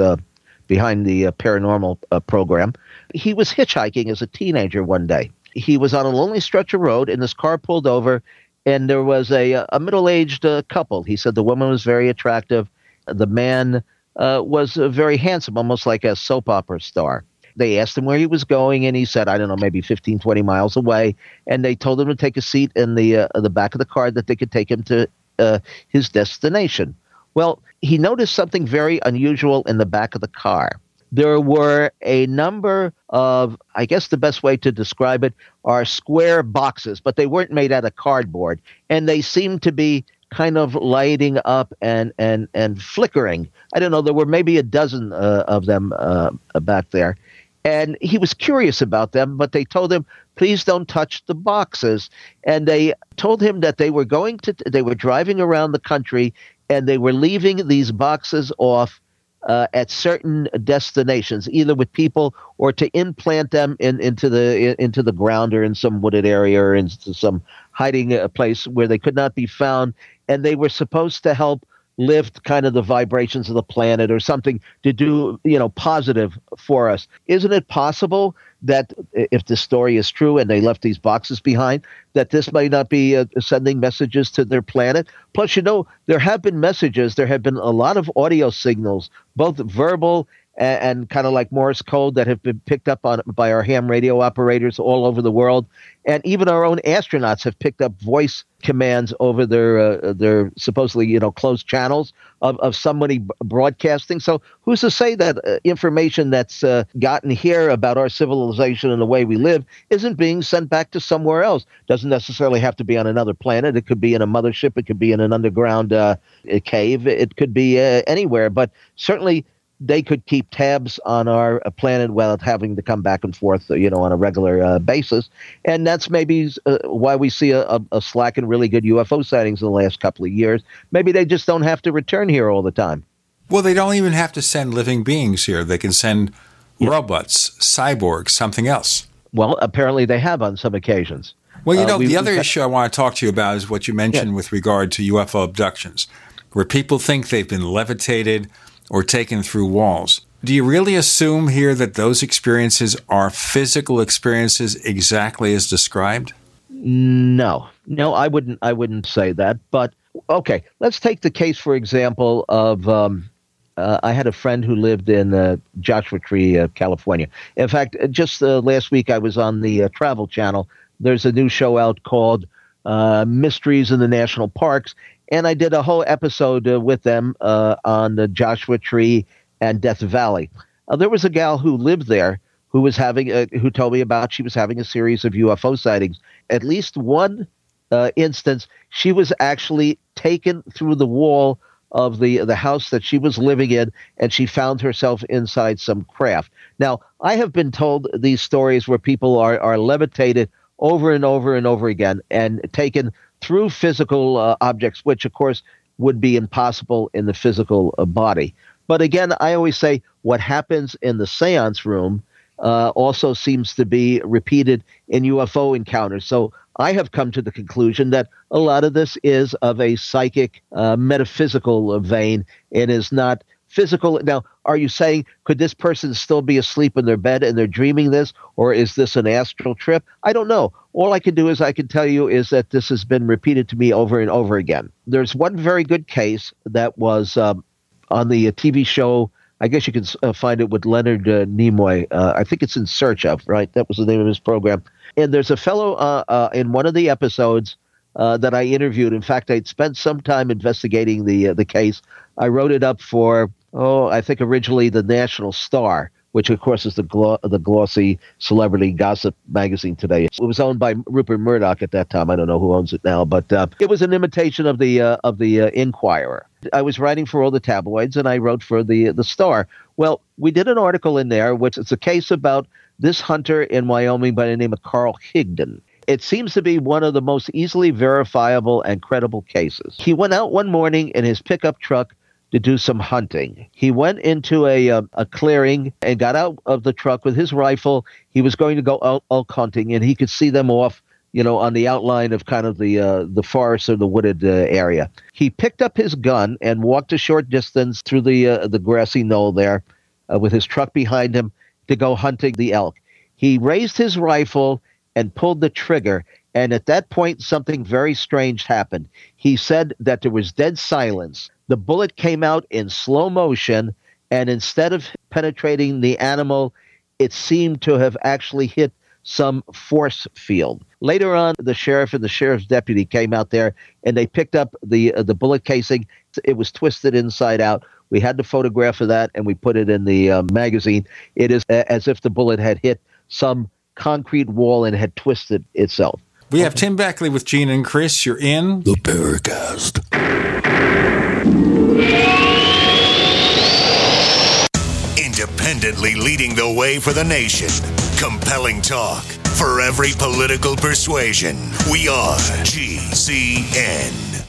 behind the paranormal program. He was hitchhiking as a teenager one day he was on a lonely stretch of road, and this car pulled over, and there was a a middle aged uh, couple. He said the woman was very attractive, the man uh, was uh, very handsome, almost like a soap opera star. They asked him where he was going, and he said, I don't know, maybe 15, 20 miles away. And they told him to take a seat in the uh, the back of the car that they could take him to uh, his destination. Well, he noticed something very unusual in the back of the car there were a number of, I guess the best way to describe it are square boxes, but they weren't made out of cardboard. And they seemed to be kind of lighting up and, and, and flickering. I don't know, there were maybe a dozen uh, of them uh, back there. And he was curious about them, but they told him, please don't touch the boxes. And they told him that they were going to, they were driving around the country and they were leaving these boxes off uh, at certain destinations, either with people or to implant them in, into the into the ground or in some wooded area or into some hiding uh, place where they could not be found, and they were supposed to help lift kind of the vibrations of the planet or something to do you know positive for us. Isn't it possible that if the story is true and they left these boxes behind, that this may not be uh, sending messages to their planet. Plus, you know, there have been messages, there have been a lot of audio signals, both verbal and, and kind of like Morse code that have been picked up on by our ham radio operators all over the world, and even our own astronauts have picked up voice commands over their uh, their supposedly you know closed channels of, of somebody broadcasting. So who's to say that uh, information that's uh, gotten here about our civilization and the way we live isn't being sent back to somewhere else? Doesn't necessarily have to be on another planet. It could be in a mothership. It could be in an underground uh, cave. It could be uh, anywhere. But certainly they could keep tabs on our uh, planet without having to come back and forth, uh, you know, on a regular uh, basis. And that's maybe uh, why we see a, a, a, slack in really good UFO sightings in the last couple of years. Maybe they just don't have to return here all the time. Well, they don't even have to send living beings here. They can send yeah. robots, cyborgs, something else. Well, apparently they have on some occasions. Well, you uh, know, we, the other issue I want to talk to you about is what you mentioned yeah. with regard to UFO abductions, where people think they've been levitated or taken through walls. Do you really assume here that those experiences are physical experiences exactly as described? No, no, I wouldn't. I wouldn't say that. But okay, let's take the case, for example, of um, uh, I had a friend who lived in uh, Joshua Tree, uh, California. In fact, uh, just uh, last week I was on the uh, Travel Channel. There's a new show out called Mysteries in the National Parks, and I did a whole episode uh, with them uh, on the Joshua Tree and Death Valley. Uh, there was a gal who lived there who was having a, who told me about she was having a series of UFO sightings. At least one uh, instance, she was actually taken through the wall of the the house that she was living in, and she found herself inside some craft. Now, I have been told these stories where people are are levitated over and over and over again and taken through physical uh, objects, which of course would be impossible in the physical uh, body. But again, I always say what happens in the seance room uh, also seems to be repeated in UFO encounters. So I have come to the conclusion that a lot of this is of a psychic, uh, metaphysical vein and is not physical. Now, are you saying could this person still be asleep in their bed and they're dreaming this, or is this an astral trip? I don't know. All I can do is I can tell you is that this has been repeated to me over and over again. There's one very good case that was um, on the uh, TV show. I guess you can uh, find it with Leonard uh, Nimoy. Uh, I think it's in Search of, right? That was the name of his program. And there's a fellow uh, uh, in one of the episodes that I interviewed. In fact, I'd spent some time investigating the the case. I wrote it up for oh, I think originally the National Star, which of course is the glo- the glossy celebrity gossip magazine today. It was owned by Rupert Murdoch at that time. I don't know who owns it now, but uh, it was an imitation of the uh, of the uh, Inquirer. I was writing for all the tabloids, and I wrote for the the Star. Well, we did an article in there, which is a case about this hunter in Wyoming by the name of Carl Higdon. It seems to be one of the most easily verifiable and credible cases. He went out one morning in his pickup truck to do some hunting. He went into a, uh, a clearing and got out of the truck with his rifle. He was going to go elk, elk hunting, and he could see them off, you know, on the outline of kind of the uh, the forest or the wooded uh, area. He picked up his gun and walked a short distance through the uh, the grassy knoll there, uh, with his truck behind him to go hunting the elk. He raised his rifle and pulled the trigger. And at that point, something very strange happened. He said that there was dead silence the bullet came out in slow motion, and instead of penetrating the animal, it seemed to have actually hit some force field. Later on, the sheriff and the sheriff's deputy came out there, and they picked up the uh, the bullet casing. It was twisted inside out. We had the photograph of that, and we put it in the uh, magazine. It is as if the bullet had hit some concrete wall and had twisted itself. We have Tim Beckley with Gene and Chris. You're in the Paracast. Independently leading the way for the nation. Compelling talk for every political persuasion. We are GCN.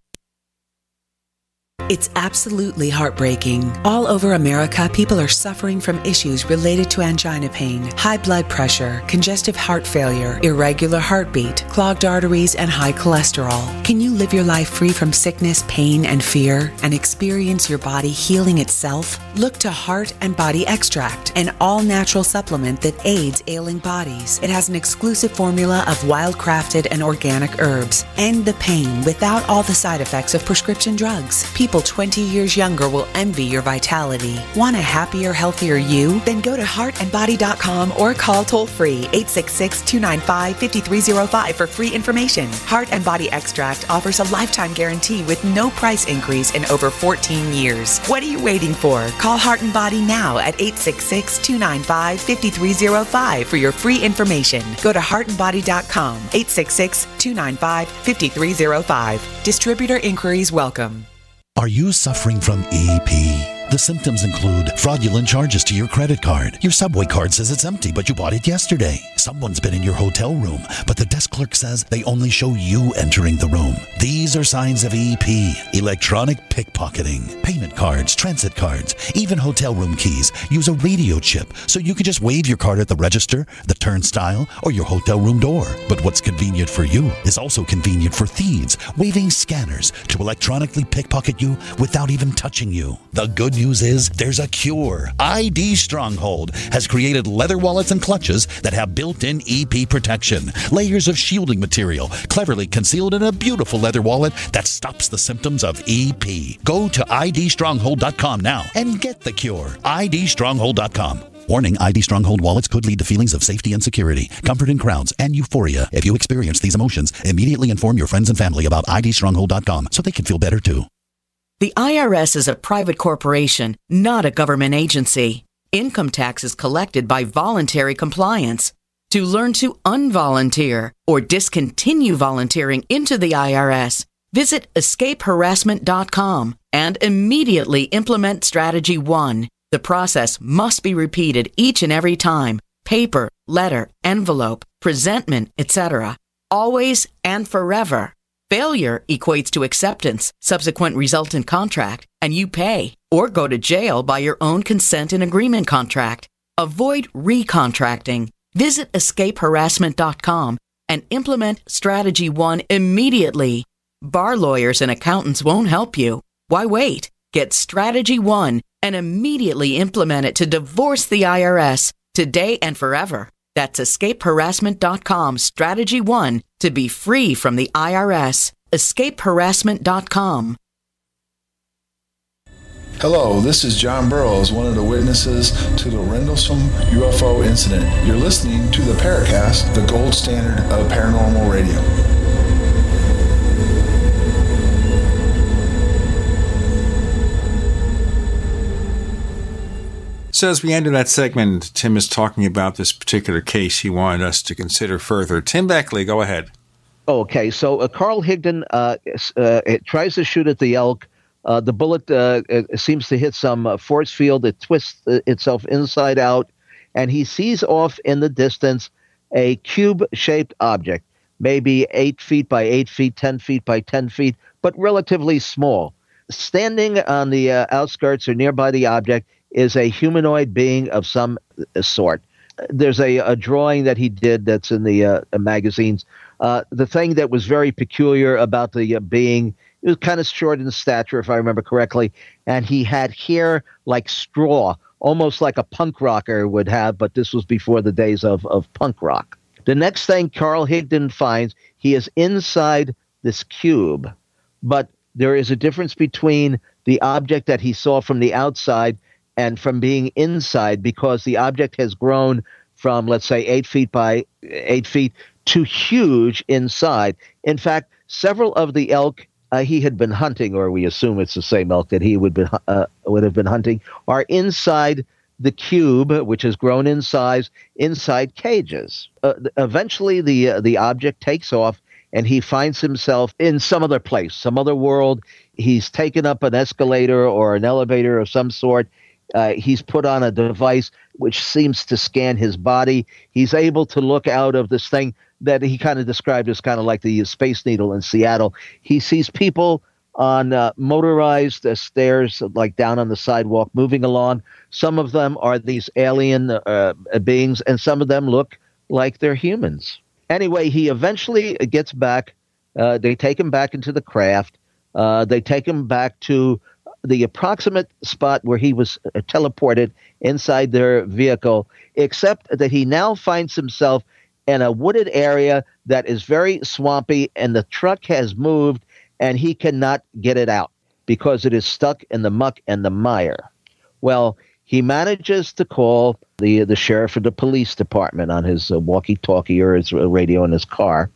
It's absolutely heartbreaking. All over America, people are suffering from issues related to angina pain, high blood pressure, congestive heart failure, irregular heartbeat, clogged arteries, and high cholesterol. Can you live your life free from sickness, pain, and fear and experience your body healing itself? Look to Heart and Body Extract, an all natural supplement that aids ailing bodies. It has an exclusive formula of wild crafted and organic herbs. End the pain without all the side effects of prescription drugs. People 20 years younger will envy your vitality. Want a happier, healthier you? Then go to heartandbody.com or call toll free 866 295 5305 for free information. Heart and Body Extract offers a lifetime guarantee with no price increase in over 14 years. What are you waiting for? Call Heart and Body now at 866 295 5305 for your free information. Go to heartandbody.com 866 295 5305. Distributor inquiries welcome. Are you suffering from EP? The symptoms include fraudulent charges to your credit card. Your subway card says it's empty, but you bought it yesterday. Someone's been in your hotel room, but the desk clerk says they only show you entering the room. These are signs of EP, electronic pickpocketing. Payment cards, transit cards, even hotel room keys use a radio chip, so you can just wave your card at the register, the turnstile, or your hotel room door. But what's convenient for you is also convenient for thieves, waving scanners to electronically pickpocket you without even touching you. The good news is there's a cure. ID Stronghold has created leather wallets and clutches that have built-in EP protection, layers of shielding material, cleverly concealed in a beautiful leather wallet that stops the symptoms of EP. Go to idstronghold.com now and get the cure. idstronghold.com. Warning ID Stronghold wallets could lead to feelings of safety and security, comfort in crowds, and euphoria. If you experience these emotions, immediately inform your friends and family about idstronghold.com so they can feel better too. The IRS is a private corporation, not a government agency. Income tax is collected by voluntary compliance. To learn to unvolunteer or discontinue volunteering into the IRS, visit escapeharassment.com and immediately implement Strategy 1. The process must be repeated each and every time paper, letter, envelope, presentment, etc. Always and forever. Failure equates to acceptance, subsequent resultant contract, and you pay or go to jail by your own consent and agreement contract. Avoid recontracting. Visit escapeharassment.com and implement Strategy 1 immediately. Bar lawyers and accountants won't help you. Why wait? Get Strategy 1 and immediately implement it to divorce the IRS today and forever. That's escapeharassment.com strategy 1 to be free from the IRS. escapeharassment.com. Hello, this is John Burroughs, one of the witnesses to the Rendlesham UFO incident. You're listening to the Paracast, the gold standard of paranormal radio. So, as we enter that segment, Tim is talking about this particular case he wanted us to consider further. Tim Beckley, go ahead. Okay, so uh, Carl Higdon uh, uh, tries to shoot at the elk. Uh, the bullet uh, seems to hit some uh, force field. It twists itself inside out, and he sees off in the distance a cube shaped object, maybe eight feet by eight feet, 10 feet by 10 feet, but relatively small. Standing on the outskirts or nearby the object is a humanoid being of some sort. There's a, a drawing that he did that's in the uh, magazines. Uh, the thing that was very peculiar about the uh, being, it was kind of short in stature, if I remember correctly, and he had hair like straw, almost like a punk rocker would have, but this was before the days of, of punk rock. The next thing Carl Higdon finds, he is inside this cube, but there is a difference between the object that he saw from the outside and from being inside because the object has grown from, let's say, eight feet by eight feet to huge inside. In fact, several of the elk uh, he had been hunting, or we assume it's the same elk that he would been uh, would have been hunting, are inside the cube, which has grown in size, inside cages. Uh, eventually, the uh, the object takes off, and he finds himself in some other place, some other world. He's taken up an escalator or an elevator of some sort, uh, he's put on a device which seems to scan his body. He's able to look out of this thing that he kind of described as kind of like the Space Needle in Seattle. He sees people on uh, motorized uh, stairs, like down on the sidewalk, moving along. Some of them are these alien uh, beings, and some of them look like they're humans. Anyway, he eventually gets back. Uh, they take him back into the craft. Uh, they take him back to the approximate spot where he was uh, teleported inside their vehicle, except that he now finds himself in a wooded area that is very swampy, and the truck has moved, and he cannot get it out because it is stuck in the muck and the mire. Well, he manages to call the the sheriff or the police department on his uh, walkie-talkie or his radio in his car.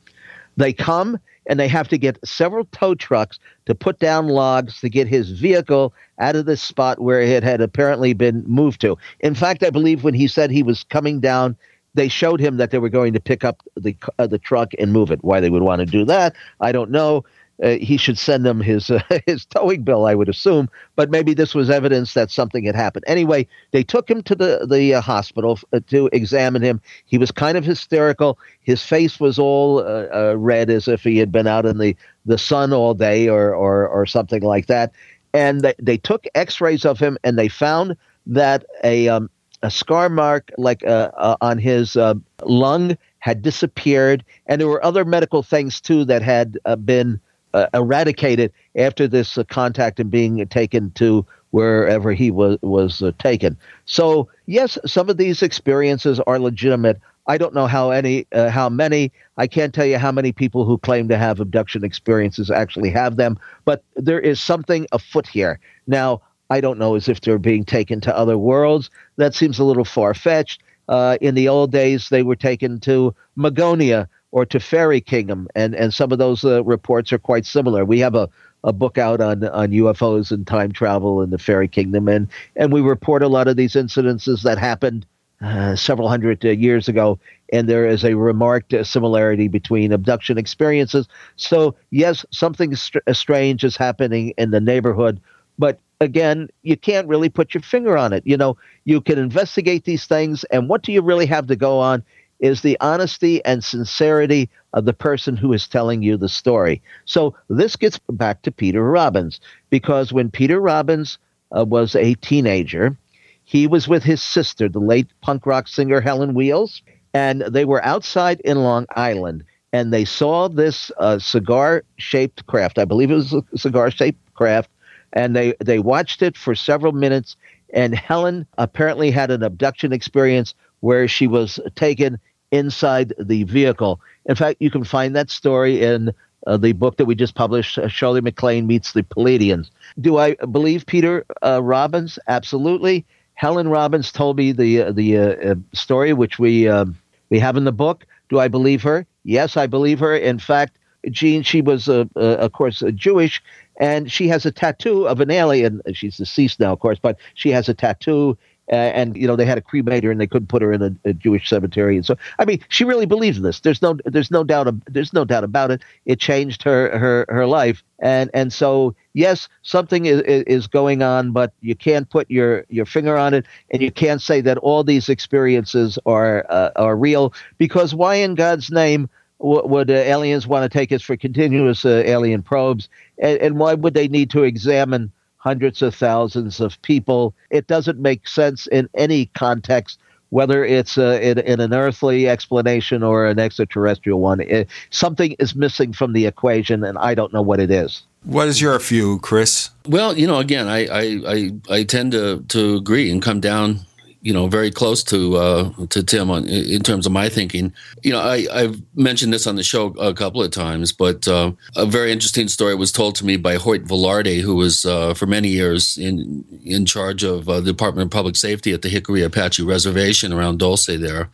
They come and they have to get several tow trucks to put down logs to get his vehicle out of the spot where it had apparently been moved to. In fact, I believe when he said he was coming down, they showed him that they were going to pick up the uh, the truck and move it. Why they would want to do that, I don't know. Uh, he should send them his uh, his towing bill, I would assume. But maybe this was evidence that something had happened. Anyway, they took him to the the uh, hospital uh, to examine him. He was kind of hysterical. His face was all uh, uh, red, as if he had been out in the the sun all day, or or or something like that. And they, they took X-rays of him, and they found that a um, a scar mark like on his lung had disappeared, and there were other medical things too that had been uh, eradicated after this uh, contact and being taken to wherever he was was uh, taken. So yes, some of these experiences are legitimate. I don't know how any uh, how many. I can't tell you how many people who claim to have abduction experiences actually have them, but there is something afoot here. Now, I don't know as if they're being taken to other worlds. That seems a little far fetched. Uh, in the old days, they were taken to Magonia, or to Fairy Kingdom, and and some of those uh, reports are quite similar. We have a a book out on on UFOs and time travel in the Fairy Kingdom, and and we report a lot of these incidences that happened uh, several hundred uh, years ago, and there is a remarked uh, similarity between abduction experiences. So yes, something str- uh, strange is happening in the neighborhood, but again, you can't really put your finger on it. You know, you can investigate these things, and what do you really have to go on? Is the honesty and sincerity of the person who is telling you the story. So this gets back to Peter Robbins because when Peter Robbins uh, was a teenager, he was with his sister, the late punk rock singer Helen Wheels, and they were outside in Long Island and they saw this uh, cigar shaped craft. I believe it was a cigar shaped craft. And they, they watched it for several minutes. And Helen apparently had an abduction experience where she was taken inside the vehicle. In fact, you can find that story in uh, the book that we just published, uh, Shirley MacLaine Meets the Pleiadians. Do I believe Peter uh, Robbins? Absolutely. Helen Robbins told me the uh, the uh, uh, story, which we um, we have in the book. Do I believe her? Yes, I believe her. In fact, Gene, she was, of course, Jewish, and she has a tattoo of an alien. She's deceased now, of course, but she has a tattoo and you know they had to cremate her and they couldn't put her in a, a, Jewish cemetery. And so, I mean, she really believes in this. There's no, there's no doubt, there's no doubt about it. It changed her her her life, and and so yes, something is is going on, but you can't put your your finger on it, and you can't say that all these experiences are uh, are real because why in God's name? would uh, aliens want to take us for continuous uh, alien probes? And, and, why would they need to examine hundreds of thousands of people. It doesn't make sense in any context, whether it's uh, in, in, an earthly explanation or an extraterrestrial one. It, something is missing from the equation, and I don't know what it is. What is your view, Chris? Well, you know, again, I I, I, I tend to, to agree and come down you know very close to uh, to Tim on, in terms of my thinking. You know, I, I've mentioned this on the show a couple of times, but uh, a very interesting story was told to me by Hoyt Velarde, who was uh, for many years in in charge of uh, the Department of Public Safety at the Jicarilla Apache Reservation around Dulce there,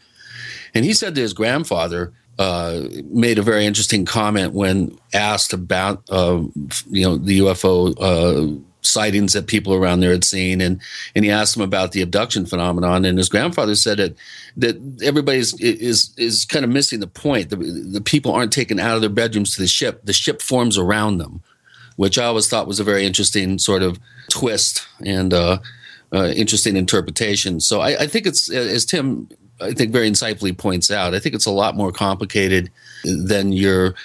and he said to his grandfather. Uh, made a very interesting comment when asked about, uh, you know, the UFO uh, sightings that people around there had seen, and and he asked him about the abduction phenomenon, and his grandfather said that that everybody is is is kind of missing the point. The, the people aren't taken out of their bedrooms to the ship; the ship forms around them, which I always thought was a very interesting sort of twist and uh, uh, interesting interpretation. So I, I think it's as Tim I think very insightfully points out. I think it's a lot more complicated than your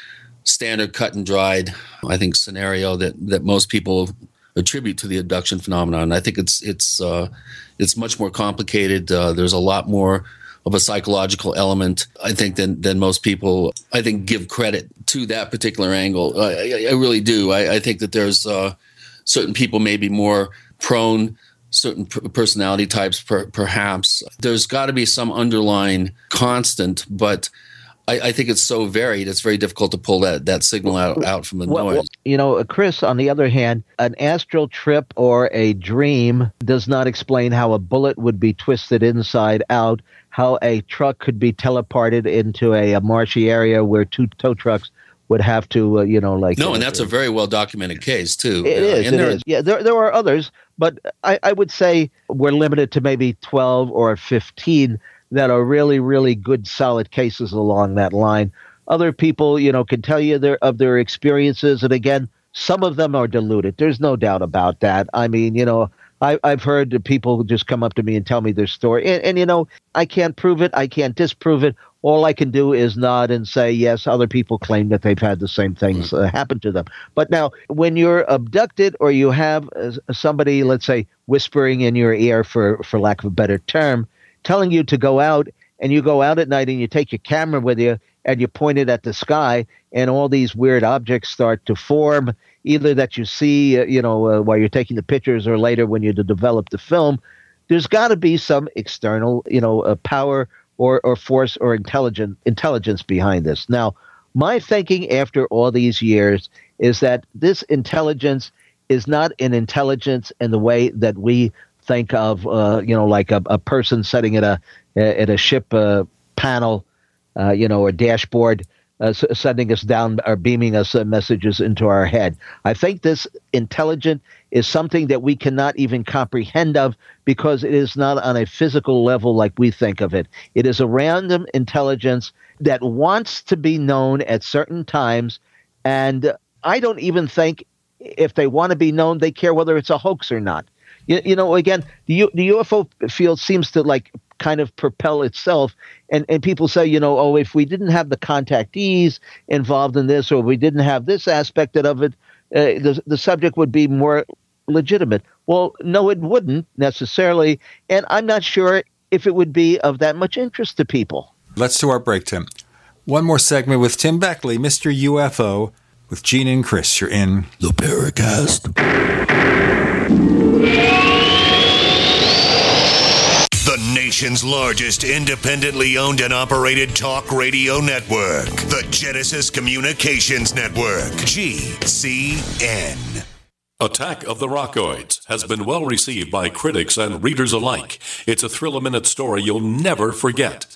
standard cut and dried I think scenario that that most people attribute to the abduction phenomenon. I think it's it's uh, it's much more complicated. Uh, there's a lot more of a psychological element, I think, than than most people I think give credit to that particular angle. I, I really do. I, I, think that there's uh, certain people may be more prone. Certain personality types, per, perhaps. There's got to be some underlying constant, but I, I, think it's so varied. It's very difficult to pull that, that signal out, out from the well, noise. Well, you know, Chris, on the other hand, an astral trip or a dream does not explain how a bullet would be twisted inside out, how a truck could be teleported into a, a marshy area where two tow trucks would have to, uh, you know, like. No, uh, and that's a very well documented case, too. It uh, is. It there, is. Yeah, there, there are others, but I, I would say we're limited to maybe 12 or 15 that are really, really good, solid cases along that line. other people, you know, can tell you their of their experiences, and again, some of them are diluted. There's no doubt about that. I mean, you know, I, have heard people just come up to me and tell me their story, and, and, you know, I can't prove it, I can't disprove it. All I can do is nod and say, yes, other people claim that they've had the same things uh, happen to them. But now, when you're abducted or you have uh, somebody, let's say, whispering in your ear, for for lack of a better term, telling you to go out, and you go out at night and you take your camera with you and you point it at the sky, and all these weird objects start to form, either that you see, uh, you know, uh, while you're taking the pictures, or later when you develop the film. There's got to be some external, you know, uh, power or, or force or intelligent intelligence behind this. Now, my thinking after all these years is that this intelligence is not an intelligence in the way that we think of, uh, you know, like a, a person sitting at a at a ship uh, panel uh, you know, or dashboard uh, sending us down or beaming us uh, messages into our head. I think this intelligent is something that we cannot even comprehend of because it is not on a physical level like we think of it. It is a random intelligence that wants to be known at certain times, and I don't even think if they want to be known, they care whether it's a hoax or not. You, you know, again, the, U, the UFO field seems to like kind of propel itself. And, and people say, you know, oh, if we didn't have the contactees involved in this, or we didn't have this aspect of it, uh, the, the subject would be more legitimate. Well, no, it wouldn't necessarily. And I'm not sure if it would be of that much interest to people. Let's do our break, Tim. One more segment with Tim Beckley, Mr. UFO, with Gene and Chris. You're in the Paracast. The nation's largest independently owned and operated talk radio network, the Genesis Communications Network, GCN. Attack of the Rockoids has been well received by critics and readers alike. It's a thrill a minute story you'll never forget.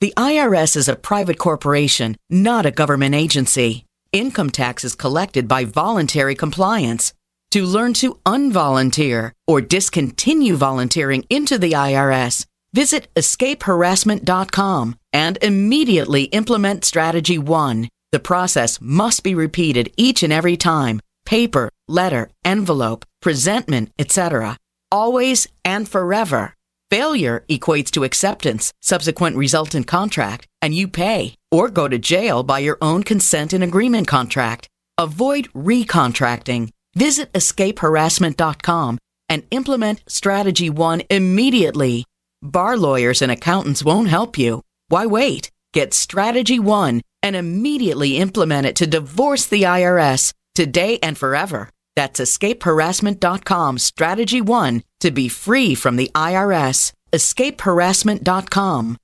The IRS is a private corporation, not a government agency. Income tax is collected by voluntary compliance. To learn to unvolunteer or discontinue volunteering into the IRS, Visit escapeharassment.com and immediately implement Strategy 1. The process must be repeated each and every time paper, letter, envelope, presentment, etc. Always and forever. Failure equates to acceptance, subsequent resultant contract, and you pay or go to jail by your own consent and agreement contract. Avoid recontracting. Visit escapeharassment.com and implement Strategy 1 immediately. Bar lawyers and accountants won't help you. Why wait? Get Strategy 1 and immediately implement it to divorce the IRS today and forever. That's escapeharassment.com strategy 1 to be free from the IRS. escapeharassment.com.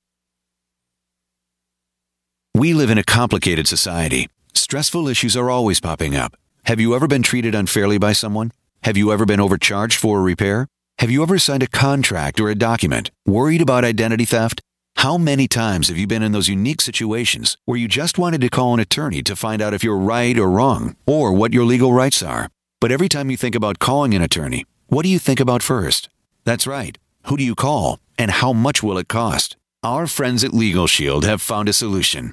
We live in a complicated society. Stressful issues are always popping up. Have you ever been treated unfairly by someone? Have you ever been overcharged for a repair? Have you ever signed a contract or a document worried about identity theft? How many times have you been in those unique situations where you just wanted to call an attorney to find out if you're right or wrong or what your legal rights are? But every time you think about calling an attorney, what do you think about first? That's right. Who do you call and how much will it cost? Our friends at Legal Shield have found a solution.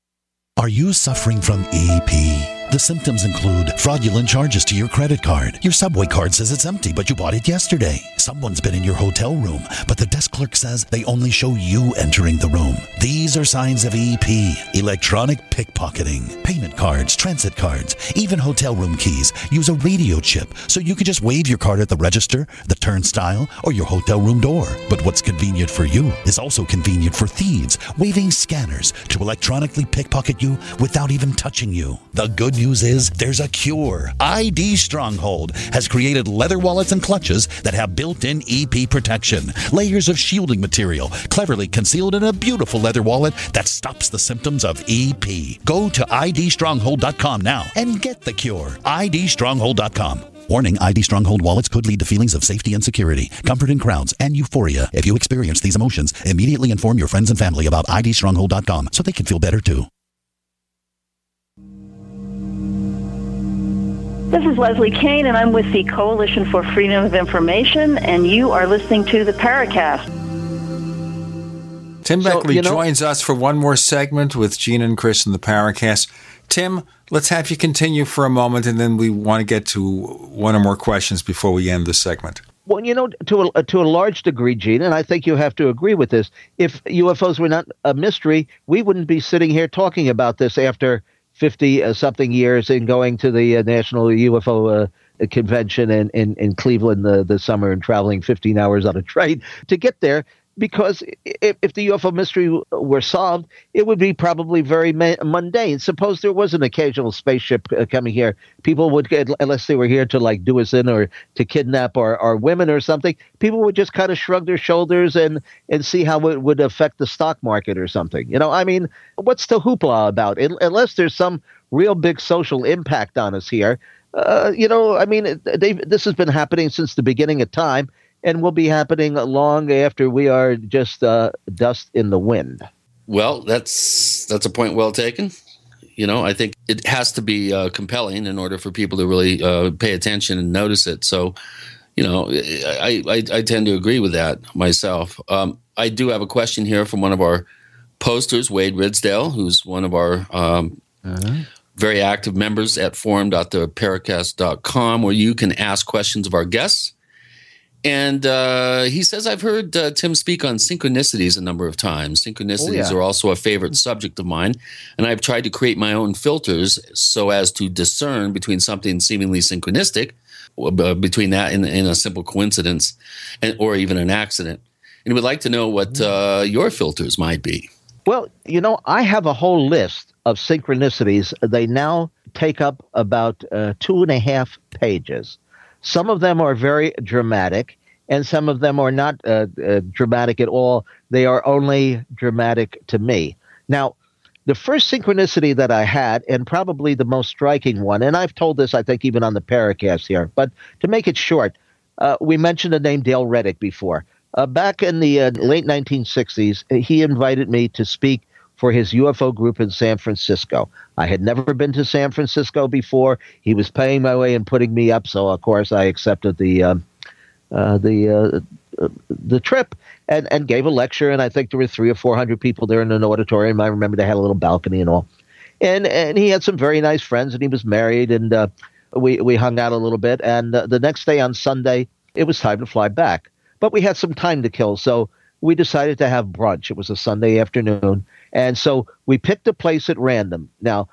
Are you suffering from EP? The symptoms include fraudulent charges to your credit card. Your subway card says it's empty, but you bought it yesterday. Someone's been in your hotel room, but the desk clerk says they only show you entering the room. These are signs of EP, electronic pickpocketing. Payment cards, transit cards, even hotel room keys use a radio chip, so you can just wave your card at the register, the turnstile, or your hotel room door. But what's convenient for you is also convenient for thieves, waving scanners to electronically pickpocket you without even touching you. The good news is there's a cure. ID Stronghold has created leather wallets and clutches that have built in EP protection, layers of shielding material cleverly concealed in a beautiful leather wallet that stops the symptoms of EP. Go to idstronghold.com now and get the cure. idstronghold.com. Warning ID Stronghold wallets could lead to feelings of safety and security, comfort in crowds, and euphoria. If you experience these emotions, immediately inform your friends and family about idstronghold.com so they can feel better too. This is Leslie Kean, and I'm with the Coalition for Freedom of Information, and you are listening to the Paracast. Tim Beckley you know, joins us for one more segment with Gene and Chris in the Paracast. Tim, let's have you continue for a moment, and then we want to get to one or more questions before we end the segment. Well, you know, to a, to a large degree, Gene, and I think you have to agree with this. If UFOs were not a mystery, we wouldn't be sitting here talking about this after 50 uh, something years and going to the uh, National UFO uh, Convention in, in, in Cleveland the, the summer and traveling 15 hours on a train to get there because if, if the UFO mystery were solved, it would be probably very mundane. Suppose there was an occasional spaceship uh, coming here, people would get, unless they were here to like do us in or to kidnap our, our women or something, people would just kind of shrug their shoulders and and see how it would affect the stock market or something. You know, I mean, what's the hoopla about? Unless there's some real big social impact on us here. Uh, you know, I mean, this has been happening since the beginning of time and will be happening long after we are just uh, dust in the wind. Well, that's that's a point well taken. You know, I think it has to be uh, compelling in order for people to really uh, pay attention and notice it. So, you know, I, I, I tend to agree with that myself. Um, I do have a question here from one of our posters, Wade Ridsdale, who's one of our um, uh-huh. very active members at forum.theparacast.com, where you can ask questions of our guests. And uh, he says, I've heard uh, Tim speak on synchronicities a number of times. Synchronicities oh, yeah. are also a favorite subject of mine. And I've tried to create my own filters so as to discern between something seemingly synchronistic, uh, between that and, and, a simple coincidence, and, or even an accident. And he would like to know what uh, your filters might be. Well, you know, I have a whole list of synchronicities. They now take up about uh, two and a half pages. Some of them are very dramatic, and some of them are not uh, uh, dramatic at all. They are only dramatic to me. Now, the first synchronicity that I had, and probably the most striking one, and I've told this, I think, even on the Paracast here, but to make it short, uh, we mentioned the name Dale Reddick before. Uh, back in the uh, late 1960s, he invited me to speak for his UFO group in San Francisco. I had never been to San Francisco before. He was paying my way and putting me up, so of course I accepted the um, uh, the uh, the trip and and gave a lecture. And I think there were three or four hundred people there in an auditorium. I remember they had a little balcony and all. And and he had some very nice friends, and he was married, and uh, we we hung out a little bit. And uh, the next day on Sunday, it was time to fly back, but we had some time to kill, so we decided to have brunch. It was a Sunday afternoon, and so we picked a place at random. Now,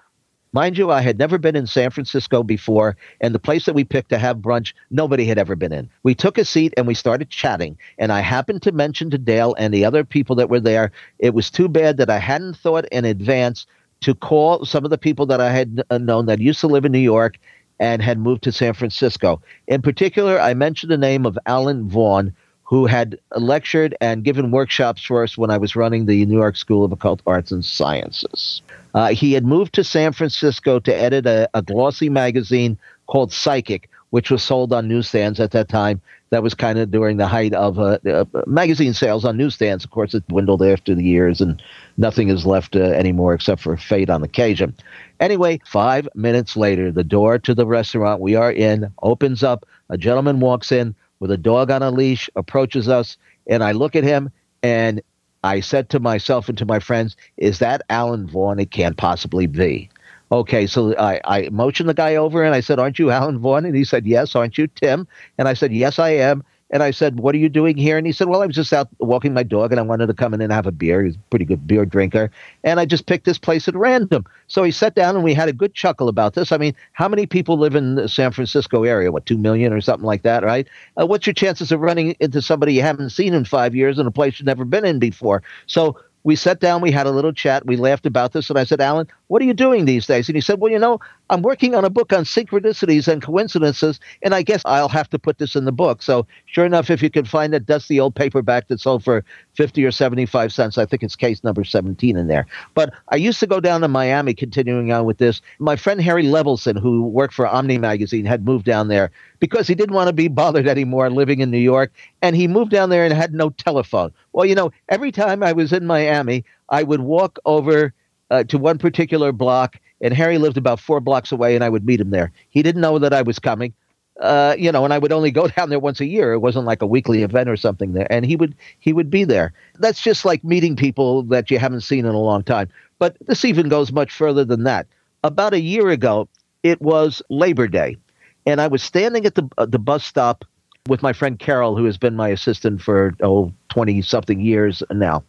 mind you, I had never been in San Francisco before, and the place that we picked to have brunch, nobody had ever been in. We took a seat and we started chatting, and I happened to mention to Dale and the other people that were there, it was too bad that I hadn't thought in advance to call some of the people that I had known that used to live in New York and had moved to San Francisco. In particular, I mentioned the name of Alan Vaughan, who had lectured and given workshops for us when I was running the New York School of Occult Arts and Sciences. Uh, he had moved to San Francisco to edit a, a glossy magazine called Psychic, which was sold on newsstands at that time. That was kind of during the height of uh, uh, magazine sales on newsstands. Of course, it dwindled after the years, and nothing is left uh, anymore except for fate on occasion. Anyway, five minutes later, the door to the restaurant we are in opens up. A gentleman walks in with a dog on a leash, approaches us, and I look at him and I said to myself and to my friends, Is that Alan Vaughan? It can't possibly be. Okay, so I, I motioned the guy over and I said, Aren't you Alan Vaughan? And he said, Yes. Aren't you Tim? And I said, Yes, I am. And I said, What are you doing here? And he said, Well, I was just out walking my dog and I wanted to come in and have a beer. He's a pretty good beer drinker. And I just picked this place at random. So he sat down and we had a good chuckle about this. I mean, how many people live in the San Francisco area? What, two million or something like that, right? Uh, what's your chances of running into somebody you haven't seen in five years in a place you've never been in before? So we sat down, we had a little chat, we laughed about this, and I said, Alan, what are you doing these days? And he said, Well, you know, I'm working on a book on synchronicities and coincidences, and I guess I'll have to put this in the book. So, sure enough, if you can find it, that's the old paperback that sold for 50 or 75 cents. I think it's case number 17 in there. But I used to go down to Miami, continuing on with this. My friend Harry Lebelson, who worked for Omni Magazine, had moved down there because he didn't want to be bothered anymore living in New York. And he moved down there and had no telephone. Well, you know, every time I was in Miami, I would walk over uh, to one particular block, and Harry lived about four blocks away, and I would meet him there. He didn't know that I was coming. Uh, you know, and I would only go down there once a year. It wasn't like a weekly event or something there. And he would he would be there. That's just like meeting people that you haven't seen in a long time. But this even goes much further than that. About a year ago, it was Labor Day, and I was standing at the uh, the bus stop with my friend Carol, who has been my assistant for oh 20 something years now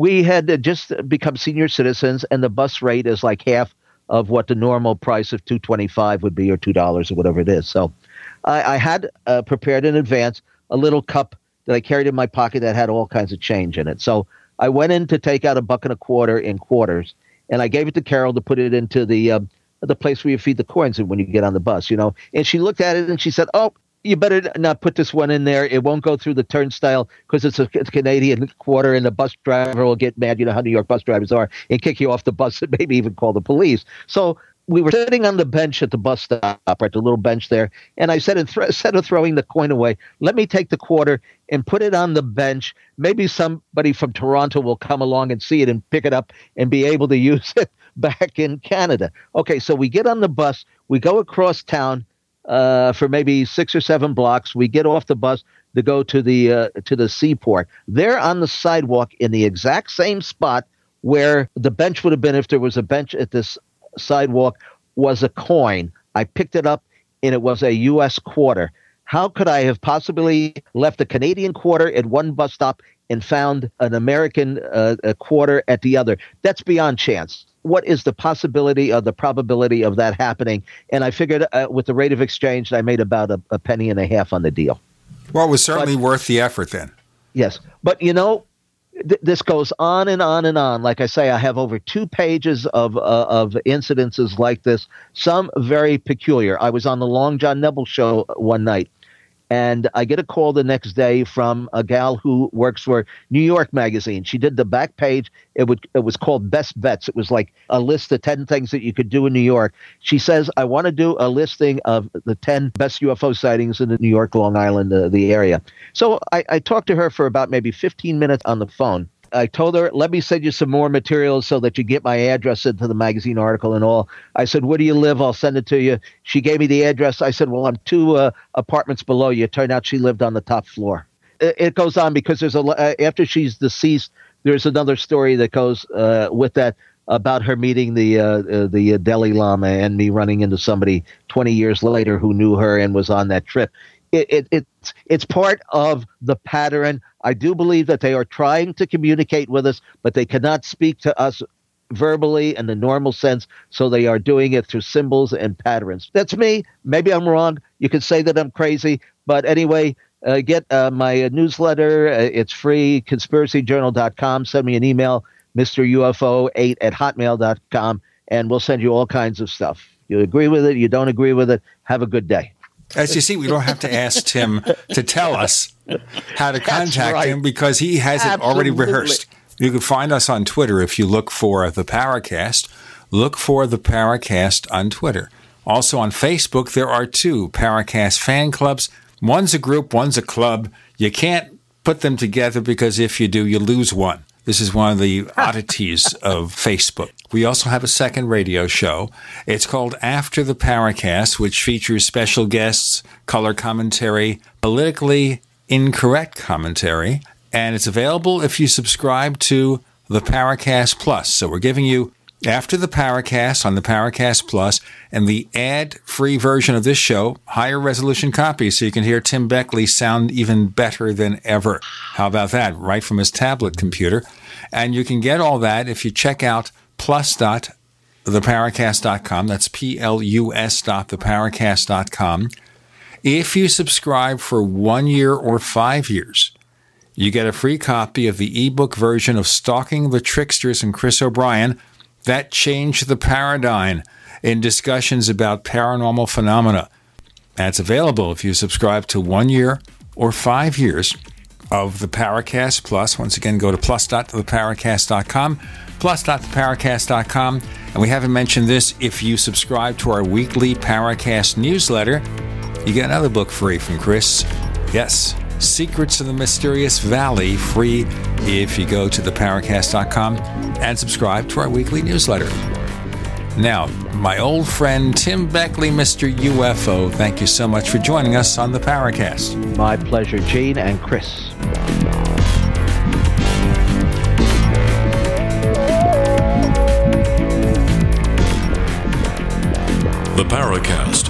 we had just become senior citizens, and the bus rate is like half of what the normal price of two twenty five would be, or two dollars, or whatever it is. So, I, I had uh, prepared in advance a little cup that I carried in my pocket that had all kinds of change in it. So I went in to take out a buck and a quarter in quarters, and I gave it to Carol to put it into the uh, the place where you feed the coins when you get on the bus, you know. And she looked at it and she said, "Oh, you better not put this one in there. It won't go through the turnstile because it's a Canadian quarter, and the bus driver will get mad. You know how New York bus drivers are, and kick you off the bus, and maybe even call the police. So we were sitting on the bench at the bus stop, right, the little bench there, and I said, instead of throwing the coin away, let me take the quarter and put it on the bench. Maybe somebody from Toronto will come along and see it and pick it up and be able to use it back in Canada. Okay, so we get on the bus, we go across town uh, for maybe six or seven blocks. We get off the bus to go to the uh, to the seaport. There on the sidewalk in the exact same spot where the bench would have been if there was a bench at this sidewalk was a coin. I picked it up and it was a U.S. quarter. How could I have possibly left a Canadian quarter at one bus stop and found an American uh, quarter at the other? That's beyond chance what is the possibility or the probability of that happening? And I figured uh, with the rate of exchange, I made about a, a, penny and a half on the deal. Well, it was certainly but, worth the effort then. Yes. But, you know, th- this goes on and on and on. Like I say, I have over two pages of, uh, of incidences like this, some very peculiar. I was on the Long John Nebel show one night and I get a call the next day from a gal who works for New York Magazine. She did the back page. It would it was called Best Bets. It was like a list of ten things that you could do in New York. She says, "I want to do a listing of the ten best UFO sightings in the New York, Long Island, uh, the area." So I, I talked to her for about maybe fifteen minutes on the phone I told her, let me send you some more materials so that you get my address into the magazine article and all. I said, where do you live? I'll send it to you. She gave me the address. I said, well, I'm two uh, apartments below you. It turned out she lived on the top floor. It, it goes on because there's a, uh, after she's deceased, there's another story that goes uh, with that about her meeting the uh, uh, the Dalai Lama and me running into somebody 20 years later who knew her and was on that trip. It, it, it's it's part of the pattern I do believe that they are trying to communicate with us, but they cannot speak to us verbally in the normal sense, so they are doing it through symbols and patterns. That's me. Maybe I'm wrong. You could say that I'm crazy, but anyway, uh, get uh, my newsletter. Uh, it's free, conspiracyjournal.com. Send me an email, MrUFO8 at hotmail.com, and we'll send you all kinds of stuff. You agree with it, you don't agree with it, have a good day. As you see, we don't have to ask Tim to tell us how to contact right. him because he has it already rehearsed. You can find us on Twitter if you look for the Paracast. Look for the Paracast on Twitter. Also on Facebook, there are two Paracast fan clubs. One's a group, one's a club. You can't put them together because if you do, you lose one. This is one of the oddities of Facebook. We also have a second radio show. It's called After the Paracast, which features special guests, color commentary, politically incorrect commentary, and it's available if you subscribe to the Paracast Plus. So we're giving you after the Paracast on the Paracast Plus and the ad-free version of this show, higher resolution copies so you can hear Tim Beckley sound even better than ever. How about that? Right from his tablet computer. And you can get all that if you check out plus.theparacast.com. That's P-L-U-S dot theparacast.com. If you subscribe for one year or five years, you get a free copy of the ebook version of Stalking the Tricksters and Chris O'Brien. That changed the paradigm in discussions about paranormal phenomena. That's available if you subscribe to one year or five years of the Paracast Plus. Once again, go to plus.theparacast.com, plus.theparacast.com. And we haven't mentioned this if you subscribe to our weekly Paracast newsletter, you get another book free from Chris. Yes, Secrets of the Mysterious Valley, free if you go to theparacast.com and subscribe to our weekly newsletter. Now, my old friend Tim Beckley, Mr. UFO, thank you so much for joining us on the Paracast. My pleasure, Gene and Chris. The Paracast,